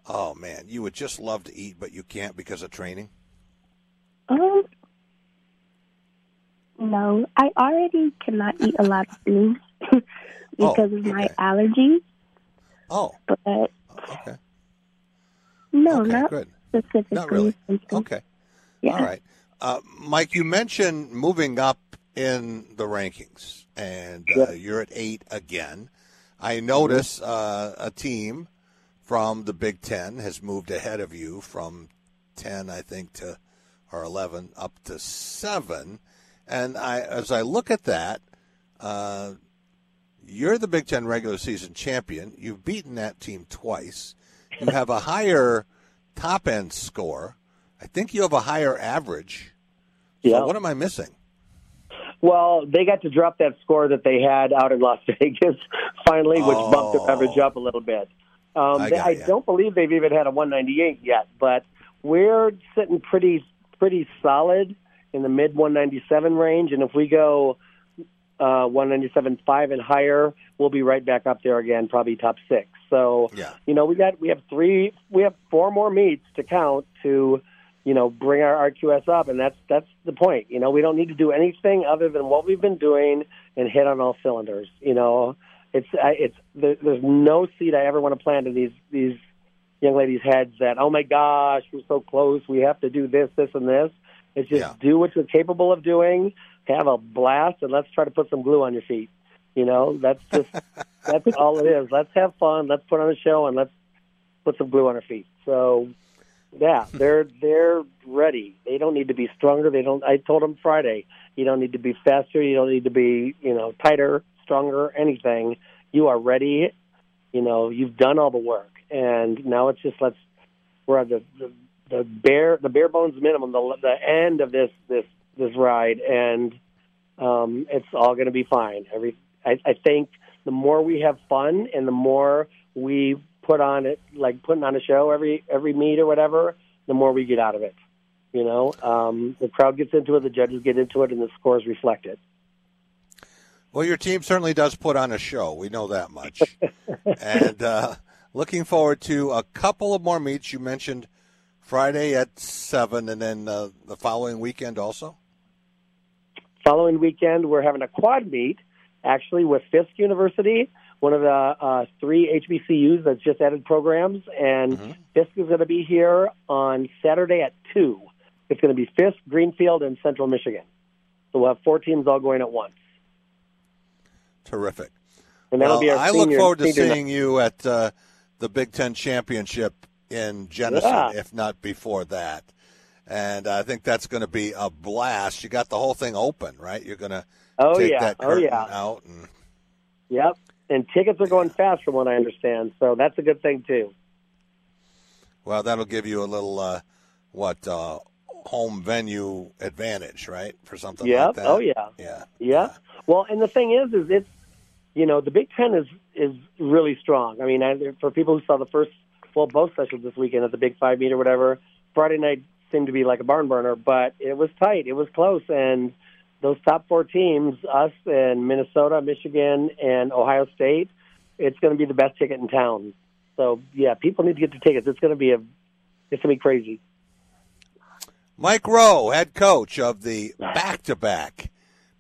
oh man, you would just love to eat, but you can't because of training? Um, no, I already cannot eat a lot of things <laughs> because oh, of my okay. allergies. Oh, but okay. no, Okay, not good. specifically. Not really. Okay. Yeah. All right. Uh, Mike, you mentioned moving up in the rankings, and uh, you're at eight again. I notice uh, a team from the Big Ten has moved ahead of you from 10, I think, to or 11 up to seven. And I, as I look at that, uh, you're the Big Ten regular season champion. You've beaten that team twice. You <laughs> have a higher top end score. I think you have a higher average. Yeah. So what am I missing? Well, they got to drop that score that they had out in Las <laughs> Vegas finally, which bumped their Oh. average up a little bit. Um, I they- I don't believe they've even had a 198 yet, but we're sitting pretty pretty solid in the mid 197 range, and if we go uh, 197.5 and higher, we'll be right back up there again, probably top six. So, yeah. you know, we got we have three, we have four more meets to count to, you know, bring our RQS up, and that's that's the point. You know, we don't need to do anything other than what we've been doing and hit on all cylinders. You know, it's I- it's there, there's no seed I ever want to plant in these these young ladies' heads that oh my gosh we're so close we have to do this this and this. It's just do what you're capable of doing, have a blast, and let's try to put some glue on your feet. You know, that's just <laughs> that's all it is. Let's have fun. Let's put on a show, and let's put some glue on our feet. So, yeah, hmm. they're they're ready. They don't need to be stronger. They don't. I told them Friday. You don't need to be faster. You don't need to be you know tighter, stronger, anything. You are ready. You know, you've done all the work, and now it's just let's. We're at the the, the bare the bare bones minimum, the the end of this this this ride, and um, it's all going to be fine. Every I, I think the more we have fun and the more we put on it, like putting on a show every every meet or whatever, the more we get out of it. You know, um, the crowd gets into it, the judges get into it, and the scores reflect it. Well, your team certainly does put on a show. We know that much. <laughs> and uh, looking forward to a couple of more meets. You mentioned Friday at 7, and then uh, the following weekend also? Following weekend, we're having a quad meet actually with Fisk University, one of the uh, three HBCUs that's just added programs, and Fisk is going to be here on Saturday at two. It's going to be Fisk, Greenville, and Central Michigan. So we'll have four teams all going at once. Terrific. And that'll well, be our I look forward to senior night. seeing you at uh, the Big Ten Championship in Jenison, Yeah. if not before that. And I think that's going to be a blast. You got the whole thing open, right? You're going to Oh, take yeah. that Oh, curtain yeah. out. And Yep. And tickets are going fast from what I understand. So that's a good thing, too. well, that'll give you a little uh, what uh, home venue advantage, right? For something Yep. like that. Oh, yeah. Yeah. Yeah. Well, and the thing is, is it's you know the Big Ten is is really strong. I mean, I, for people who saw the first well both sessions this weekend at the Big Five meet or whatever, Friday night seemed to be like a barn burner, but it was tight. It was close, and those top four teams, us and Minnesota, Michigan, and Ohio State, it's going to be the best ticket in town. So yeah, people need to get the tickets. It's going to be a it's going to be crazy. Mike Rowe, head coach of the back-to-back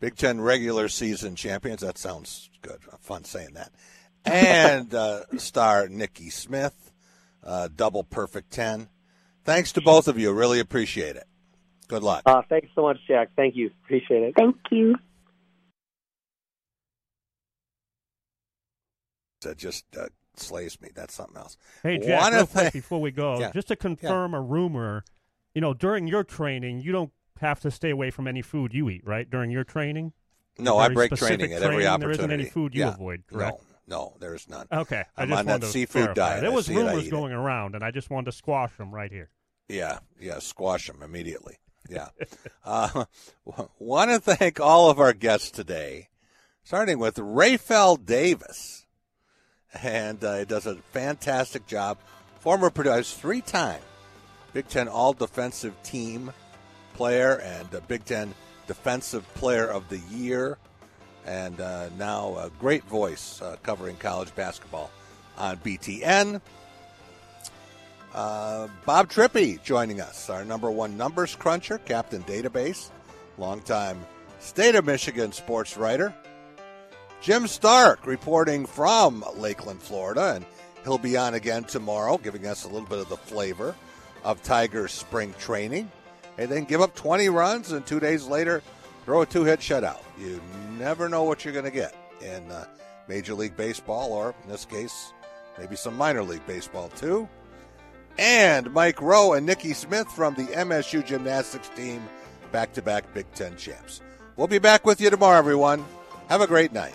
Big Ten regular season champions. That sounds good. Fun saying that. And uh, star Nikki Smith, uh, double perfect ten. Thanks to both of you. Really appreciate it. Good luck. Uh, thanks so much, Jack. Thank you. Appreciate it. Thank you. That just uh, slays me. That's something else. Hey, Jack, Wanna real quick thank- before we go, <laughs> Yeah. just to confirm a rumor, you know, during your training, you don't have to stay away from any food you eat, right? During your training? No, I break training at every training, opportunity. There isn't any food you Yeah. avoid, correct? no, there's none. Okay. I I'm just on that to seafood clarify. diet. There was see it, I rumors eat it. going around, and I just wanted to squash them right here. Yeah, yeah, squash them immediately. Yeah. <laughs> uh, <laughs> Want to thank all of our guests today, starting with Rapheal Davis. And uh, he does a fantastic job. Former producer, three time Big Ten All Defensive Team player and uh, Big Ten Defensive Player of the Year. And uh, now a great voice uh, covering college basketball on BTN. Uh, Bob Trippy joining us, our number one numbers cruncher, Captain Database, longtime state of Michigan sports writer. Jim Stark reporting from Lakeland, Florida, and he'll be on again tomorrow, giving us a little bit of the flavor of Tigers spring training. And then give up 20 runs, and two days later, throw a two hit shutout. You never know what you're going to get in uh, Major League Baseball, or in this case, maybe some minor league baseball too and Mike Rowe and Nikki Smith from the MSU gymnastics team, back to back Big Ten champs. We'll be back with you tomorrow, everyone. Have a great night.